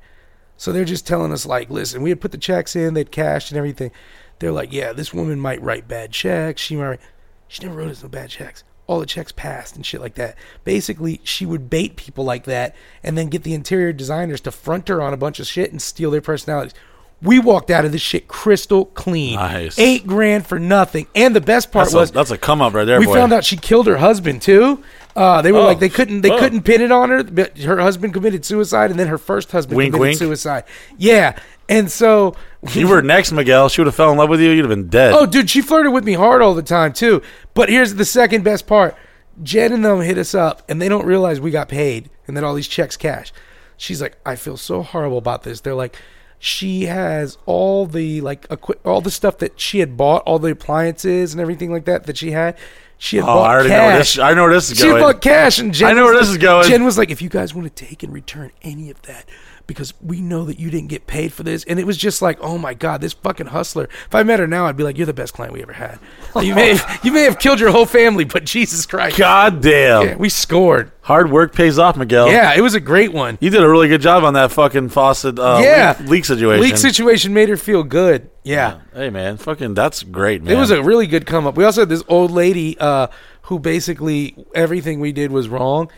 Speaker 2: So they're just telling us, like, listen, we had put the checks in, they'd cashed and everything. They're like, yeah, this woman might write bad checks. She might. Write. She never wrote us no bad checks. all the checks passed and shit like that. Basically, she would bait people like that and then get the interior designers to front her on a bunch of shit and steal their personalities. We walked out of this shit crystal clean.
Speaker 1: Nice.
Speaker 2: Eight grand for nothing. And the best part
Speaker 1: That's
Speaker 2: was
Speaker 1: a, that's a come up right there,
Speaker 2: we
Speaker 1: boy.
Speaker 2: found out she killed her husband too. Uh, they were
Speaker 1: Oh.
Speaker 2: like they couldn't they
Speaker 1: Oh.
Speaker 2: couldn't pin it on her, but her husband committed suicide, and then her first husband
Speaker 1: Wink,
Speaker 2: committed
Speaker 1: wink.
Speaker 2: suicide. Yeah, and so
Speaker 1: you were (laughs) next, Miguel. She would have fell in love with you. You'd have been dead.
Speaker 2: Oh, dude, she flirted with me hard all the time too. But here's the second best part: Jen and them hit us up, and they don't realize we got paid, and then all these checks cash. She's like, I feel so horrible about this. They're like, she has all the like equi- all the stuff that she had bought, all the appliances and everything like that that she had. She had
Speaker 1: Oh,
Speaker 2: bought
Speaker 1: I already know
Speaker 2: cash.
Speaker 1: where this- I know where this is
Speaker 2: she
Speaker 1: going.
Speaker 2: bought cash, and Jen
Speaker 1: I know where this is going.
Speaker 2: Jen was like, "If you guys want to take and return any of that, because we know that you didn't get paid for this," and it was just like, "Oh my god, this fucking hustler." If I met her now, I'd be like, "You're the best client we ever had. You may have, (laughs) you may have killed your whole family, but Jesus Christ,
Speaker 1: God damn.
Speaker 2: Yeah, we scored.
Speaker 1: Hard work pays off, Miguel.
Speaker 2: Yeah, it was a great one.
Speaker 1: You did a really good job on that fucking faucet uh,
Speaker 2: yeah,
Speaker 1: leak, leak situation.
Speaker 2: Leak situation made her feel good. Yeah.
Speaker 1: Hey, man. Fucking, that's great, man.
Speaker 2: It was a really good come up. We also had this old lady uh, who basically everything we did was wrong,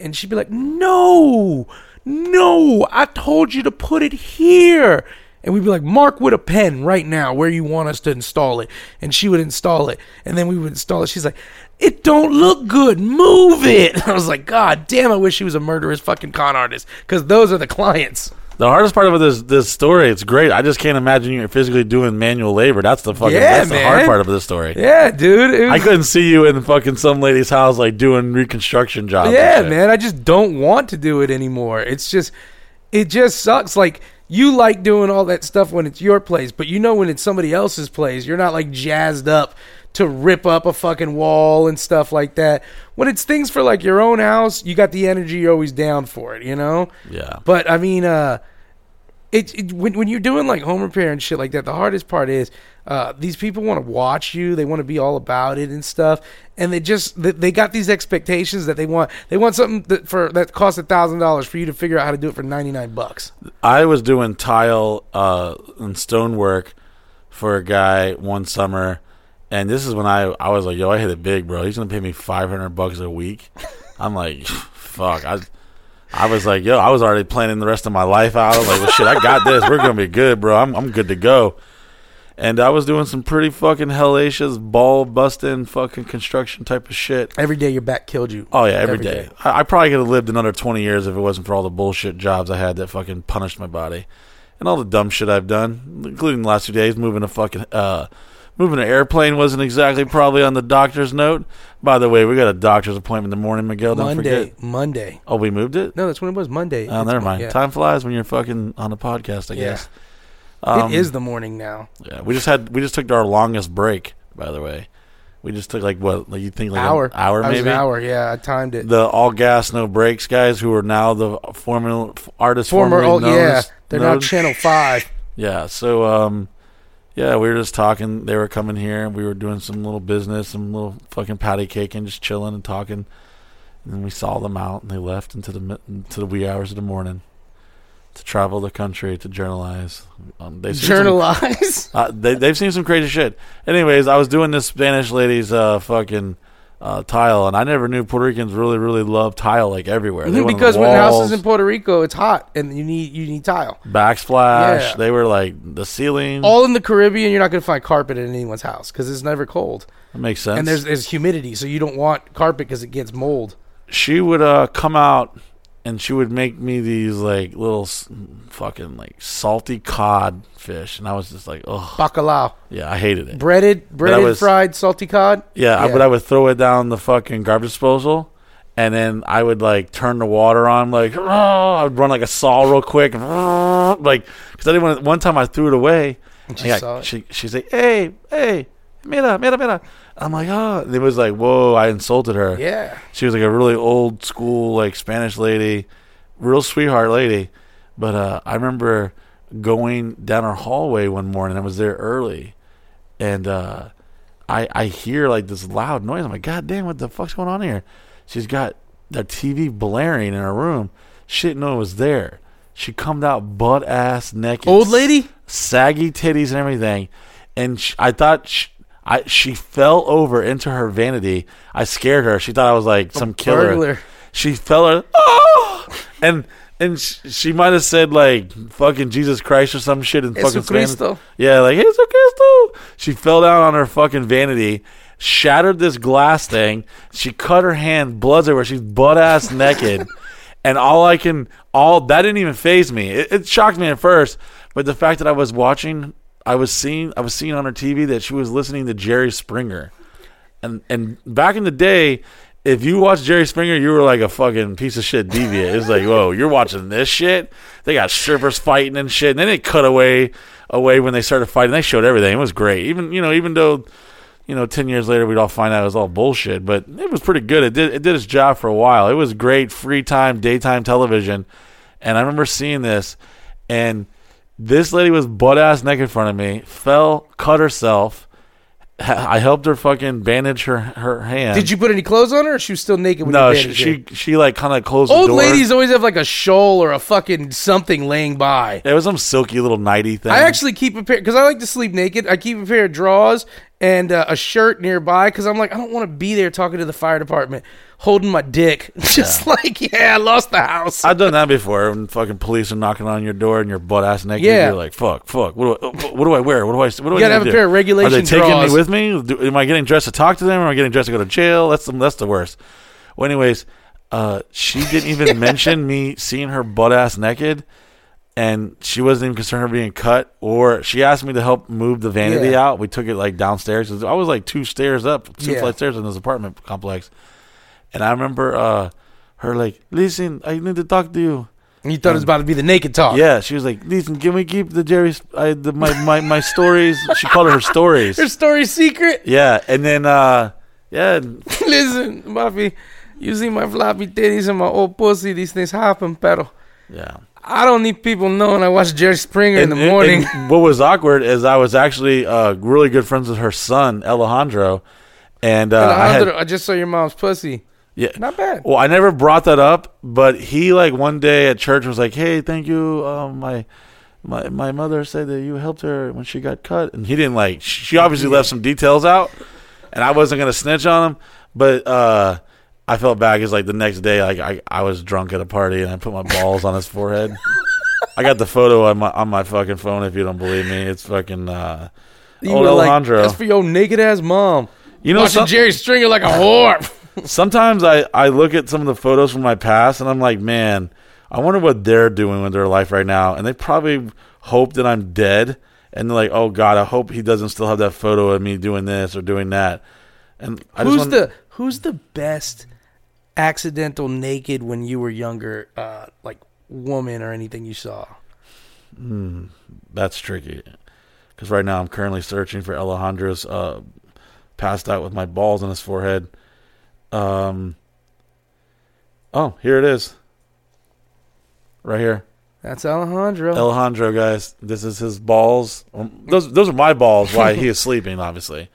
Speaker 2: and she'd be like, "No, no, I told you to put it here." And we'd be like, "Mark with a pen right now where you want us to install it," and she would install it, and then we would install it. She's like, "It don't look good. Move it." (laughs) I was like, "God damn! I wish she was a murderous fucking con artist because those are the clients."
Speaker 1: The hardest part of this this story, it's great. I just can't imagine you physically doing manual labor. That's the fucking
Speaker 2: Yeah,
Speaker 1: that's the hard
Speaker 2: man.
Speaker 1: part of this story.
Speaker 2: Yeah, dude. it
Speaker 1: I
Speaker 2: was-
Speaker 1: couldn't see you in fucking some lady's house like doing reconstruction jobs. and
Speaker 2: Yeah,
Speaker 1: shit.
Speaker 2: man. I just don't want to do it anymore. It's just, it just sucks. Like you like doing all that stuff when it's your place, but you know when it's somebody else's place, you're not like jazzed up to rip up a fucking wall and stuff like that. When it's things for like your own house, you got the energy. You're always down for it, you know.
Speaker 1: Yeah.
Speaker 2: But I mean, uh, it, it when when you're doing like home repair and shit like that, the hardest part is uh, these people want to watch you. They want to be all about it and stuff, and they just they, they got these expectations that they want. They want something that for that costs a thousand dollars for you to figure out how to do it for ninety nine bucks.
Speaker 1: I was doing tile uh, and stonework for a guy one summer, and this is when I I was like, "Yo, I hit it big, bro. He's gonna pay me five hundred bucks a week." I'm like, "Fuck!" I I was like, "Yo, I was already planning the rest of my life out. I was like, well, shit, I got this. We're gonna be good, bro. I'm I'm good to go." And I was doing some pretty fucking hellacious ball busting fucking construction type of shit.
Speaker 2: Every day your back killed you.
Speaker 1: Oh yeah, every
Speaker 2: Every
Speaker 1: day.
Speaker 2: day.
Speaker 1: I, I probably could have lived another twenty years if it wasn't for all the bullshit jobs I had that fucking punished my body, and all the dumb shit I've done, including the last two days moving a fucking uh, moving an airplane wasn't exactly probably on the doctor's note. By the way, we got a doctor's appointment in the morning, Miguel. Don't
Speaker 2: Monday,
Speaker 1: forget.
Speaker 2: Monday.
Speaker 1: Oh, we moved it.
Speaker 2: No, that's when it was Monday.
Speaker 1: Oh,
Speaker 2: It's
Speaker 1: never
Speaker 2: Mon-
Speaker 1: mind.
Speaker 2: yeah.
Speaker 1: Time flies when you're fucking on a podcast. I
Speaker 2: Yeah.
Speaker 1: guess. Um,
Speaker 2: it is the morning now.
Speaker 1: Yeah, we just had we just took our longest break. By the way, we just took like what like you think like
Speaker 2: hour,
Speaker 1: an hour maybe
Speaker 2: an hour. Yeah, I timed it.
Speaker 1: the all gas no brakes guys who are now the former artists
Speaker 2: Former, oh yeah, they're now Channel Five.
Speaker 1: yeah so um yeah we were just talking they were coming here and we were doing some little business some little fucking patty cake and just chilling and talking and then we saw them out and they left into the into the wee hours of the morning to travel the country to journalize um, they've seen some-
Speaker 2: Journalize. (laughs)
Speaker 1: uh, they, they've seen some crazy shit. Anyways, I was doing this Spanish lady's uh, fucking uh, tile, and I never knew Puerto Ricans really, really love tile like everywhere. They went on the
Speaker 2: because when houses in Puerto Rico, it's hot and you need you need tile.
Speaker 1: backsplash,
Speaker 2: Yeah.
Speaker 1: they were like the ceiling.
Speaker 2: All in the Caribbean, you're not going to find carpet in anyone's house because it's never cold,
Speaker 1: that makes sense.
Speaker 2: and there's there's humidity, so you don't want carpet because it gets mold.
Speaker 1: she would uh, come out and she would make me these like little s- fucking like salty cod fish, and I was just like, oh,
Speaker 2: Bacalao,
Speaker 1: yeah, I hated it.
Speaker 2: breaded, breaded,
Speaker 1: was-
Speaker 2: fried, salty cod.
Speaker 1: Yeah, I- but I would throw it down the fucking garbage disposal, and then I would like turn the water on, like I would run like a saw real quick, and like because I didn't want. One time I threw it away.
Speaker 2: And
Speaker 1: I
Speaker 2: she saw it.
Speaker 1: she she's like, hey, hey, mira, mira, mira. I'm like, oh, and it was like, whoa, I insulted her.
Speaker 2: Yeah.
Speaker 1: she was like a really old school like Spanish lady, real sweetheart lady. But uh, I remember going down our hallway one morning. I was there early, and uh, I I hear like this loud noise. I'm like, God damn, what the fuck's going on here? She's got the TV blaring in her room. She didn't know it was there. She come out butt ass naked,
Speaker 2: Old lady?
Speaker 1: saggy titties and everything. And sh- I thought sh- I she fell over into her vanity. I scared her. She thought I was like some killer.
Speaker 2: burglar.
Speaker 1: She fell oh! and and sh- she might have said like fucking Jesus Christ or some shit in fucking Spanish.
Speaker 2: Jesucristo.
Speaker 1: Yeah, like Jesus Cristo. She fell down on her fucking vanity, shattered this glass thing. She cut her hand, blood's everywhere. She's butt ass (laughs) naked, and all I can, all that didn't even phase me. It, it shocked me at first, but the fact that I was watching, I was seeing, I was seeing on her TV that she was listening to Jerry Springer, and and back in the day. If you watched Jerry Springer, you were like a fucking piece of shit deviant. It's like, whoa, you're watching this shit. They got strippers fighting and shit. And then they cut away, away when they started fighting. They showed everything. It was great. Even you know, even though you know, ten years later we'd all find out it was all bullshit, but it was pretty good. It did it did its job for a while. It was great free time, daytime television. And I remember seeing this, and this lady was butt ass naked in front of me, fell, cut herself. (laughs) I helped her fucking bandage her her hand.
Speaker 2: Did you put any clothes on her, or she was still naked when
Speaker 1: No,
Speaker 2: you
Speaker 1: she, she she like kind of closed
Speaker 2: Old ladies always have like a shawl or a fucking something laying by.
Speaker 1: It was some silky little nighty thing.
Speaker 2: I actually keep a pair because I like to sleep naked. I keep a pair of drawers and uh, a shirt nearby because I'm like I don't want to be there talking to the fire department holding my dick, (laughs) just like yeah, I lost the house.
Speaker 1: I've done that before. When fucking police are knocking on your door and you're butt ass naked,
Speaker 2: Yeah.
Speaker 1: you're like, "Fuck, fuck. What do I, what do I wear? What do I? What do I
Speaker 2: gotta have a
Speaker 1: do?
Speaker 2: pair of regulation
Speaker 1: Are they taking me with me? Do, am I getting dressed to talk to them? Or am I getting dressed to go to jail? That's the that's the worst. Well, anyways, uh, she didn't even (laughs) mention me seeing her butt ass naked, and she wasn't even concerned her being cut. Or she asked me to help move the vanity
Speaker 2: Yeah.
Speaker 1: out. We took it like downstairs. I was like two stairs up, two
Speaker 2: Yeah.
Speaker 1: flight stairs in this apartment complex. And I remember uh, her like, listen, I need to talk to you.
Speaker 2: And you thought it was about to be the naked talk.
Speaker 1: Yeah, she was like, listen, can we keep the Jerry, I, the, my, my, my stories? She called it her stories. (laughs)
Speaker 2: Her story's secret.
Speaker 1: Yeah, and then, uh, yeah, (laughs)
Speaker 2: Listen, Buffy, you see my floppy titties and my old pussy. These things happen, pero
Speaker 1: yeah.
Speaker 2: I don't need people knowing I watch Jerry Springer in the
Speaker 1: and-
Speaker 2: morning.
Speaker 1: and what was awkward is I was actually uh, really good friends with her son, Alejandro. And uh, I had,
Speaker 2: I just saw your mom's pussy.
Speaker 1: Yeah,
Speaker 2: Not bad.
Speaker 1: Well, I never brought that up, but he like one day at church was like, "Hey, thank you. Um, my my my mother said that you helped her when she got cut," and he didn't like. She obviously left some details out, and I wasn't gonna snitch on him, but uh, I felt bad because like the next day, like I I was drunk at a party and I put my balls on his forehead. I got the photo on my on my fucking phone. If you don't believe me, it's fucking uh,
Speaker 2: You
Speaker 1: old
Speaker 2: were like,
Speaker 1: Alejandro.
Speaker 2: that's for your naked ass mom.
Speaker 1: you know,
Speaker 2: Watching
Speaker 1: some-
Speaker 2: Jerry Springer like a whore.
Speaker 1: Sometimes I, I look at some of the photos from my past and I'm like, man, I wonder what they're doing with their life right now. And they probably hope that I'm dead. And they're like, oh God, I hope he doesn't still have that photo of me doing this or doing that. And I just
Speaker 2: who's
Speaker 1: want-
Speaker 2: the Who's the best accidental naked when you were younger, uh, like woman or anything you saw?
Speaker 1: that's tricky. Because right now I'm currently searching for Alejandro's uh, passed out with my balls on his forehead. Um, oh, here it is. Right here.
Speaker 2: That's Alejandro.
Speaker 1: Alejandro, guys, this is his balls. Um, those those are my balls. Why he is (laughs) sleeping, obviously,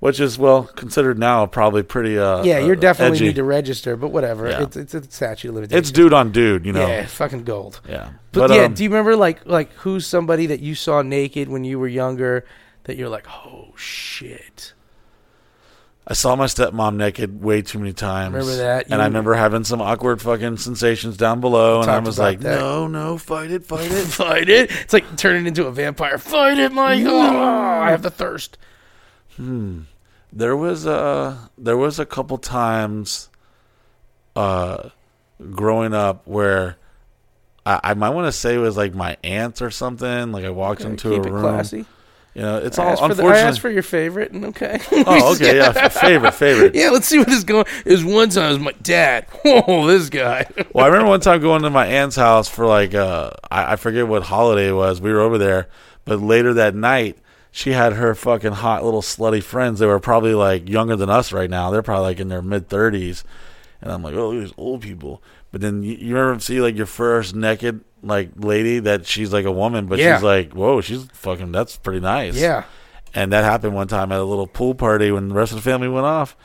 Speaker 1: which is well considered now probably pretty. Uh,
Speaker 2: yeah, you
Speaker 1: uh,
Speaker 2: definitely
Speaker 1: edgy.
Speaker 2: need to register, but whatever.
Speaker 1: Yeah.
Speaker 2: It's it's a statue of limitations.
Speaker 1: It's dude on dude, you know.
Speaker 2: Yeah, fucking gold.
Speaker 1: Yeah,
Speaker 2: But, yeah,
Speaker 1: um,
Speaker 2: do you remember like like who's somebody that you saw naked when you were younger that you're like, oh shit?
Speaker 1: I saw my stepmom naked way too many times.
Speaker 2: Remember that?
Speaker 1: and I remember having some awkward fucking sensations down below, and I
Speaker 2: Talked
Speaker 1: was
Speaker 2: about
Speaker 1: like,
Speaker 2: that.
Speaker 1: no, no, fight it, fight it. (laughs)
Speaker 2: Fight it! It's like turning into a vampire. Fight it, Mike! Oh, I have the thirst. Hmm.
Speaker 1: There was a there was a couple times, uh, growing up where I, I might want to say it was like my aunt or something. Like I walked into
Speaker 2: Keep
Speaker 1: a
Speaker 2: it
Speaker 1: room.
Speaker 2: classy.
Speaker 1: You know, it's all
Speaker 2: for the, I asked for your favorite, and okay.
Speaker 1: oh, okay, yeah, (laughs) (laughs) favorite, favorite.
Speaker 2: yeah, let's see what is going. Is one time it was my dad. (laughs) Oh, this guy.
Speaker 1: Well, I remember one time going to my aunt's house for like uh, I, I forget what holiday it was. We were over there, but later that night, she had her fucking hot little slutty friends. They were probably like younger than us right now. They're probably like in their mid thirties, and I'm like, oh, these old people. But then you, you remember see like your first naked like lady that she's like a woman, but
Speaker 2: Yeah.
Speaker 1: she's like, whoa, she's fucking. That's pretty nice.
Speaker 2: yeah.
Speaker 1: And that happened one time at a little pool party when the rest of the family went off.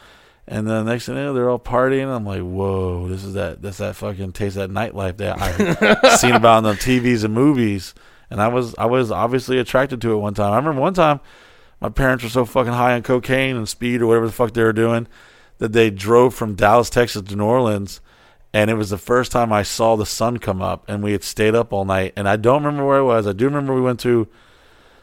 Speaker 1: And then next thing you know, they're all partying. I'm like, whoa, this is that that's that fucking taste that nightlife that I've (laughs) seen about on the TVs and movies. And I was I was obviously attracted to it one time. I remember one time my parents were so fucking high on cocaine and speed or whatever the fuck they were doing that they drove from Dallas, Texas to New Orleans. And it was the first time I saw the sun come up, and we had stayed up all night. And I don't remember where it was. I do remember we went to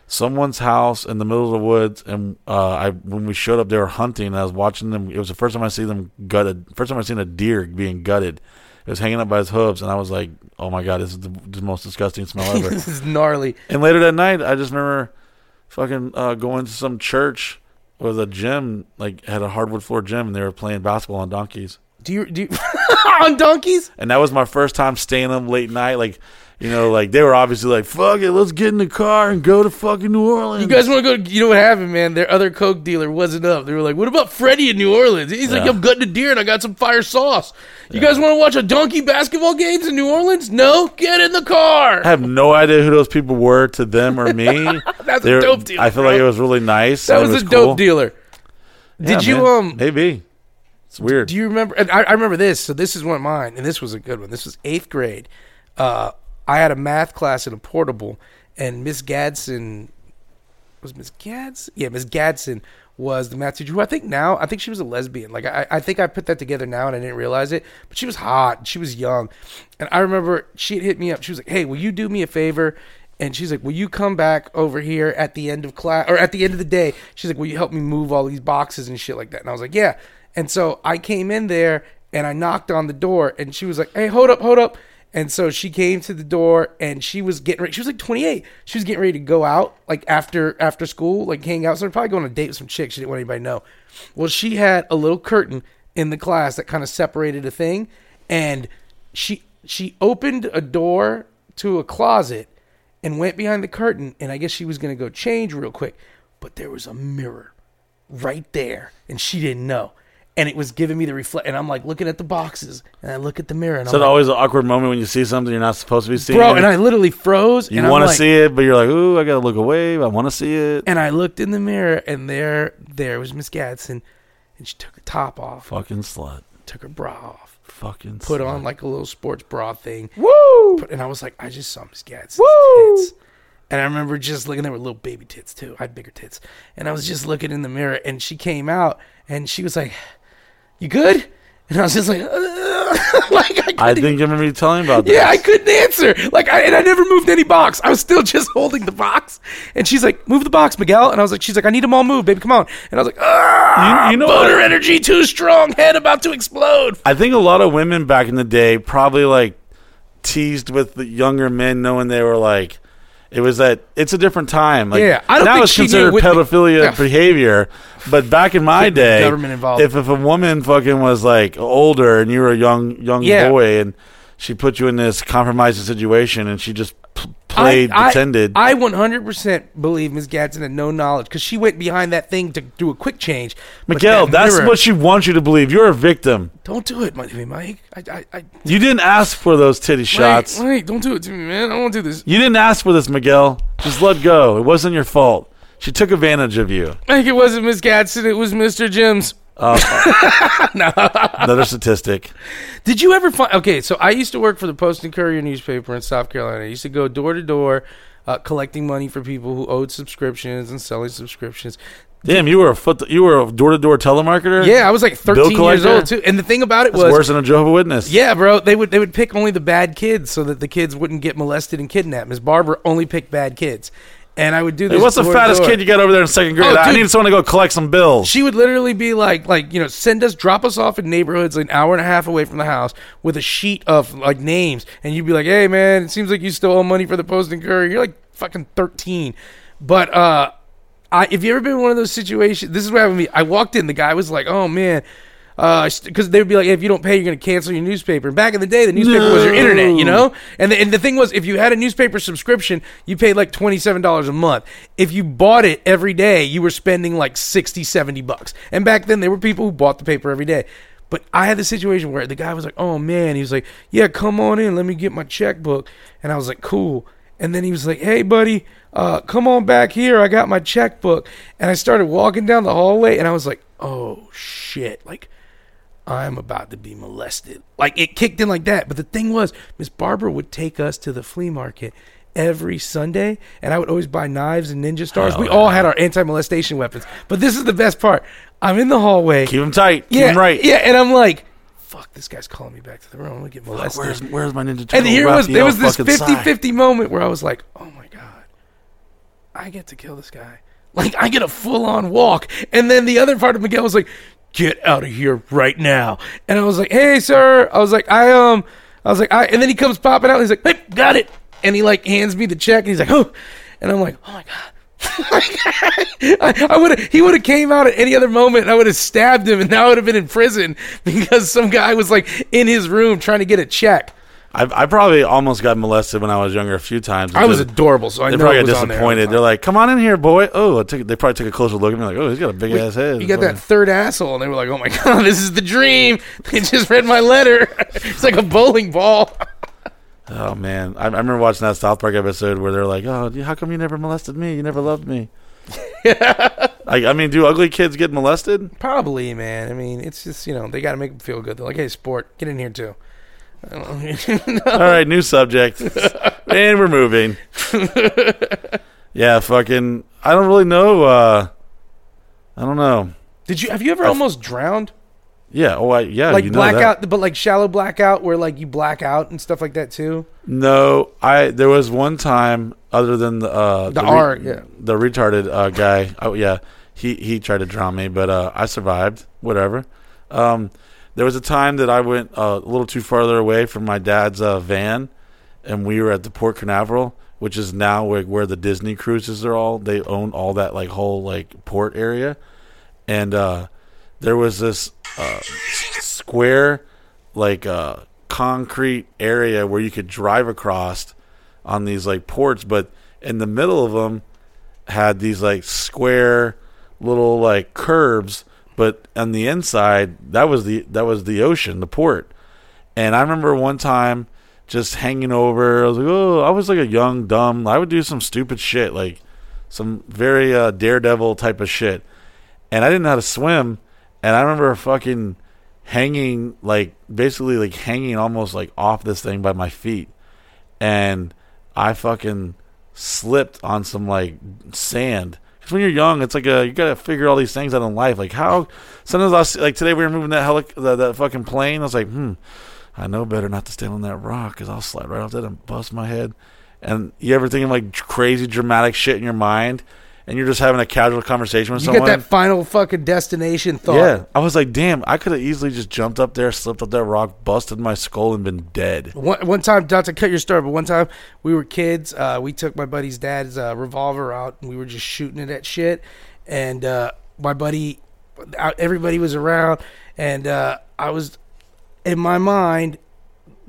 Speaker 1: someone's house in the middle of the woods, and uh, I when we showed up, they were hunting. And I was watching them. It was the first time I see them gutted. First time I seen a deer being gutted. It was hanging up by his hooves, and I was like, "Oh my god, this is the, the most disgusting smell (laughs) ever."
Speaker 2: this is gnarly.
Speaker 1: and later that night, I just remember fucking uh, going to some church with a gym, like had a hardwood floor gym, and they were playing basketball on donkeys.
Speaker 2: Do you do you, (laughs) on donkeys?
Speaker 1: And that was my first time staying up late night, like. You know, like they were obviously like, "Fuck it, let's get in the car and go to fucking New Orleans."
Speaker 2: You guys want to go? You know what happened, man? Their other coke dealer wasn't up. They were like, "What about Freddie in New Orleans?" He's like, "I'm gutting a deer and I got some fire sauce." You guys want to watch a donkey basketball games in New Orleans? No, get in the car.
Speaker 1: I have no idea who those people were to them or me. (laughs)
Speaker 2: That's a
Speaker 1: They're-
Speaker 2: dope dealer.
Speaker 1: I feel
Speaker 2: bro.
Speaker 1: like it was really nice.
Speaker 2: That was
Speaker 1: it
Speaker 2: a dope
Speaker 1: cool.
Speaker 2: dealer. Did
Speaker 1: Yeah,
Speaker 2: you
Speaker 1: man.
Speaker 2: um?
Speaker 1: Maybe it's weird.
Speaker 2: Do you remember? And I, I remember this. So this is one of mine, and this was a good one. This was eighth grade. Uh, I had a math class in a portable, and Miss Gadsden was Miss Gadsden. Yeah, Miss Gadsden was the math teacher. Who I think now, I think she was a lesbian. Like I, I think I put that together now, and I didn't realize it. But she was hot. She was young, and I remember she had hit me up. She was like, "Hey, will you do me a favor?" And she's like, "Will you come back over here at the end of class or at the end of the day?" She's like, "Will you help me move all these boxes and shit like that?" And I was like, "Yeah." And so I came in there and I knocked on the door, and she was like, "Hey, hold up, hold up." And so she came to the door and she was getting ready. She was like 28. She was getting ready to go out like after after school, like hang out. So they're probably going on a date with some chick. She didn't want anybody to know. Well, she had a little curtain in the class that kind of separated a thing, and she she opened a door to a closet and went behind the curtain. And I guess she was gonna go change real quick, but there was a mirror right there, and she didn't know. And it was giving me the reflect, and I'm like looking at the boxes, and I look at the mirror, and
Speaker 1: Is
Speaker 2: I'm
Speaker 1: that
Speaker 2: like,
Speaker 1: always an awkward moment when you see something you're not supposed to be seeing?
Speaker 2: bro, and I literally froze.
Speaker 1: you want to
Speaker 2: like-
Speaker 1: see it, but you're like, "Ooh, I gotta look away. I want to see it."
Speaker 2: And I looked in the mirror, and there, there was Miss Gadsden, and she took her top off,
Speaker 1: Fucking slut.
Speaker 2: took her bra off,
Speaker 1: Fucking
Speaker 2: put
Speaker 1: slut.
Speaker 2: on like a little sports bra thing. Woo! Put, and I was like, I just saw Miss Gadsden's tits. And I remember just looking, there were little baby tits too. I had bigger tits. And I was just looking in the mirror, and she came out, and she was like, You good? And I was just like, (laughs) like I,
Speaker 1: I think you remember you telling about this.
Speaker 2: Yeah, I couldn't answer. Like, I, and I never moved any box. I was still just holding the box. And she's like, "Move the box, Miguel." And I was like, "She's like, I need them all moved, baby. Come on." And I was like, "Ah,
Speaker 1: You- you know what?
Speaker 2: energy too strong. Head about to explode."
Speaker 1: I think a lot of women back in the day probably like teased with the younger men, knowing they were like, it was that it's a different time. Like,
Speaker 2: Yeah, I don't
Speaker 1: now it's considered pedophilia
Speaker 2: Yeah.
Speaker 1: behavior, but back in my day,
Speaker 2: government involved.
Speaker 1: if if a woman fucking was like older and you were a young young
Speaker 2: Yeah.
Speaker 1: boy and she put you in this compromising situation and she just p- played
Speaker 2: I,
Speaker 1: pretended.
Speaker 2: I, I 100% believe Ms. Gadsden had no knowledge because she went behind that thing to do a quick change. But
Speaker 1: Miguel,
Speaker 2: that
Speaker 1: that's
Speaker 2: mirror-
Speaker 1: what she wants you to believe. You're a victim.
Speaker 2: Don't do it, Mike. Mike. I, I, I,
Speaker 1: You didn't ask for those titty shots.
Speaker 2: Wait, wait, don't do it to me, man. I won't do this.
Speaker 1: You didn't ask for this, Miguel. Just let go. It wasn't your fault. She took advantage of you.
Speaker 2: Think it wasn't Miss Gadsden. It was Mr. Jim's. (laughs)
Speaker 1: Another statistic.
Speaker 2: Did you ever find? Okay, so I used to work for the Post and Courier newspaper in South Carolina. I used to go door to door, uh, collecting money for people who owed subscriptions and selling subscriptions.
Speaker 1: Damn, you were a foot. You were a door to door telemarketer.
Speaker 2: Yeah, I was like 13 years old too. And the thing about it
Speaker 1: That's
Speaker 2: was,
Speaker 1: worse than a Jehovah Witness.
Speaker 2: yeah, bro, they would they would pick only the bad kids so that the kids wouldn't get molested and kidnapped. Ms. Barber only picked bad kids, and I would do this.
Speaker 1: Hey, what's the
Speaker 2: door to
Speaker 1: fattest
Speaker 2: door.
Speaker 1: kid you got over there in second grade?
Speaker 2: Oh,
Speaker 1: I
Speaker 2: dude.
Speaker 1: need someone to go collect some bills.
Speaker 2: She would literally be like, like you know, send us, drop us off in neighborhoods like an hour and a half away from the house with a sheet of like names, and you'd be like, "Hey, man, it seems like you still owe money for the Post and Courier. You're like fucking thirteen, but uh, I if you ever been in one of those situations, this is what happened to me. I walked in, the guy was like, "Oh man." Because they would be like, if you don't pay, you're going to cancel your newspaper. And back in the day, the newspaper was your internet, you know. And the, and the thing was, if you had a newspaper subscription, you paid like twenty seven dollars a month. If you bought it every day, you were spending like 60, 70 bucks. And back then, there were people who bought the paper every day. But I had the situation where the guy was like, "Oh man," he was like, "Yeah, come on in, let me get my checkbook." And I was like, "Cool." And then he was like, "Hey, buddy, uh, come on back here. I got my checkbook." And I started walking down the hallway, and I was like, "Oh shit!" Like, I'm about to be molested. Like it kicked in like that. But the thing was, Miss Barbara would take us to the flea market, every Sunday, and I would always buy knives and ninja stars.
Speaker 1: Hell
Speaker 2: we all had our anti-molestation weapons. But this is the best part. I'm in the hallway.
Speaker 1: Keep them tight. Keep
Speaker 2: yeah,
Speaker 1: them right.
Speaker 2: Yeah, and I'm like, fuck, this guy's calling me back to the room. I'm gonna get molested.
Speaker 1: Where's where's my Ninja Turtle?
Speaker 2: and here was there was this
Speaker 1: Raphael fucking
Speaker 2: 50
Speaker 1: Sai?
Speaker 2: 50 moment where I was like, oh my God, I get to kill this guy. Like, I get a full on walk. And then the other part of Miguel was like, get out of here right now. And I was like, hey, sir. I was like, I, um, I was like, I, and then he comes popping out. He's like, hey, got it. And he like hands me the check and he's like, oh, and I'm like, oh my God. (laughs) I, I would have he would have came out at any other moment I would have stabbed him and now I would have been in prison (laughs) because some guy was like in his room trying to get a check.
Speaker 1: I, I probably almost got molested when I was younger a few times.
Speaker 2: I was adorable, so I
Speaker 1: they
Speaker 2: know
Speaker 1: probably
Speaker 2: it
Speaker 1: got
Speaker 2: was on there
Speaker 1: disappointed. They're like, "Come on in here, boy." Oh, I took, they probably took a closer look at me, like, "Oh, he's got a big ass head."
Speaker 2: You got that third asshole, and they were like, "Oh my (laughs) god, this is the dream." (laughs) They just read my letter. (laughs) It's like a bowling ball.
Speaker 1: Oh man, I, I remember watching that South Park episode where they're like, "Oh, how come you never molested me? You never loved me." I, I mean, do ugly kids get molested?
Speaker 2: Probably, man. I mean, it's just you know they got to make them feel good. They're like, "Hey, sport, get in here too." I. (laughs)
Speaker 1: All right, new subject, (laughs) and we're moving. yeah, fucking. I don't really know. uh I don't know.
Speaker 2: Did you have you ever almost drowned?
Speaker 1: Yeah. Oh, I, yeah.
Speaker 2: like
Speaker 1: you know that.
Speaker 2: blackout, but like shallow blackout, where like you black out and stuff like that too.
Speaker 1: No, I there was one time other than the uh,
Speaker 2: The
Speaker 1: re-
Speaker 2: R, yeah.
Speaker 1: the retarded uh, guy. Oh yeah, he he tried to drown me, but uh, I survived. Whatever. Um, there was a time that I went uh, a little too farther away from my dad's uh, van, and we were at the Port Canaveral, which is now where, where the Disney cruises are all. They own all that like whole like port area, and uh, there was this uh, square like uh, concrete area where you could drive across on these like ports, but in the middle of them had these like square little like curbs, but on the inside that was the that was the ocean, the port. And I remember one time just hanging over. I was like, oh, I was like a young dumb. I would do some stupid shit, like some very uh, daredevil type of shit, and I didn't know how to swim. And I remember fucking hanging like basically like hanging almost like off this thing by my feet and I fucking slipped on some like sand. Because when you're young, it's like a you gotta figure all these things out in life. Like how sometimes I like today we were moving that helic that, that fucking plane. I was like, hmm, I know better not to stand on that rock because I'll slide right off that and bust my head. And you ever thinking like crazy dramatic shit in your mind, and you're just having a casual conversation with
Speaker 2: You
Speaker 1: someone.
Speaker 2: get that final fucking destination thought.
Speaker 1: yeah, I was like, damn, I could have easily just jumped up there, slipped up that rock, busted my skull, and been dead.
Speaker 2: One, one time, not to cut your story, but one time we were kids. Uh, we took my buddy's dad's uh, revolver out and we were just shooting it at shit. And uh, my buddy, uh, everybody was around, and uh, I was in my mind.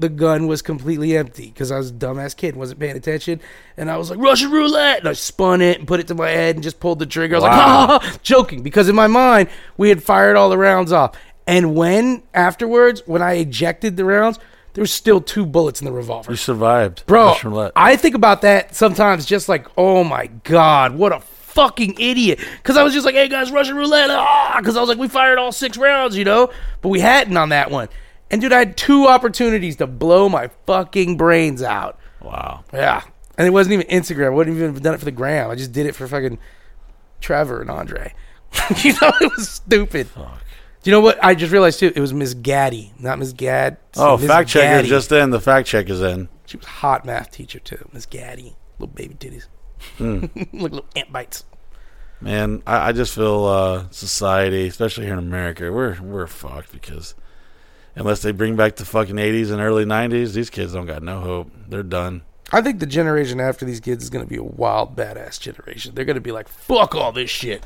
Speaker 2: The gun was completely empty because I was a dumbass kid, wasn't paying attention, and I was like Russian roulette, and I spun it and put it to my head and just pulled the trigger. I was like,
Speaker 1: Wow.
Speaker 2: ha, ha, ha, joking because in my mind we had fired all the rounds off, and when afterwards, when I ejected the rounds, there was still two bullets in the revolver.
Speaker 1: You survived,
Speaker 2: Bro,
Speaker 1: Russian roulette.
Speaker 2: I think about that sometimes just like, oh my God, what a fucking idiot. Because I was just like, hey guys, Russian roulette. Ah! Because I was like, we fired all six rounds, you know? But we hadn't on that one. And dude, I had two opportunities to blow my fucking brains out.
Speaker 1: wow.
Speaker 2: Yeah. And it wasn't even Instagram. I wouldn't even have done it for the gram. I just did it for fucking Trevor and Andre. (laughs) you know, it was stupid. Fuck. Do you know what? I just realized too, it was Miss Gaddy, not Miss Gad.
Speaker 1: Oh,
Speaker 2: Miss
Speaker 1: fact checker
Speaker 2: Gaddy.
Speaker 1: just in. The fact check is in.
Speaker 2: She was a hot math teacher too, Miss Gaddy. Little baby titties.
Speaker 1: Hmm. (laughs)
Speaker 2: Look, little ant bites.
Speaker 1: Man, I, I just feel uh, society, especially here in America, we're we're fucked because unless they bring back the fucking eighties and early nineties, these kids don't got no hope. They're done.
Speaker 2: I think the generation after these kids is going to be a wild, badass generation. They're going to be like, fuck all this shit.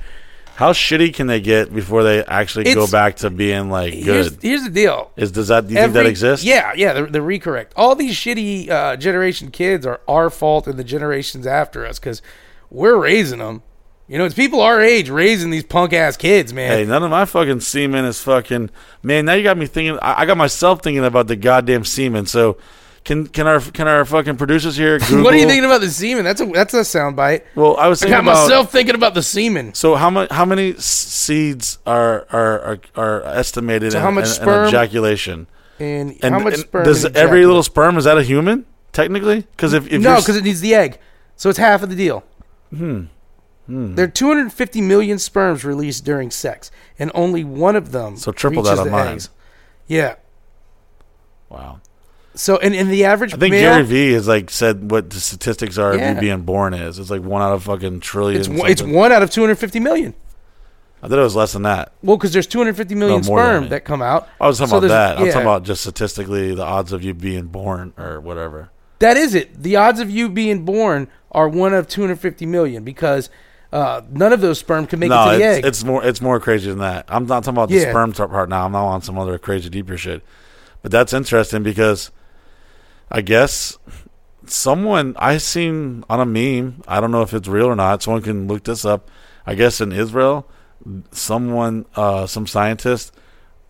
Speaker 1: How shitty can they get before they actually go back to being like
Speaker 2: Here's,
Speaker 1: good?
Speaker 2: here's the deal.
Speaker 1: Is does that do you think that
Speaker 2: Every-
Speaker 1: exists?
Speaker 2: Yeah, yeah, the, the recorrect. All these shitty uh, generation kids are our fault and the generations after us because we're raising them. You know, it's people our age raising these punk ass kids, man.
Speaker 1: Hey, none of my fucking semen is fucking man. Now you got me thinking. I, I got myself thinking about the goddamn semen. So, can can our can our fucking producers here? (laughs) Google,
Speaker 2: what are you thinking about the semen? That's a that's a soundbite.
Speaker 1: Well, I was
Speaker 2: I
Speaker 1: thinking
Speaker 2: got
Speaker 1: about
Speaker 2: myself thinking about the semen.
Speaker 1: So how much? How many seeds are are are, are estimated?
Speaker 2: So
Speaker 1: in,
Speaker 2: how much
Speaker 1: in- in
Speaker 2: sperm?
Speaker 1: ejaculation?
Speaker 2: And,
Speaker 1: And,
Speaker 2: how much
Speaker 1: and
Speaker 2: sperm?
Speaker 1: does
Speaker 2: in
Speaker 1: every
Speaker 2: ejaculate?
Speaker 1: little sperm is that a human? technically? Because if, if
Speaker 2: no, because it needs the egg, so it's half of the deal.
Speaker 1: Hmm. Hmm.
Speaker 2: There are 250 million sperms released during sex, and only one of them.
Speaker 1: So triple that on
Speaker 2: the
Speaker 1: mine.
Speaker 2: eggs. Yeah.
Speaker 1: Wow.
Speaker 2: So, and, and the average
Speaker 1: I think
Speaker 2: male,
Speaker 1: Gary Vee has like said what the statistics are of you being born is. It's like one out of fucking trillion.
Speaker 2: it's one, it's one out of 250 million.
Speaker 1: I thought it was less than that.
Speaker 2: Well, because there's 250 million
Speaker 1: No,
Speaker 2: sperm
Speaker 1: that.
Speaker 2: come out.
Speaker 1: I was talking
Speaker 2: So
Speaker 1: about that. I'm talking about just statistically the odds of you being born or whatever.
Speaker 2: That is it. The odds of you being born are one of 250 million because uh, none of those sperm can make
Speaker 1: no,
Speaker 2: it to the
Speaker 1: it's,
Speaker 2: egg.
Speaker 1: it's more it's more crazy than that. I'm not talking about the
Speaker 2: Yeah.
Speaker 1: sperm part now. I'm not on some other crazy deeper shit. But that's interesting because I guess someone I seen on a meme. I don't know if it's real or not. Someone can look this up. I guess in Israel, someone, uh, some scientists,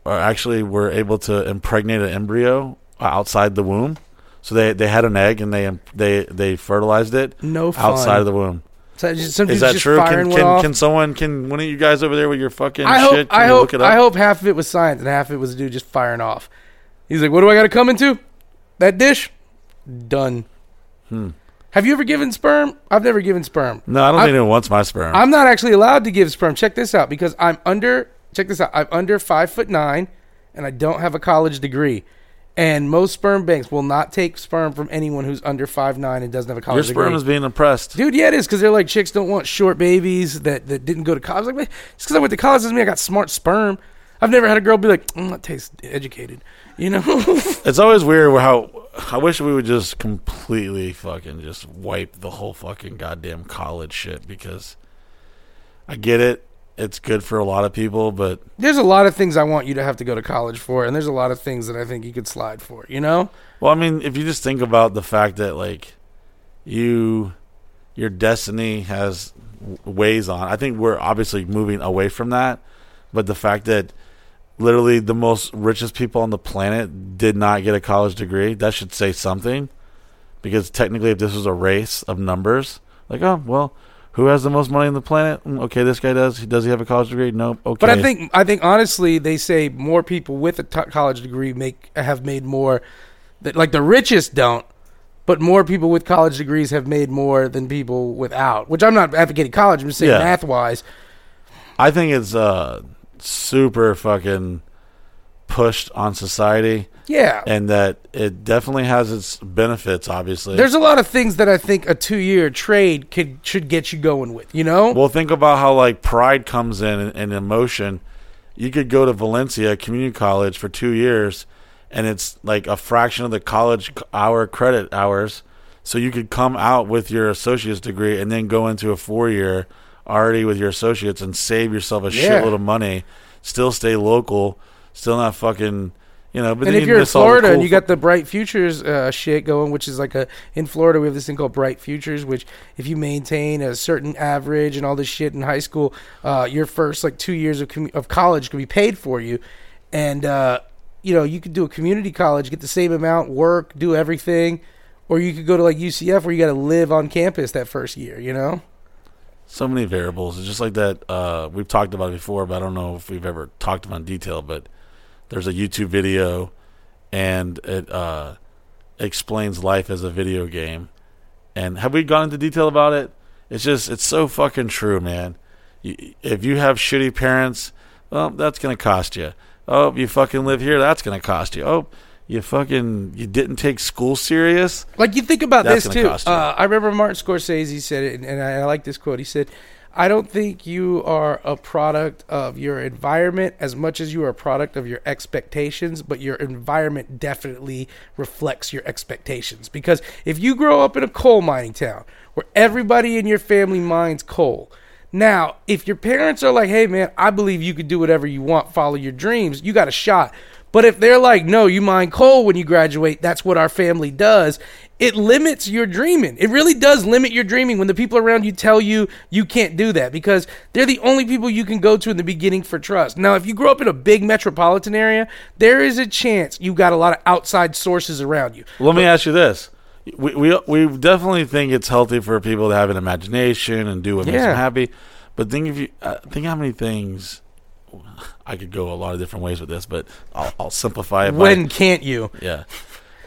Speaker 1: are actually were able to impregnate an embryo outside the womb. So they they had an egg and they they they fertilized it
Speaker 2: No
Speaker 1: outside of the womb.
Speaker 2: So just-
Speaker 1: Is that
Speaker 2: just
Speaker 1: true? Can can, can someone can one of you guys over there with your fucking
Speaker 2: I hope
Speaker 1: shit?
Speaker 2: I hope
Speaker 1: look it up?
Speaker 2: I hope half of it was science and half of it was a dude just firing off. He's like, "What do I got to come into? That dish? Done."
Speaker 1: Hmm.
Speaker 2: Have you ever given sperm? I've never given sperm.
Speaker 1: No, I don't
Speaker 2: I-
Speaker 1: think anyone wants my sperm.
Speaker 2: I'm not actually allowed to give sperm. Check this out because I'm under. Check this out. I'm under five foot nine, and I don't have a college degree. And most sperm banks will not take sperm from anyone who's under five nine and doesn't have a college your
Speaker 1: sperm
Speaker 2: degree.
Speaker 1: is being impressed.
Speaker 2: Dude, yeah, it is because they're like chicks don't want short babies that, that didn't go to college. Like, man, just because I went to college doesn't mean I got smart sperm. I've never had a girl be like, mm, that tastes educated. You know? (laughs)
Speaker 1: It's always weird how I wish we would just completely fucking just wipe the whole fucking goddamn college shit because I get it. It's good for a lot of people, but
Speaker 2: there's a lot of things I want you to have to go to college for, and there's a lot of things that I think you could slide for. You know?
Speaker 1: well, I mean, if you just think about the fact that like you your destiny has ways on. I think we're obviously moving away from that, but the fact that literally the most richest people on the planet did not get a college degree, that should say something. Because technically, if this was a race of numbers, like, oh, well, who has the most money on the planet? Mm, Okay, this guy does. Does he have a college degree? Nope. Okay.
Speaker 2: But I think I think honestly, they say more people with a t- college degree make have made more. That like the richest don't, but more people with college degrees have made more than people without. Which I'm not advocating college. I'm just saying
Speaker 1: Yeah.
Speaker 2: math wise.
Speaker 1: I think it's uh, super fucking pushed on society.
Speaker 2: Yeah.
Speaker 1: And that it definitely has its benefits, obviously.
Speaker 2: There's a lot of things that I think a two year trade could should get you going with. You know?
Speaker 1: Well, think about how like pride comes in and, and emotion. You could go to Valencia Community College for two years, and it's like a fraction of the college hour credit hours. So you could come out with your associate's degree and then go into a four year already with your associates and save yourself a
Speaker 2: Yeah.
Speaker 1: shitload of money. Still stay local. Still not fucking. You know, but
Speaker 2: and if
Speaker 1: you
Speaker 2: you're in
Speaker 1: miss all the
Speaker 2: Florida and you got the Bright Futures uh, shit going, which is like a in Florida we have this thing called Bright Futures, which if you maintain a certain average and all this shit in high school, uh, your first like two years of commu- of college can be paid for you, and uh, you know you could do a community college, get the same amount, work, do everything, or you could go to like UCF where you got to live on campus that first year. You know?
Speaker 1: so many variables. It's just like that. Uh, we've talked about it before, but I don't know if we've ever talked about it in detail. But there's a YouTube video, and it uh, explains life as a video game. And have we gone into detail about it? It's just it's so fucking true, man. You, if you have shitty parents, well, that's gonna cost you. Oh, you fucking live here, that's gonna cost you. Oh, you fucking you didn't take school serious.
Speaker 2: Like you think about this too. Uh, I remember Martin Scorsese said it, and, and I, I like this quote. He said, "I don't think you are a product of your environment as much as you are a product of your expectations, but your environment definitely reflects your expectations. Because if you grow up in a coal mining town where everybody in your family mines coal." Now, if your parents are like, "Hey, man, I believe you could do whatever you want, follow your dreams," you got a shot. But if they're like, no, you mine coal when you graduate, that's what our family does, it limits your dreaming. It really does limit your dreaming when the people around you tell you you can't do that because they're the only people you can go to in the beginning for trust. Now, if you grow up in a big metropolitan area, there is a chance you've got a lot of outside sources around you.
Speaker 1: Let me ask you this: we, we we definitely think it's healthy for people to have an imagination and do what makes them happy. But think if you uh, think how many things I could go a lot of different ways with this, but I'll, I'll simplify it. by-
Speaker 2: When can't you?
Speaker 1: yeah.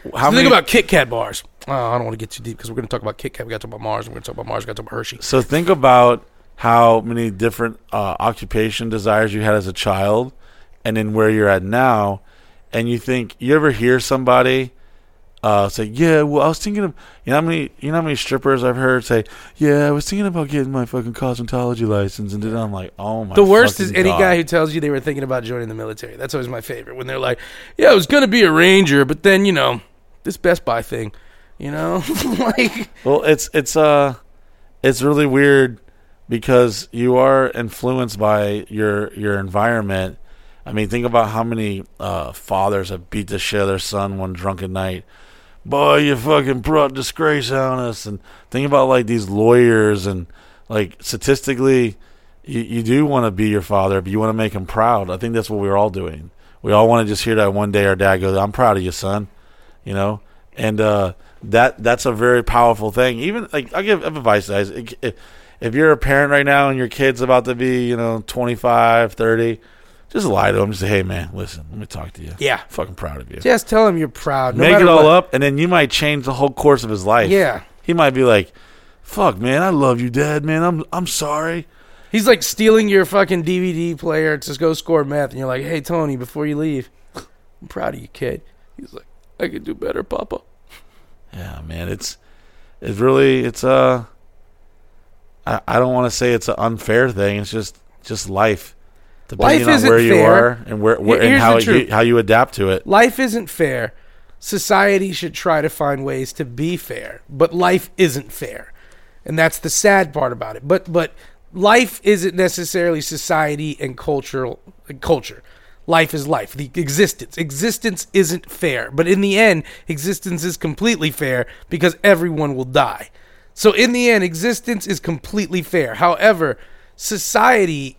Speaker 2: So think about Kit Kat bars. Oh, I don't want to get too deep because we're going to talk about Kit Kat. We got to talk about Mars. We're going to talk about Mars. We got to talk about Hershey.
Speaker 1: So think about how many different uh, occupation desires you had as a child, and then where you're at now, and you think you ever hear somebody uh, say, "Yeah, well, I was thinking of you know how many you know how many strippers I've heard say, yeah, I was thinking about getting my fucking cosmetology license," and then I'm like, "Oh my."
Speaker 2: The worst is any
Speaker 1: God.
Speaker 2: guy who tells you they were thinking about joining the military. That's always my favorite. When they're like, "Yeah, I was going to be a ranger, but then you know this Best Buy thing, you know, (laughs) like
Speaker 1: Well, it's it's uh it's really weird because you are influenced by your your environment. I mean, think about how many uh, fathers have beat the shit out of their son one drunken night. Boy, you fucking brought disgrace on us. And think about like these lawyers and like statistically, you, you do want to be your father, but you want to make him proud. I think that's what we're all doing. We all want to just hear that one day our dad goes, "I'm proud of you, son," you know, and uh, that that's a very powerful thing. Even like I'll give advice, guys. If, if you're a parent right now and your kid's about to be, you know, 25, 30, just lie to them. Just say, "Hey, man, listen, let me talk to you.
Speaker 2: Yeah.
Speaker 1: fucking proud of you.
Speaker 2: just tell him you're proud. No
Speaker 1: Make
Speaker 2: matter
Speaker 1: it all
Speaker 2: what.
Speaker 1: up, and then you might change the whole course of his life.
Speaker 2: Yeah.
Speaker 1: he might be like, "Fuck, man, I love you, Dad. Man, I'm I'm sorry."
Speaker 2: He's like stealing your fucking DVD player to go score meth, and you're like, "Hey, Tony, before you leave, I'm proud of you, kid." He's like, "I could do better, Papa."
Speaker 1: Yeah, man, it's it's really it's uh I, I don't want to say it's an unfair thing. It's just just life. Depending
Speaker 2: Life isn't
Speaker 1: where you
Speaker 2: fair.
Speaker 1: are and where, where and
Speaker 2: Here's
Speaker 1: how
Speaker 2: the
Speaker 1: you,
Speaker 2: truth.
Speaker 1: how you adapt to it.
Speaker 2: Life isn't fair. Society should try to find ways to be fair, but life isn't fair. And that's the sad part about it. But but life isn't necessarily society and cultural culture. Life is life. The existence. Existence isn't fair. But in the end, existence is completely fair because everyone will die. So in the end, existence is completely fair. However, society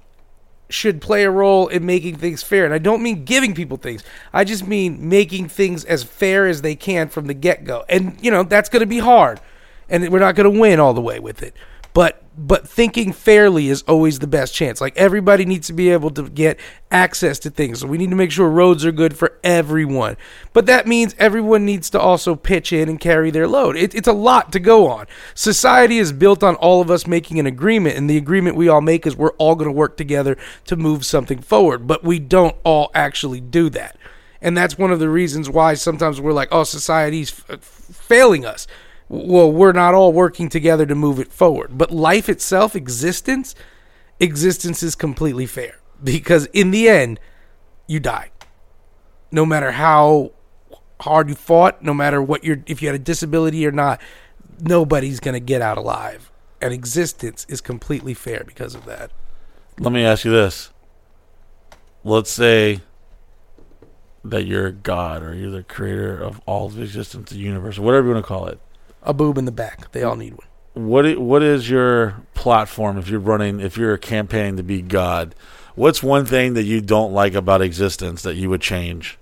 Speaker 2: should play a role in making things fair. And I don't mean giving people things. I just mean making things as fair as they can from the get-go. And you know, that's going to be hard. And we're not going to win all the way with it. But but thinking fairly is always the best chance. Like everybody needs to be able to get access to things. So we need to make sure roads are good for everyone. But that means everyone needs to also pitch in and carry their load. It, it's a lot to go on. Society is built on all of us making an agreement, and the agreement we all make is we're all going to work together to move something forward. But we don't all actually do that. And that's one of the reasons why sometimes we're like, oh, society's f- failing us. Well, we're not all working together to move it forward. But life itself, existence, existence is completely fair because in the end, you die. No matter how hard you fought, no matter what you're, if you had a disability or not, nobody's going to get out alive. And existence is completely fair because of that.
Speaker 1: Let me ask you this. Let's say that you're God or you're the creator of all of existence, the universe, whatever you want to call it.
Speaker 2: A boob in the back. They all need one.
Speaker 1: What i- what is your platform if you're running if you're a campaigning to be God? What's one thing that you don't like about existence that you would change?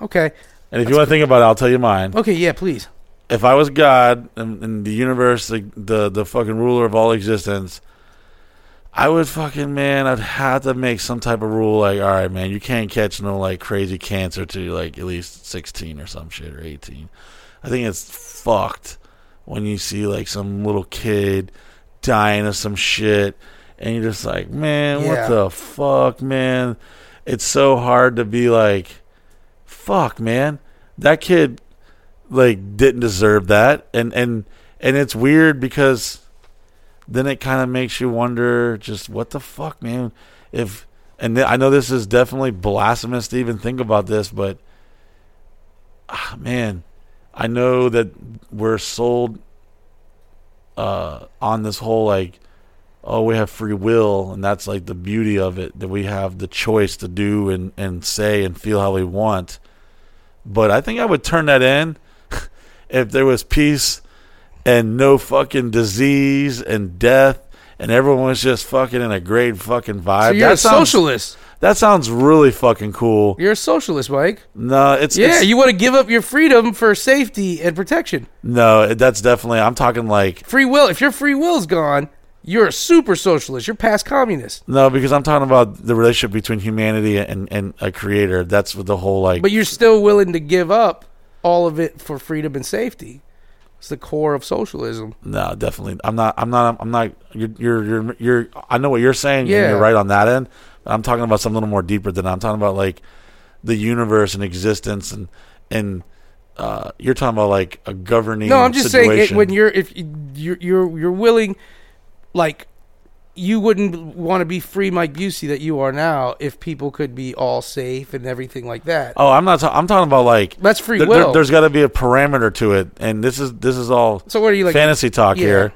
Speaker 2: Okay.
Speaker 1: And if you want to think about it, I'll tell you mine.
Speaker 2: Okay, yeah, please.
Speaker 1: If I was God and, and the universe, the, the the fucking ruler of all existence, I would fucking man, I'd have to make some type of rule like, all right, man, you can't catch no like crazy cancer to like at least sixteen or some shit or eighteen. I think it's fucked when you see like some little kid dying of some shit, and you're just like, man,
Speaker 2: Yeah.
Speaker 1: what the fuck, man? It's so hard to be like, fuck, man, that kid like didn't deserve that, and and and it's weird because then it kind of makes you wonder just what the fuck, man. If and th- I know this is definitely blasphemous to even think about this, but ah, man, I know that we're sold uh, on this whole like, oh, we have free will, and that's like the beauty of it that we have the choice to do and and say and feel how we want. But I think I would turn that in (laughs) if there was peace and no fucking disease and death and everyone was just fucking in a great fucking vibe.
Speaker 2: So you're
Speaker 1: that
Speaker 2: a
Speaker 1: sounds,
Speaker 2: socialist.
Speaker 1: That sounds really fucking cool.
Speaker 2: You're a socialist, Mike.
Speaker 1: No, it's
Speaker 2: Yeah,
Speaker 1: it's-
Speaker 2: you want to give up your freedom for safety and protection.
Speaker 1: no, that's definitely. I'm talking like
Speaker 2: Free will. If your free will's gone, you're a super socialist. You're past communist.
Speaker 1: no, because I'm talking about the relationship between humanity and and a creator. That's what the whole like.
Speaker 2: But you're still willing to give up all of it for freedom and safety. It's the core of socialism.
Speaker 1: No, definitely. I'm not. I'm not. I'm not. You're. You're. You're. you're I know what you're saying. and
Speaker 2: Yeah.
Speaker 1: you're right on that end. But I'm talking about something a little more deeper than that. I'm talking about like the universe and existence and and uh, you're talking about like a governing.
Speaker 2: No, I'm just saying it,
Speaker 1: situation.
Speaker 2: when you're if you're you're you're willing, like you wouldn't want to be free Mike Busey that you are now if people could be all safe and everything like that.
Speaker 1: Oh, I'm not. Ta- I'm talking about like
Speaker 2: That's free
Speaker 1: there-
Speaker 2: will.
Speaker 1: there's got to be a parameter to it, and this is this is all
Speaker 2: So what are you like
Speaker 1: fantasy talk
Speaker 2: Yeah.
Speaker 1: here.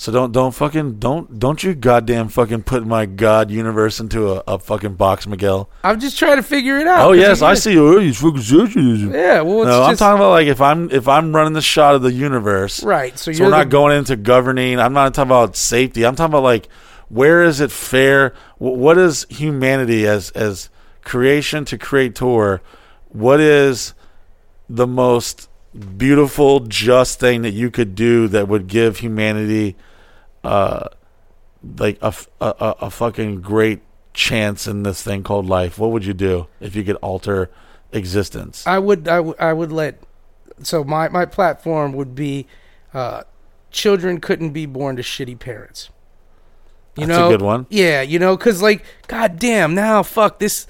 Speaker 1: So don't don't fucking don't don't you goddamn fucking put my god universe into a, a fucking box, Miguel.
Speaker 2: I'm just trying to figure it out.
Speaker 1: Oh yes, I see. Oh, he's fucking socialism.
Speaker 2: Yeah, well, it's
Speaker 1: no, I'm talking about like if I'm if I'm running the shot of the universe,
Speaker 2: Right, so
Speaker 1: So,
Speaker 2: you're
Speaker 1: we're not
Speaker 2: the-
Speaker 1: going into governing. I'm not talking about safety. I'm talking about like where is it fair? What is humanity as as creation to creator? What is the most beautiful, just thing that you could do that would give humanity, uh, like a, a, a fucking great chance in this thing called life? What would you do if you could alter existence?
Speaker 2: I would I would I would let so my my platform would be uh children couldn't be born to shitty parents. You
Speaker 1: That's a good one.
Speaker 2: Yeah, you know, because like, god damn, now fuck this.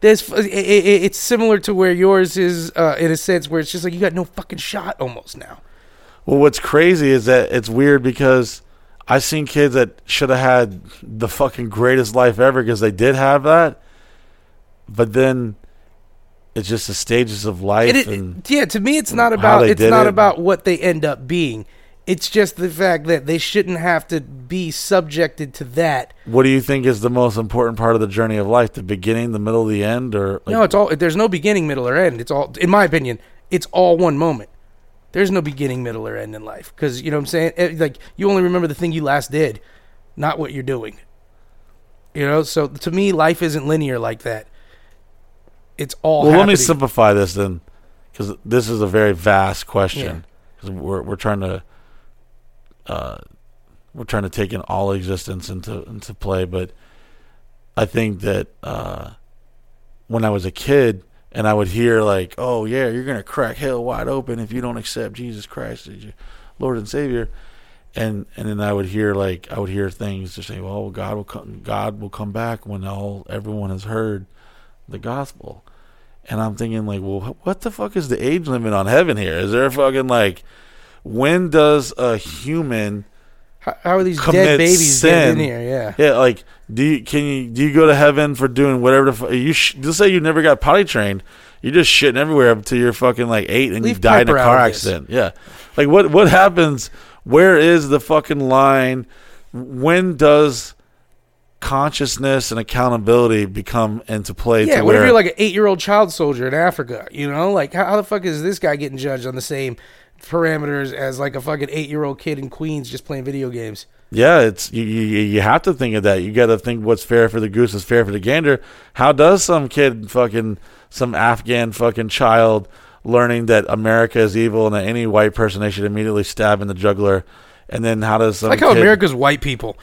Speaker 2: This it, it, it's similar to where yours is uh, in a sense where it's just like you got no fucking shot almost now.
Speaker 1: Well, what's crazy is that it's weird because I've seen kids that should have had the fucking greatest life ever because they did have that, but then it's just the stages of life
Speaker 2: It-
Speaker 1: and
Speaker 2: yeah, to me, it's not about it's not
Speaker 1: it.
Speaker 2: about what they end up being. It's just the fact that they shouldn't have to be subjected to that.
Speaker 1: What do you think is the most important part of the journey of life? The beginning, the middle, the end, or like,
Speaker 2: no, it's all. There's no beginning, middle, or end. It's all, in my opinion, it's all one moment. There's no beginning, middle, or end in life because you know what I'm saying. Eh, Like you only remember the thing you last did, not what you're doing. You know, so to me, life isn't linear like that. It's all.
Speaker 1: Well, let me simplify this then, because this is a very vast question. Because we're we're trying to, uh, we're trying to take in all existence into into play. But I think that uh, when I was a kid and I would hear like, "Oh yeah, you're gonna crack hell wide open if you don't accept Jesus Christ as your Lord and Savior," and and then I would hear like I would hear things to say, "Well, God will come, God will come back when all everyone has heard the gospel." And I'm thinking like, well, what the fuck is the age limit on heaven here? Is there a fucking like, when does a human
Speaker 2: How, how are these dead babies
Speaker 1: sin?
Speaker 2: in here? Yeah.
Speaker 1: yeah. Like, do you can you do you go to heaven for doing whatever the you? Sh- let's say you never got potty trained. You're just shitting everywhere up until you're fucking like eight and
Speaker 2: Leave
Speaker 1: you die in a car
Speaker 2: this.
Speaker 1: accident. Yeah. Like what what happens? Where is the fucking line? When does consciousness and accountability become into play?
Speaker 2: Yeah,
Speaker 1: to
Speaker 2: what if you're like an eight year old child soldier in Africa? You know, like how, how the fuck is this guy getting judged on the same parameters as like a fucking eight year old kid in Queens just playing video games?
Speaker 1: Yeah, it's you, you. You have to think of that. You got to think what's fair for the goose is fair for the gander. How does some kid, fucking some Afghan fucking child, learning that America is evil and that any white person they should immediately stab in the jugular, and then how does some
Speaker 2: like how
Speaker 1: kid-
Speaker 2: America's white people.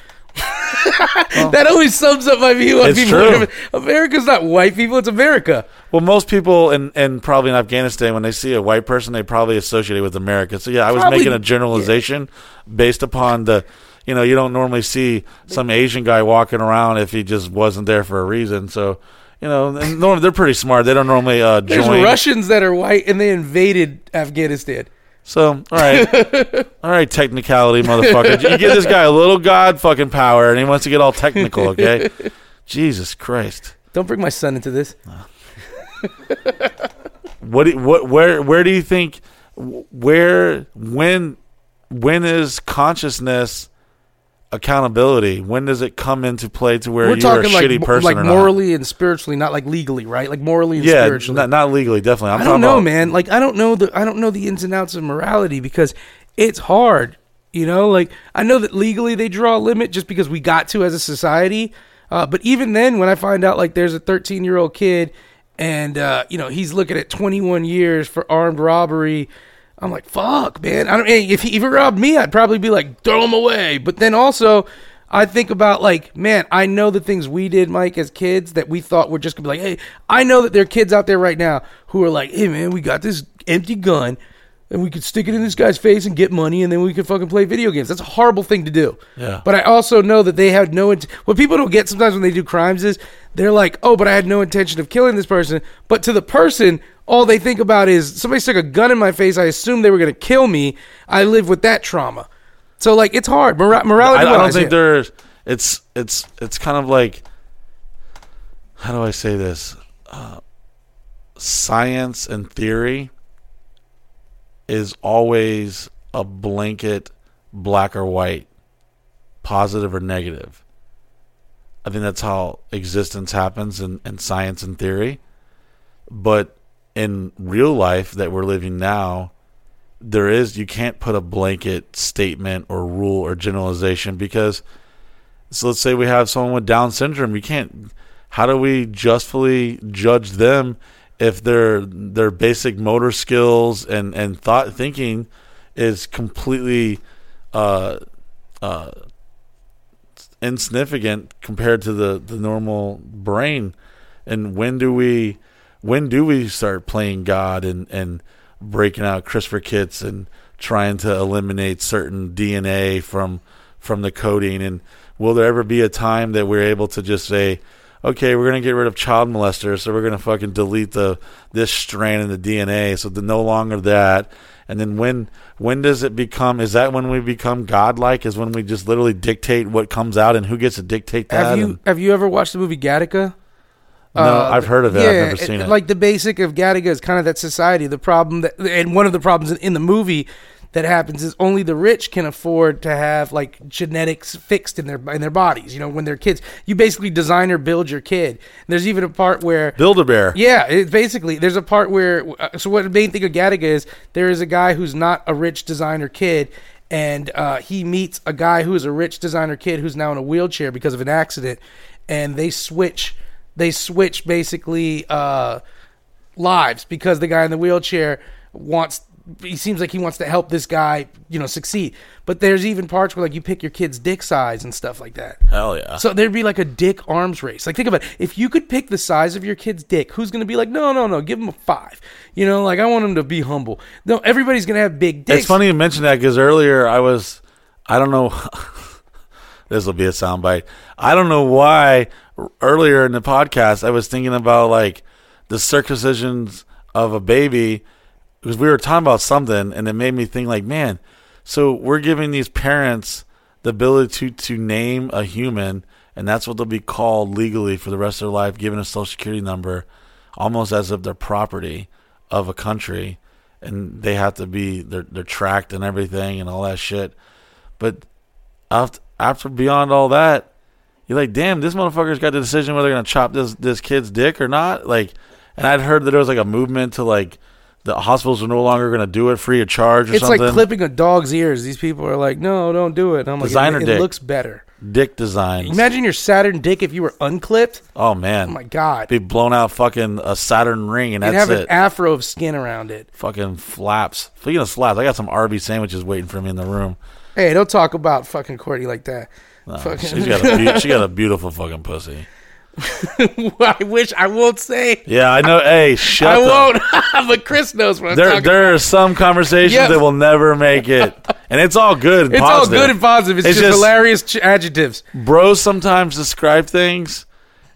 Speaker 2: (laughs) that always sums up my view on
Speaker 1: It's
Speaker 2: people.
Speaker 1: true.
Speaker 2: America's not white people; it's America.
Speaker 1: Well, most people and and probably in Afghanistan, when they see a white person, they probably associate it with America. So yeah, I was
Speaker 2: Probably-
Speaker 1: making a generalization based upon the, you know, you don't normally see some Asian guy walking around if he just wasn't there for a reason. So, you know, they're pretty smart. They don't normally uh,
Speaker 2: There's. Russians that are white and they invaded Afghanistan.
Speaker 1: So, all right, (laughs) all right, technicality, motherfucker. You give this guy a little god fucking power, and he wants to get all technical. Okay, (laughs) Jesus Christ.
Speaker 2: Don't bring my son into this.
Speaker 1: What do, what where where do you think where when when is consciousness accountability? When does it come into play to where
Speaker 2: We're
Speaker 1: you're a
Speaker 2: talking like
Speaker 1: shitty
Speaker 2: mo-
Speaker 1: person
Speaker 2: like
Speaker 1: or not?
Speaker 2: morally and spiritually, not like legally, right? Like morally and
Speaker 1: Yeah,
Speaker 2: spiritually.
Speaker 1: not, not legally, definitely. I'm
Speaker 2: I don't know,
Speaker 1: about,
Speaker 2: man. Like I don't know the I don't know the ins and outs of morality because it's hard. You know, like I know that legally they draw a limit just because we got to as a society. Uh, but even then, when I find out like there's a 13 year old kid and uh, you know he's looking at 21 years for armed robbery, I'm like, fuck, man. I don't. If he, if he robbed me, I'd probably be like, throw him away. But then also. I think about like, man, I know the things we did, Mike, as kids that we thought were just gonna be like, hey, I know that there are kids out there right now who are like, hey, man, we got this empty gun. and we could stick it in this guy's face and get money, and then we could fucking play video games. That's a horrible thing to do.
Speaker 1: Yeah.
Speaker 2: But I also know that they had no. Int- what people don't get sometimes when they do crimes is they're like, oh, but I had no intention of killing this person. But to the person, all they think about is somebody stuck a gun in my face. I assumed they were going to kill me. I live with that trauma. So like, it's hard. Mora- morality.
Speaker 1: I, I don't think
Speaker 2: yeah.
Speaker 1: there's. It's it's it's kind of like. How do I say this? Uh, science and theory is always a blanket black or white, positive or negative. I think that's how existence happens in, in science and theory. But in real life that we're living now, there is you can't put a blanket statement or rule or generalization because so let's say we have someone with down syndrome you can't how do we justly judge them if their their basic motor skills and and thought thinking is completely uh uh insignificant compared to the the normal brain? And when do we when do we start playing god and and breaking out CRISPR kits and trying to eliminate certain DNA from from the coding and will there ever be a time that we're able to just say okay we're going to get rid of child molesters so we're going to fucking delete the this strand in the DNA so the no longer that and then when when does it become is that when we become godlike is when we just literally dictate what comes out and who gets to dictate that
Speaker 2: Have you
Speaker 1: and-
Speaker 2: have you ever watched the movie Gattaca?
Speaker 1: No
Speaker 2: Uh,
Speaker 1: I've heard of it I've never
Speaker 2: it-
Speaker 1: seen it
Speaker 2: Like the basic of Gattaca is kind of that society. The problem that, and one of the problems in, in the movie that happens is only the rich can afford to have like genetics fixed in their in their bodies. You know, when they're kids, you basically design or build your kid. There's even a part where
Speaker 1: Build a bear
Speaker 2: yeah, it basically there's a part where uh, so what the main thing of Gattaca is there is a guy who's not a rich designer kid and uh, he meets a guy who is a rich designer kid who's now in a wheelchair because of an accident and they switch they switch basically uh, lives because the guy in the wheelchair wants he seems like he wants to help this guy you know succeed but there's even parts where like you pick your kid's dick size and stuff like that
Speaker 1: hell yeah
Speaker 2: so there'd be like a dick arms race. Like think about it. If you could pick the size of your kid's dick, who's gonna be like, no, no, no, give him a five. You know, like I want him to be humble. No, everybody's gonna have big dicks.
Speaker 1: It's funny you mentioned that because earlier I was, I don't know, (laughs) this will be a soundbite. I don't know why earlier in the podcast I was thinking about like the circumcisions of a baby because we were talking about something and it made me think like, man, so we're giving these parents the ability to to name a human and that's what they'll be called legally for the rest of their life, given a social security number, almost as if they're property of a country and they have to be they're they're tracked and everything and all that shit. But after after beyond all that, you're like, damn, this motherfucker's got the decision whether they're gonna chop this this kid's dick or not. Like, and I'd heard that there was like a movement to like the hospitals are no longer gonna do it free of charge or
Speaker 2: it's
Speaker 1: something.
Speaker 2: like clipping a dog's ears. These people are like, no, don't do it. And I'm like,
Speaker 1: Designer
Speaker 2: it, it
Speaker 1: dick.
Speaker 2: looks better.
Speaker 1: dick designs.
Speaker 2: Imagine your Saturn dick if you were unclipped.
Speaker 1: oh man,
Speaker 2: Oh my god,
Speaker 1: be blown out fucking a Saturn ring and
Speaker 2: you'd
Speaker 1: that's
Speaker 2: have
Speaker 1: it.
Speaker 2: an afro of skin around it.
Speaker 1: fucking flaps. Speaking of flaps, I got some Arby's sandwiches waiting for me in the room.
Speaker 2: Hey, don't talk about fucking Courtney like that.
Speaker 1: No,
Speaker 2: Fucking-
Speaker 1: she's got a be- she got a beautiful fucking pussy. (laughs)
Speaker 2: I wish I won't say.
Speaker 1: Yeah, I know. Hey, shut
Speaker 2: I
Speaker 1: the-
Speaker 2: won't. (laughs) but Chris knows what I'm
Speaker 1: There,
Speaker 2: talking
Speaker 1: there are some conversations that will never make it, and it's all good. And
Speaker 2: It's
Speaker 1: positive.
Speaker 2: all good and positive. It's,
Speaker 1: It's
Speaker 2: just,
Speaker 1: just-
Speaker 2: hilarious ch- adjectives.
Speaker 1: Bros sometimes describe things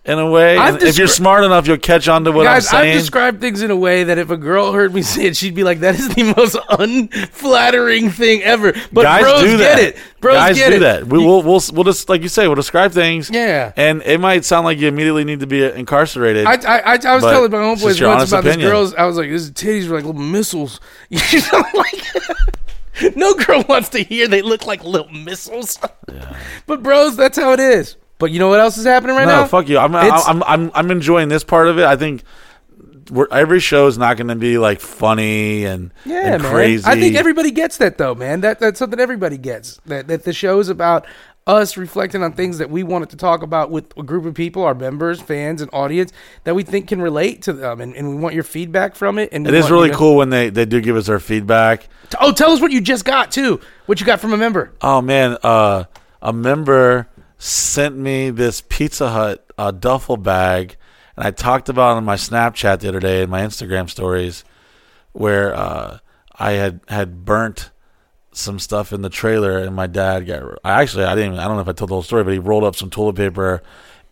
Speaker 1: in a way.
Speaker 2: I've
Speaker 1: if you're smart enough, you'll catch on to what
Speaker 2: Guys,
Speaker 1: I'm saying.
Speaker 2: I've described things in a way that if a girl heard me (laughs) say it, she'd be like, "That is the most unflattering thing ever." But
Speaker 1: Guys
Speaker 2: bros
Speaker 1: do
Speaker 2: get
Speaker 1: that.
Speaker 2: it. Bros
Speaker 1: Guys
Speaker 2: get
Speaker 1: do
Speaker 2: it.
Speaker 1: that. We will. We'll, we'll just like you say. We'll describe things.
Speaker 2: Yeah.
Speaker 1: And it might sound like you immediately need to be incarcerated.
Speaker 2: I, I, I, I was telling my homeboys once about this
Speaker 1: opinion.
Speaker 2: girl's. I was like, "His titties were like little missiles." (laughs) You know, like (laughs) no girl wants to hear they look like little missiles. But bros, that's how it is. But you know what else is happening right now?
Speaker 1: no,
Speaker 2: now?
Speaker 1: fuck you. I'm,
Speaker 2: It's-
Speaker 1: I'm, I'm, I'm enjoying this part of it. I think we're, every show is not going to be like funny and,
Speaker 2: Yeah,
Speaker 1: and
Speaker 2: man.
Speaker 1: crazy.
Speaker 2: I think everybody gets that though, man. That that's something everybody gets. That that the show is about us reflecting on things that we wanted to talk about with a group of people, our members, fans, and audience that we think can relate to them, and, and we want your feedback from it. And
Speaker 1: It
Speaker 2: we
Speaker 1: is
Speaker 2: want you
Speaker 1: really
Speaker 2: to-
Speaker 1: cool when they, they do give us their feedback.
Speaker 2: Oh, tell us what you just got too. What you got from a member?
Speaker 1: Oh man, uh, a member sent me this Pizza Hut uh, duffel bag, and I talked about it on my Snapchat the other day and my Instagram stories, where uh, I had had burnt some stuff in the trailer, and my dad got. I actually I didn't. Even, I don't know if I told the whole story, but he rolled up some toilet paper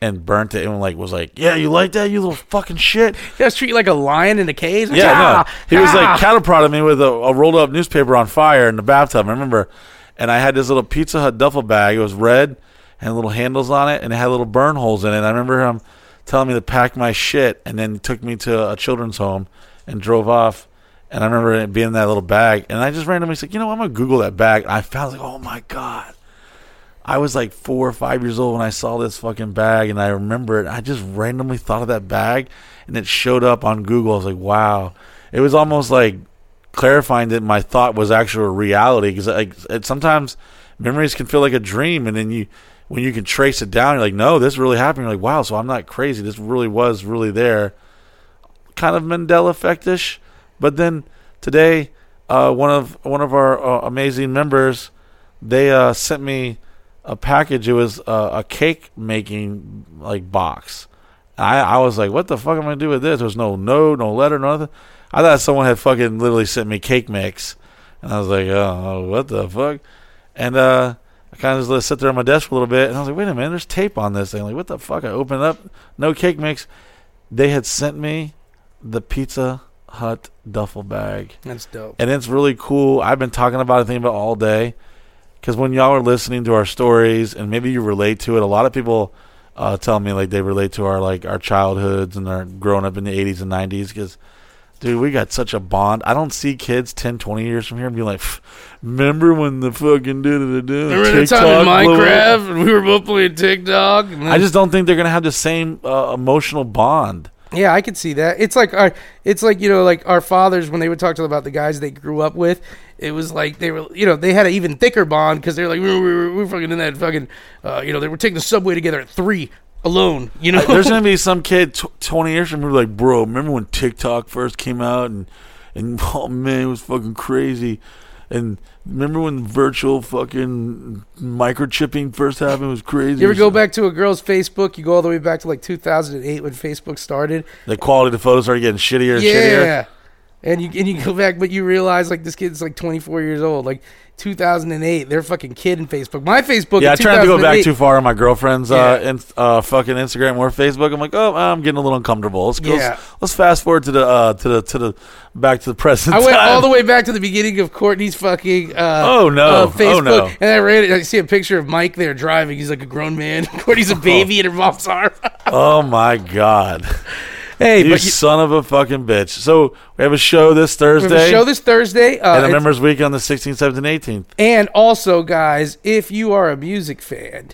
Speaker 1: and burnt it, and like was like, "Yeah, you like that, you little fucking shit."
Speaker 2: You guys treat you like a lion in a cage.
Speaker 1: Yeah,
Speaker 2: Ah,
Speaker 1: no. He was
Speaker 2: ah.
Speaker 1: like cattle prodding me with a, a rolled up newspaper on fire in the bathtub. I remember, and I had this little Pizza Hut duffel bag. It was red, and little handles on it, and it had little burn holes in it. I remember him telling me to pack my shit, and then took me to a children's home and drove off. And I remember it being in that little bag, and I just randomly said, "You know, I'm gonna Google that bag." And I found like, oh my god. I was like four or five years old when I saw this fucking bag, and I remember it. I just randomly thought of that bag, and it showed up on Google. I was like, wow. It was almost like clarifying that my thought was actual reality because like, sometimes memories can feel like a dream, and then you, when you can trace it down, you're like, no, this really happened. You're like, wow, so I'm not crazy. This really was really there. Kind of Mandela effectish, but then today, uh, one of one of our uh, amazing members, they uh, sent me a package. It was uh, a cake making like box. I I was like, what the fuck am I gonna do with this? There's no note, no letter, nothing. I thought someone had fucking literally sent me cake mix, and I was like, oh, what the fuck? And uh, I kind of just sit there on my desk for a little bit, and I was like, wait a minute, there's tape on this thing. Like, what the fuck? I opened it up, no cake mix. They had sent me the Pizza Hut duffel bag
Speaker 2: That's dope.
Speaker 1: and it's really cool. I've been talking about it, thinking about it all day, because when y'all are listening to our stories and maybe you relate to it, a lot of people uh, tell me like they relate to our like our childhoods and our growing up in the '80s and '90s. Because, dude, we got such a bond. I don't see kids 10, 20 years from here and be like, "Remember when the fucking did it?
Speaker 2: Remember the time in Minecraft and we were both playing TikTok? And then-
Speaker 1: I just don't think they're gonna have the same uh, emotional bond.
Speaker 2: Yeah, I could see that. It's like our, it's like you know, like our fathers when they would talk to about the guys they grew up with. It was like they were, you know, they had an even thicker bond because they're like we were, we were, we were fucking in that fucking, uh, you know, they were taking the subway together at three alone. You know,
Speaker 1: There's gonna be some kid t- 20 years from here like, bro, remember when TikTok first came out and and (laughs) oh man, it was fucking crazy. And remember when virtual fucking microchipping first happened? It was crazy.
Speaker 2: you ever go back to a girl's Facebook? You go all the way back to like 2008 when Facebook started.
Speaker 1: The quality of the photos started getting shittier and
Speaker 2: yeah.
Speaker 1: shittier.
Speaker 2: And you and you go back, but you realize like this kid's like 24 years old. Like 2008, they're fucking kid in Facebook. My Facebook.
Speaker 1: Yeah, I tried to go back too far on my girlfriend's uh,
Speaker 2: Yeah.
Speaker 1: in, uh, fucking Instagram or Facebook. I'm like, oh, I'm getting a little uncomfortable. Let's go.
Speaker 2: Yeah.
Speaker 1: Let's fast forward to the uh, to the to the back to the present.
Speaker 2: I went
Speaker 1: time.
Speaker 2: all the way back to the beginning of Courtney's fucking. Uh,
Speaker 1: Oh, no.
Speaker 2: uh,
Speaker 1: Oh, no.
Speaker 2: and I ran it. I see a picture of Mike there driving. He's like a grown man. (laughs) Courtney's a baby (laughs) in her mom's arm.
Speaker 1: Oh my god. (laughs)
Speaker 2: hey,
Speaker 1: you
Speaker 2: but you,
Speaker 1: son of a fucking bitch. So we have a show this
Speaker 2: we
Speaker 1: Thursday.
Speaker 2: have a show this Thursday, uh,
Speaker 1: and a members week on the 16th, 17th, 18th.
Speaker 2: and also, guys, if you are a music fan,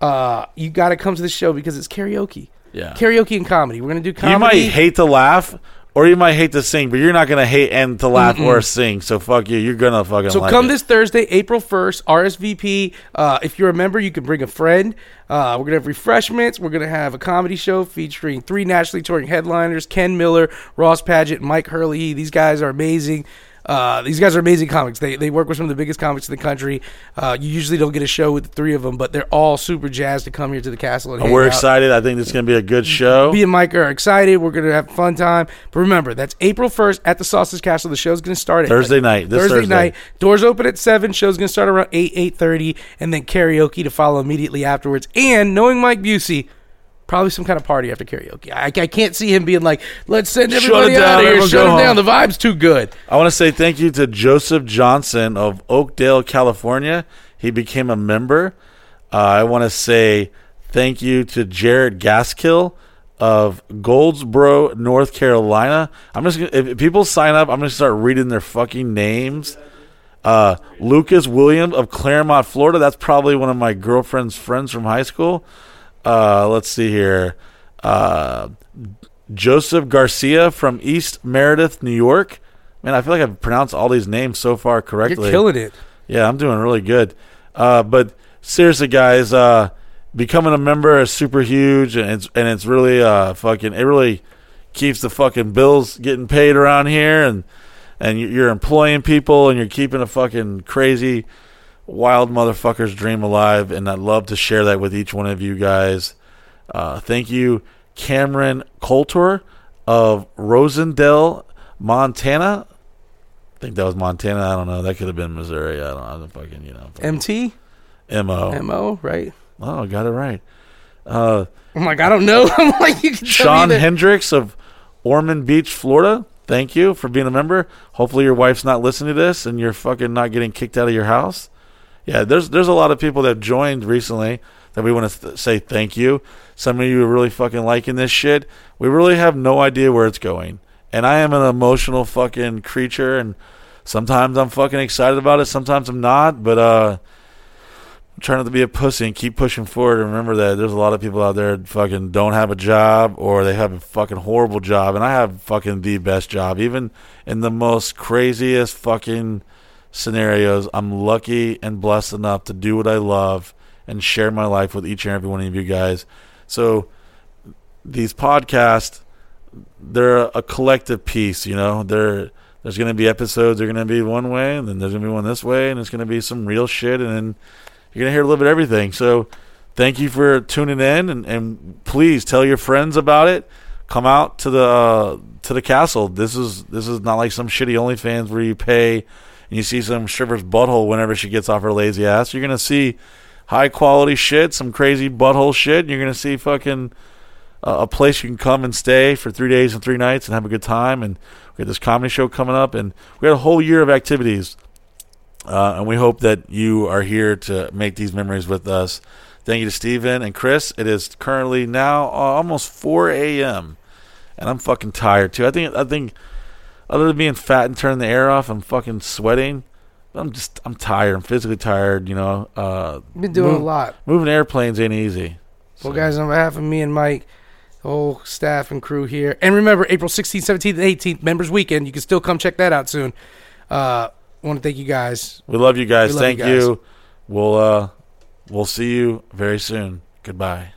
Speaker 2: uh, you got to come to the show because it's karaoke.
Speaker 1: Yeah.
Speaker 2: Karaoke and comedy. We're gonna do comedy.
Speaker 1: You might hate to laugh or you might hate to sing, but you're not gonna hate and to laugh or sing. So fuck you. You're gonna fucking
Speaker 2: So
Speaker 1: like
Speaker 2: come
Speaker 1: it.
Speaker 2: this Thursday, April 1st, RSVP. Uh, if you're a member, you can bring a friend. Uh, we're going to have refreshments. We're going to have a comedy show featuring three nationally touring headliners Ken Miller, Ross Paget, Mike Hurley. These guys are amazing. Uh, these guys are amazing comics. They, they work with some of the biggest comics in the country. Uh, you usually don't get a show with the three of them, but they're all super jazzed to come here to the castle. And
Speaker 1: And we're
Speaker 2: out.
Speaker 1: excited. I think this is gonna be a good show.
Speaker 2: Me and Mike are excited. We're going to have a fun time. But remember, that's April 1st at the Sausage Castle. The show's going to start at
Speaker 1: Thursday night, this
Speaker 2: Thursday,
Speaker 1: Thursday.
Speaker 2: night. Doors open at 7. Show's going to start around 8, 8.30. And then karaoke to follow immediately afterwards. And knowing Mike Busey, probably some kind of party after karaoke. I, I can't see him being like, let's send
Speaker 1: Shut
Speaker 2: everybody
Speaker 1: it down,
Speaker 2: out of here.
Speaker 1: everyone
Speaker 2: Shut
Speaker 1: go
Speaker 2: it down.
Speaker 1: home."
Speaker 2: The vibe's too good.
Speaker 1: I want to say thank you to Joseph Johnson of Oakdale, California. He became a member. Uh, I want to say thank you to Jared Gaskill of Goldsboro, North Carolina. I'm just gonna, if people sign up, I'm gonna start reading their fucking names. Uh, Lucas Williams of Clermont, Florida. That's probably one of my girlfriend's friends from high school. Uh, let's see here. Uh, Joseph Garcia from East Meredith, New York. Man, I feel like I've pronounced all these names so far correctly.
Speaker 2: You're killing it.
Speaker 1: Yeah, I'm doing really good. Uh, but seriously, guys, uh, becoming a member is super huge, and it's and it's really uh, fucking. It really keeps the fucking bills getting paid around here, and and you- you're employing people, and you're keeping a fucking crazy, wild motherfucker's dream alive. And I'd love to share that with each one of you guys. Uh, thank you, Cameron Coulter of Rosendale, Montana. I think that was Montana. I don't know. That could have been Missouri. I don't. I don't fucking you know.
Speaker 2: MT,
Speaker 1: Mo.
Speaker 2: Mo, right?
Speaker 1: Oh, I got it right. Uh,
Speaker 2: I'm like, I don't know. (laughs) I'm like, you can
Speaker 1: Sean. Hendricks of Ormond Beach, Florida. Thank you for being a member. Hopefully your wife's not listening to this and you're fucking not getting kicked out of your house. Yeah, there's there's a lot of people that joined recently that we want to th- say thank you. Some of you are really fucking liking this shit. We really have no idea where it's going. And I am an emotional fucking creature and sometimes I'm fucking excited about it, sometimes I'm not, but uh I'm trying not to be a pussy and keep pushing forward. And remember that there's a lot of people out there that fucking don't have a job or they have a fucking horrible job. And I have fucking the best job. Even in the most craziest fucking scenarios, I'm lucky and blessed enough to do what I love and share my life with each and every one of you guys. So these podcasts, they're a collective piece, you know. They're there's going to be episodes. They're going to be one way, and then there's going to be one this way, and it's going to be some real shit, and then you're gonna hear a little bit of everything. So thank you for tuning in, and, and please tell your friends about it. Come out to the uh, to the castle. This is this is not like some shitty OnlyFans where you pay and you see some shiver's butthole whenever she gets off her lazy ass. You're gonna see high quality shit, some crazy butthole shit. And you're gonna see fucking uh, a place you can come and stay for three days and three nights and have a good time. And we got this comedy show coming up, and we got a whole year of activities. Uh, and we hope that you are here to make these memories with us. Thank you to Steven and Chris. It is currently now uh, almost 4 a.m. and I'm fucking tired too. I think I think other than being fat and turning the air off, I'm fucking sweating. I'm just I'm tired. I'm physically tired. You know, uh,
Speaker 2: Been doing
Speaker 1: move-
Speaker 2: a lot.
Speaker 1: Moving airplanes ain't easy.
Speaker 2: Well, guys, on behalf of me and Mike, the whole staff and crew here, and remember, April 16th, 17th, and 18th, Members Weekend. You can still come check that out soon. Uh, want to thank you guys.
Speaker 1: We love you guys.
Speaker 2: Love
Speaker 1: Thank
Speaker 2: you guys.
Speaker 1: you. We'll uh, we'll see you very soon. Goodbye.